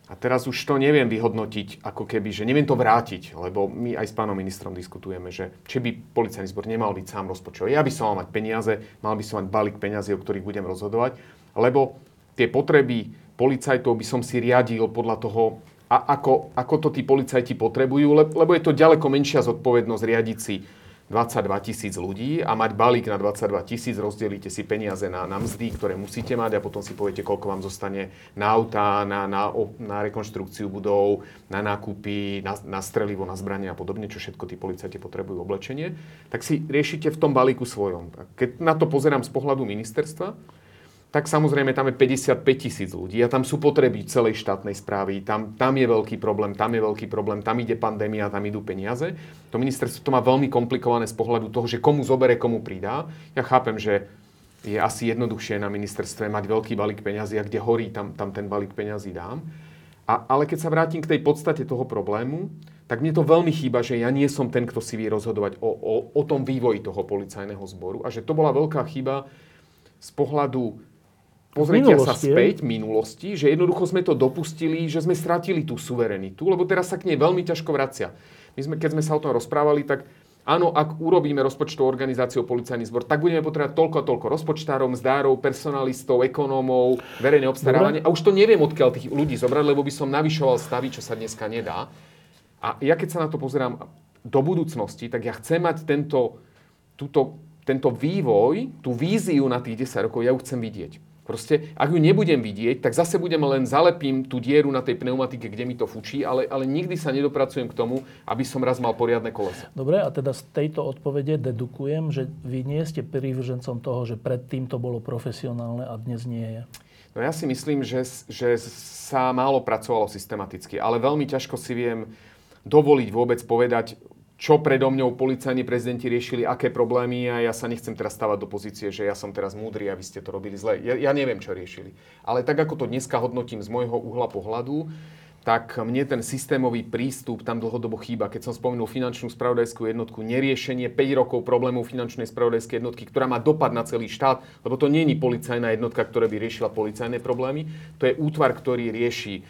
A teraz už to neviem vyhodnotiť, ako keby, že neviem to vrátiť, lebo my aj s pánom ministrom diskutujeme, že či by policajný zbor nemal byť sám rozpočtový. Ja by som mal mať peniaze, mal by som mať balík peniazy, o ktorých budem rozhodovať, lebo tie potreby policajtov by som si riadil podľa toho, a ako, ako to tí policajti potrebujú, lebo je to ďaleko menšia zodpovednosť riadiť si 22 tisíc ľudí a mať balík na 22 tisíc, rozdelíte si peniaze na, na mzdy, ktoré musíte mať a potom si poviete, koľko vám zostane na autá, na, na, na rekonštrukciu budov, na nákupy, na, na strelivo, na zbranie a podobne, čo všetko tí policajti potrebujú oblečenie, tak si riešite v tom balíku svojom. Keď na to pozerám z pohľadu ministerstva, tak samozrejme tam je 55 tisíc ľudí a tam sú potreby celej štátnej správy, tam, tam je veľký problém, tam je veľký problém, tam ide pandémia, tam idú peniaze. To ministerstvo to má veľmi komplikované z pohľadu toho, že komu zobere, komu pridá. Ja chápem, že je asi jednoduchšie na ministerstve mať veľký balík peňazí a kde horí, tam, tam ten balík peňazí dám. A, ale keď sa vrátim k tej podstate toho problému, tak mne to veľmi chýba, že ja nie som ten, kto si vie rozhodovať o, o, o tom vývoji toho policajného zboru a že to bola veľká chyba z pohľadu pozrieť sa späť minulosti, že jednoducho sme to dopustili, že sme stratili tú suverenitu, lebo teraz sa k nej veľmi ťažko vracia. My sme, keď sme sa o tom rozprávali, tak áno, ak urobíme rozpočtovú organizáciu policajný zbor, tak budeme potrebovať toľko a toľko rozpočtárov, zdárov, personalistov, ekonómov, verejné obstarávanie. A už to neviem, odkiaľ tých ľudí zobrať, lebo by som navyšoval stavy, čo sa dneska nedá. A ja keď sa na to pozerám do budúcnosti, tak ja chcem mať tento, túto, tento vývoj, tú víziu na tých 10 rokov, ja ju chcem vidieť. Proste, ak ju nebudem vidieť, tak zase budem len zalepím tú dieru na tej pneumatike, kde mi to fučí, ale, ale nikdy sa nedopracujem k tomu, aby som raz mal poriadne kolesa. Dobre, a teda z tejto odpovede dedukujem, že vy nie ste prívržencom toho, že predtým to bolo profesionálne a dnes nie je. No ja si myslím, že, že sa málo pracovalo systematicky, ale veľmi ťažko si viem dovoliť vôbec povedať, čo predo mňou policajní prezidenti riešili, aké problémy a ja sa nechcem teraz stavať do pozície, že ja som teraz múdry a vy ste to robili zle. Ja, ja neviem, čo riešili. Ale tak, ako to dneska hodnotím z môjho uhla pohľadu, tak mne ten systémový prístup tam dlhodobo chýba. Keď som spomenul finančnú spravodajskú jednotku, neriešenie 5 rokov problémov finančnej spravodajskej jednotky, ktorá má dopad na celý štát, lebo to je policajná jednotka, ktorá by riešila policajné problémy, to je útvar, ktorý rieši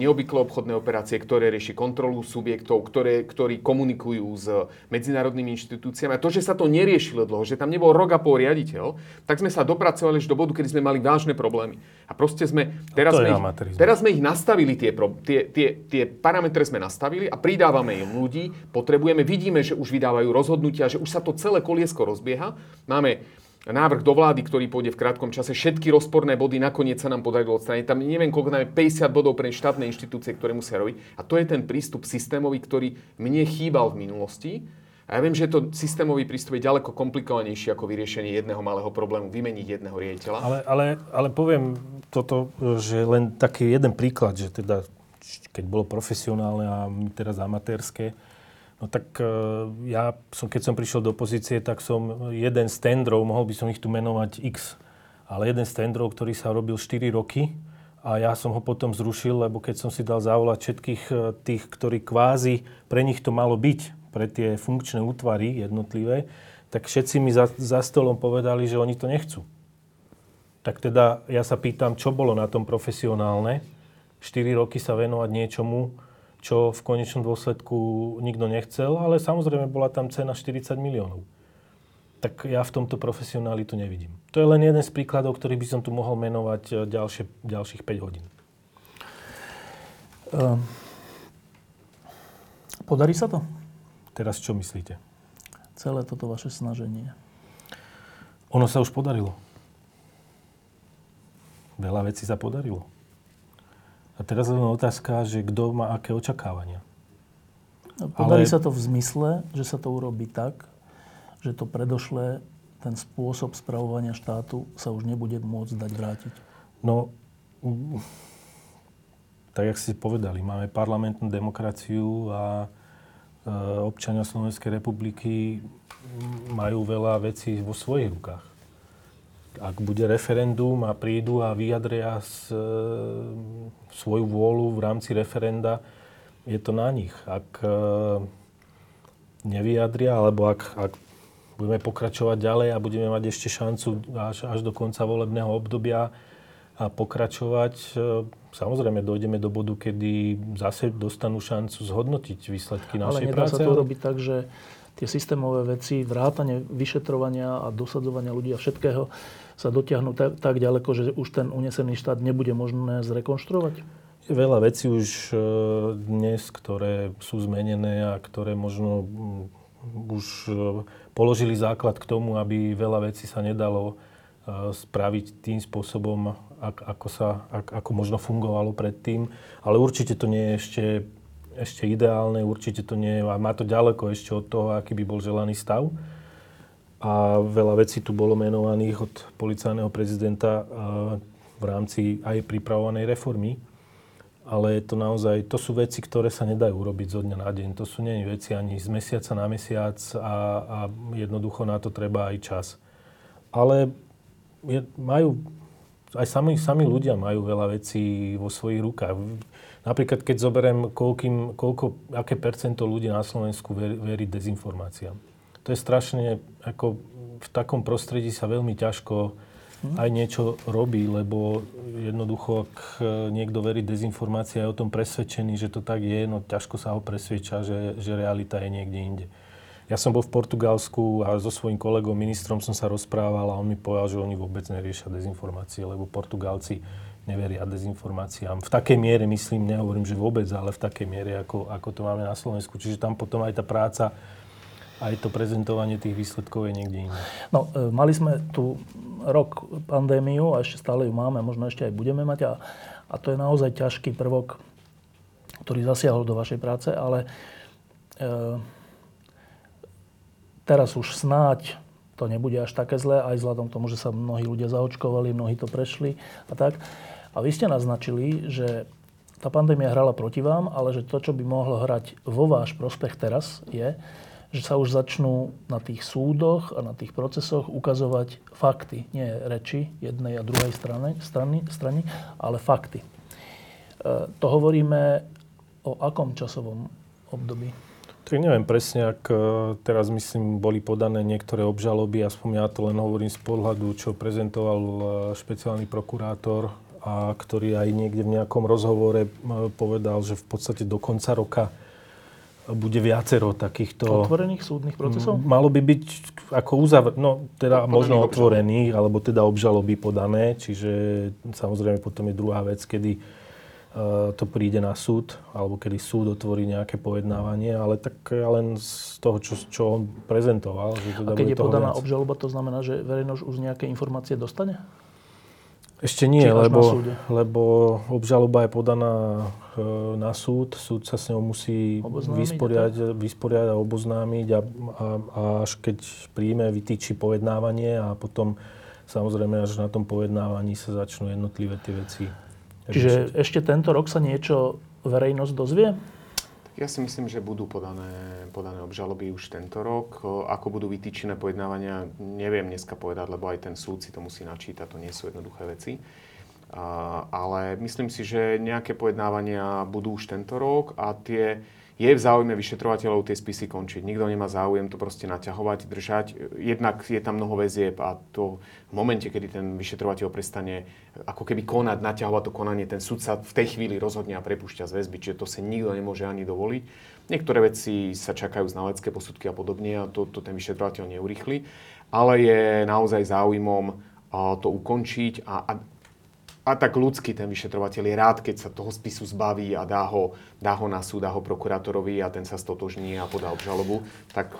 neobvyklé obchodné operácie, ktoré rieši kontrolu subjektov, ktoré, ktorí komunikujú s medzinárodnými inštitúciami. A to, že sa to neriešilo dlho, že tam nebol rok a pol riaditeľ, tak sme sa dopracovali až do bodu, kedy sme mali vážne problémy. A proste sme, teraz, sme ich, teraz sme ich nastavili, tie, tie, tie, tie parametre sme nastavili a pridávame im ľudí, potrebujeme, vidíme, že už vydávajú rozhodnutia, že už sa to celé koliesko rozbieha. Máme návrh do vlády, ktorý pôjde v krátkom čase. Všetky rozporné body nakoniec sa nám podarilo odstrániť. Tam neviem, koľko máme 50 bodov pre štátne inštitúcie, ktoré musia robiť. A to je ten prístup systémový, ktorý mne chýbal v minulosti. A ja viem, že to systémový prístup je ďaleko komplikovanejší ako vyriešenie jedného malého problému, vymeniť jedného riaditeľa. Ale, ale, ale poviem toto, že len taký jeden príklad, že teda keď bolo profesionálne a teraz amatérske, no tak e, ja som, keď som prišiel do pozície, tak som jeden z tendrov, mohol by som ich tu menovať X, ale jeden z tendrov, ktorý sa robil 4 roky, a ja som ho potom zrušil, lebo keď som si dal zavolať všetkých e, tých, ktorí kvázi, pre nich to malo byť, pre tie funkčné útvary jednotlivé, tak všetci mi za, za stolom povedali, že oni to nechcú. Tak teda ja sa pýtam, čo bolo na tom profesionálne, 4 roky sa venovať niečomu, čo v konečnom dôsledku nikto nechcel, ale samozrejme bola tam cena 40 miliónov. Tak ja v tomto profesionálitu nevidím. To je len jeden z príkladov, ktorý by som tu mohol menovať e, ďalšie, ďalších 5 hodín. Um, podarí sa to? Teraz čo myslíte? Celé toto vaše snaženie. Ono sa už podarilo. Veľa vecí sa podarilo. A teraz len otázka, že kto má aké očakávania. No, podarí Ale... sa to v zmysle, že sa to urobí tak, že to predošlé, ten spôsob spravovania štátu sa už nebude môcť dať vrátiť. No, tak, jak ste povedali, máme parlamentnú demokraciu a Eh, občania Slovenskej republiky majú veľa vecí vo svojich rukách. Ak bude referendum a prídu a vyjadria s, e, svoju vôľu v rámci referenda, je to na nich. Ak e, nevyjadria, alebo ak, ak budeme pokračovať ďalej a budeme mať ešte šancu až, až do konca volebného obdobia a pokračovať, e, samozrejme dojdeme do bodu, kedy zase dostanú šancu zhodnotiť výsledky našej práce. Ale nedá práce. sa to robiť tak, že tie systémové veci, vrátanie vyšetrovania a dosadzovania ľudí a všetkého sa dotiahnu tak, tak ďaleko, že už ten unesený štát nebude možné zrekonštruovať? Je veľa vecí už e, dnes, ktoré sú zmenené a ktoré možno už e, položili základ k tomu, aby veľa vecí sa nedalo spraviť tým spôsobom, ako, sa, ako možno fungovalo predtým. Ale určite to nie je ešte, ešte ideálne, určite to nie je, a má to ďaleko ešte od toho, aký by bol želaný stav. A veľa vecí tu bolo menovaných od policajného prezidenta v rámci aj pripravovanej reformy. Ale to naozaj, to sú veci, ktoré sa nedajú urobiť zo dňa na deň. To sú nie veci ani z mesiaca na mesiac a, a jednoducho na to treba aj čas. Ale je, majú, aj sami, sami ľudia majú veľa vecí vo svojich rukách. Napríklad, keď zoberiem, koľkým, koľko, aké percento ľudí na Slovensku verí, verí dezinformáciám. To je strašne, ako v takom prostredí sa veľmi ťažko aj niečo robí, lebo jednoducho, ak niekto verí dezinformácia a je o tom presvedčený, že to tak je, no ťažko sa ho presvedča, že, že realita je niekde inde. Ja som bol v Portugalsku a so svojím kolegom, ministrom som sa rozprával a on mi povedal, že oni vôbec neriešia dezinformácie, lebo Portugálci neveria dezinformáciám. V takej miere, myslím, nehovorím, že vôbec, ale v takej miere, ako, ako to máme na Slovensku. Čiže tam potom aj tá práca, aj to prezentovanie tých výsledkov je niekde inde. No, e, mali sme tu rok pandémiu a ešte stále ju máme, možno ešte aj budeme mať a, a to je naozaj ťažký prvok, ktorý zasiahol do vašej práce, ale e, Teraz už snáď to nebude až také zlé, aj vzhľadom tomu, že sa mnohí ľudia zaočkovali, mnohí to prešli a tak. A vy ste naznačili, že tá pandémia hrala proti vám, ale že to, čo by mohlo hrať vo váš prospech teraz, je, že sa už začnú na tých súdoch a na tých procesoch ukazovať fakty. Nie reči jednej a druhej strany, strany, strany ale fakty. E, to hovoríme o akom časovom období? Tak neviem presne, ak e, teraz myslím, boli podané niektoré obžaloby, aspoň ja to len hovorím z pohľadu, čo prezentoval e, špeciálny prokurátor a ktorý aj niekde v nejakom rozhovore e, povedal, že v podstate do konca roka bude viacero takýchto... Otvorených súdnych procesov? Malo by byť ako uzavr... no teda Podaný možno otvorených, alebo teda obžaloby podané, čiže samozrejme potom je druhá vec, kedy Eh, to príde na súd, alebo kedy súd otvorí nejaké pojednávanie, ale tak len z toho, čo, čo on prezentoval. Že teda A keď je podaná viac. obžaloba, to znamená, že verejnosť už nejaké informácie dostane? Ešte nie, lebo, lebo obžaloba je podaná e, na súd, súd sa s ňou musí vysporiadať, vysporiadať a oboznámiť a, a, a až keď príjme, vytýči pojednávanie a potom samozrejme až na tom pojednávaní sa začnú jednotlivé tie veci. Čiže ešte tento rok sa niečo verejnosť dozvie? Ja si myslím, že budú podané, podané obžaloby už tento rok. Ako budú vytýčené pojednávania, neviem dneska povedať, lebo aj ten súd si to musí načítať, to nie sú jednoduché veci. Ale myslím si, že nejaké pojednávania budú už tento rok a tie, je v záujme vyšetrovateľov tie spisy končiť. Nikto nemá záujem to proste naťahovať, držať. Jednak je tam mnoho väzieb a to v momente, kedy ten vyšetrovateľ prestane ako keby konať, naťahovať to konanie, ten súd sa v tej chvíli rozhodne a prepúšťa z väzby, čiže to sa nikto nemôže ani dovoliť. Niektoré veci sa čakajú znalecké posudky a podobne a to, to ten vyšetrovateľ neurýchli, ale je naozaj záujmom to ukončiť a, a a tak ľudský ten vyšetrovateľ je rád, keď sa toho spisu zbaví a dá ho, dá ho na súd, dá ho prokurátorovi a ten sa stotožní a podá obžalobu, tak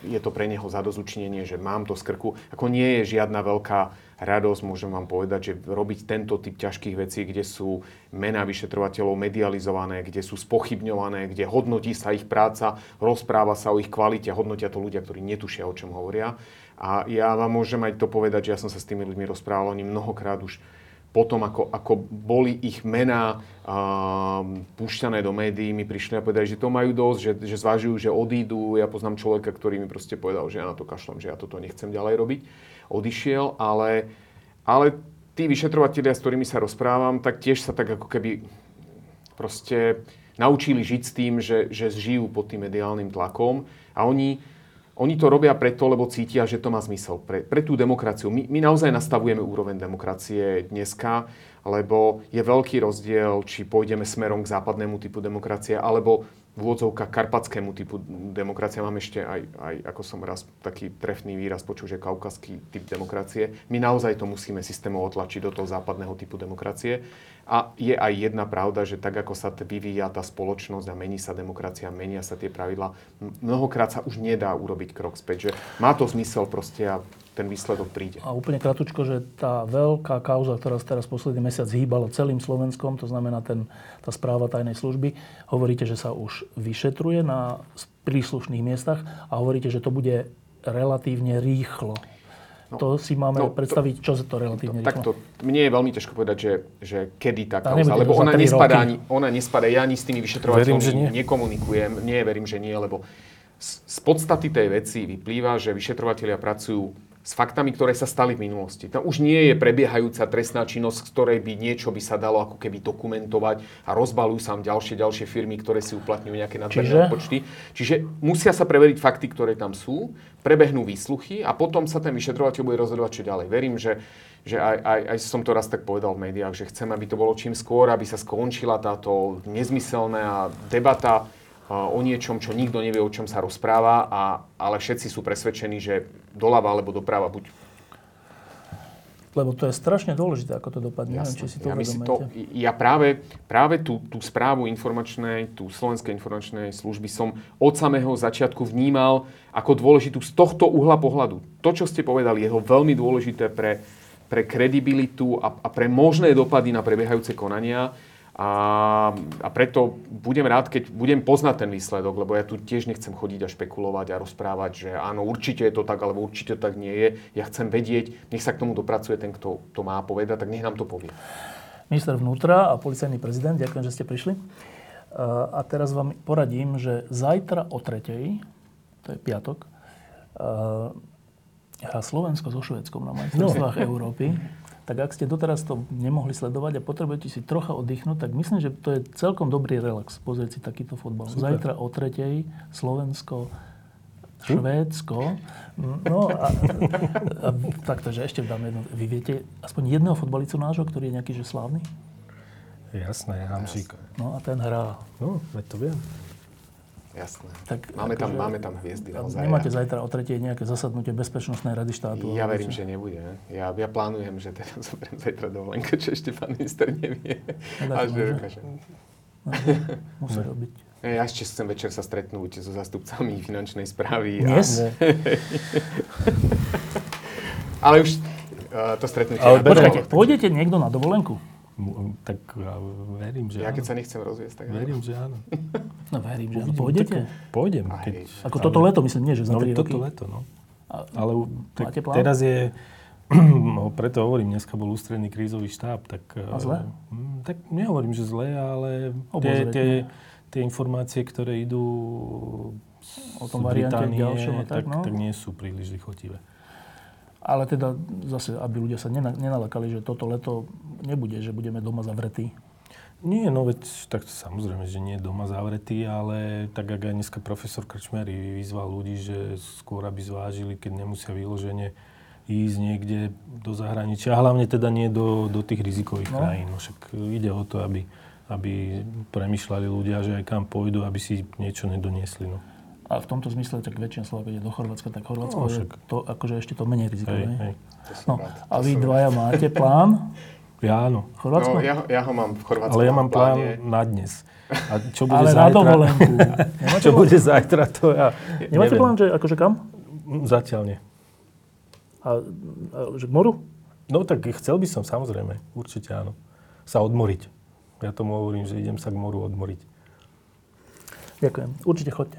je to pre neho zadozučinenie, že mám to z. Ako nie je žiadna veľká radosť, môžem vám povedať, že robiť tento typ ťažkých vecí, kde sú mená vyšetrovateľov medializované, kde sú spochybňované, kde hodnotí sa ich práca, rozpráva sa o ich kvalite, hodnotia to ľudia, ktorí netušia, o čom hovoria. A ja vám môžem aj to povedať, že ja som sa s tými ľuďmi rozprával, oni mnohokrát už potom, ako, ako boli ich mená uh, púšťané do médií, mi prišli a povedali, že to majú dosť, že, že zvažujú, že odídu. Ja poznám človeka, ktorý mi proste povedal, že ja na to kašlem, že ja toto nechcem ďalej robiť. Odišiel, ale, ale tí vyšetrovatelia, s ktorými sa rozprávam, tak tiež sa tak ako keby proste naučili žiť s tým, že, že žijú pod tým mediálnym tlakom a oni oni to robia preto, lebo cítia, že to má zmysel pre, pre tú demokraciu. My, my naozaj nastavujeme úroveň demokracie dneska, lebo je veľký rozdiel, či pôjdeme smerom k západnému typu demokracie, alebo v úvodzovkách karpatskému typu demokracie. Mám ešte aj, aj, ako som raz taký trefný výraz počul, že kaukaský typ demokracie. My naozaj to musíme systémovo otlačiť do toho západného typu demokracie. A je aj jedna pravda, že tak ako sa vyvíja tá spoločnosť a mení sa demokracia, menia sa tie pravidlá, mnohokrát sa už nedá urobiť krok späť. Že má to zmysel proste a ten výsledok príde. A úplne kratučko, že tá veľká kauza, ktorá sa teraz posledný mesiac hýbala celým Slovenskom, to znamená ten, tá správa tajnej služby, hovoríte, že sa už vyšetruje na príslušných miestach a hovoríte, že to bude relatívne rýchlo. No, to si máme no, predstaviť, čo sa to relatívne to, Takto, mne je veľmi ťažko povedať, že, že kedy tá kauza, lebo ona nespadá, ani, ona nespadá, ja ani s tými vyšetrovateľmi nekomunikujem, nie, verím, že nie, lebo z, z podstaty tej veci vyplýva, že vyšetrovateľia pracujú s faktami, ktoré sa stali v minulosti. Tam už nie je prebiehajúca trestná činnosť, z ktorej by niečo by sa dalo ako keby dokumentovať a rozbalujú sa ďalšie, ďalšie firmy, ktoré si uplatňujú nejaké nadmerné počty. Čiže musia sa preveriť fakty, ktoré tam sú, prebehnú výsluchy a potom sa ten vyšetrovateľ bude rozhodovať, čo ďalej. Verím, že, že aj, aj, aj som to raz tak povedal v médiách, že chcem, aby to bolo čím skôr, aby sa skončila táto nezmyselná debata o niečom, čo nikto nevie, o čom sa rozpráva, a, ale všetci sú presvedčení, že doľava alebo doprava buď lebo to je strašne dôležité, ako to dopadne. Jasne, Neviem, či si to ja, to, ja práve, práve tú, tú správu informačnej, tú slovenskej informačnej služby som od samého začiatku vnímal ako dôležitú z tohto uhla pohľadu. To, čo ste povedali, je veľmi dôležité pre, pre kredibilitu a, a pre možné dopady na prebiehajúce konania. A, a preto budem rád, keď budem poznať ten výsledok, lebo ja tu tiež nechcem chodiť a špekulovať a rozprávať, že áno, určite je to tak, alebo určite to tak nie je. Ja chcem vedieť, nech sa k tomu dopracuje ten, kto to má povedať, tak nech nám to povie. Minister vnútra a policajný prezident, ďakujem, že ste prišli. A teraz vám poradím, že zajtra o tretej, to je piatok, hrá Slovensko so Švedskom na majstrovstvách no. Európy tak ak ste doteraz to nemohli sledovať a potrebujete si trocha oddychnúť, tak myslím, že to je celkom dobrý relax pozrieť si takýto fotbal. Super. Zajtra o tretej Slovensko, Švédsko. No a, a takto, že ešte dám jedno. Vy viete aspoň jedného fotbalicu nášho, ktorý je nejaký že slávny? Jasné, Hamšík. No a ten hrá. No, veď to viem. Jasné. Tak máme, tam, že, máme tam hviezdy naozaj. Nemáte zajtra o tretej nejaké zasadnutie Bezpečnostnej rady štátu? Ja verím, že nebude. Ja, ja plánujem, že teda zoberiem zajtra dovolenku, čo ešte pán minister nevie. A že dokáže. Musí robiť. Ja ešte chcem večer sa stretnúť so zastupcami finančnej správy. Dnes? A... Ale už uh, to stretnutie... Ale počkajte, pôjdete niekto na dovolenku? Tak ja verím, že Ja áno. keď sa nechcem rozviesť, tak áno. Verím, že áno. No verím, že áno. Pôjdete? tak Pôjdem. Aj, Keď, Ako toto leto, myslím, nie, že za no, 3 toto roky. leto, no. A- Ale tak teraz je, no, preto hovorím, dneska bol ústredný krízový štáb, tak... A zle? mm, Tak nehovorím, že zle, ale tie, Obozretne. tie, tie informácie, ktoré idú O z tom variante Británie, tak, tak, no. tak nie sú príliš lichotivé. Ale teda zase, aby ľudia sa nena- nenalakali, že toto leto nebude, že budeme doma zavretí. Nie, no veď tak samozrejme, že nie je doma zavretý, ale tak ako aj dneska profesor Krčmer vyzval ľudí, že skôr aby zvážili, keď nemusia vyložene ísť niekde do zahraničia, a hlavne teda nie do, do tých rizikových No. no. krajín. No však ide o to, aby, aby premyšľali ľudia, že aj kam pôjdu, aby si niečo nedoniesli. No. A v tomto zmysle, tak väčšina Slovákov ide do Chorvátska, tak Chorvátsko No, je to akože ešte to menej Hej, rizikové. hej. Som No, a vy dvaja máte plán? Ja áno. Chorvátsko? No, ja, ho- ja ho mám v Chorvátsku. Ale ja mám v pláne. plán na dnes. A čo bude Ale na zajtra? dovolenku. Nemáte čo plán? bude zajtra, to ja Nemáte neviem. plán, že akože kam? Zatiaľ nie. A, a že k moru? No tak chcel by som, samozrejme, určite áno. Sa odmoriť. Ja tomu hovorím, že idem sa k moru odmoriť. Ďakujem. Určite chodte.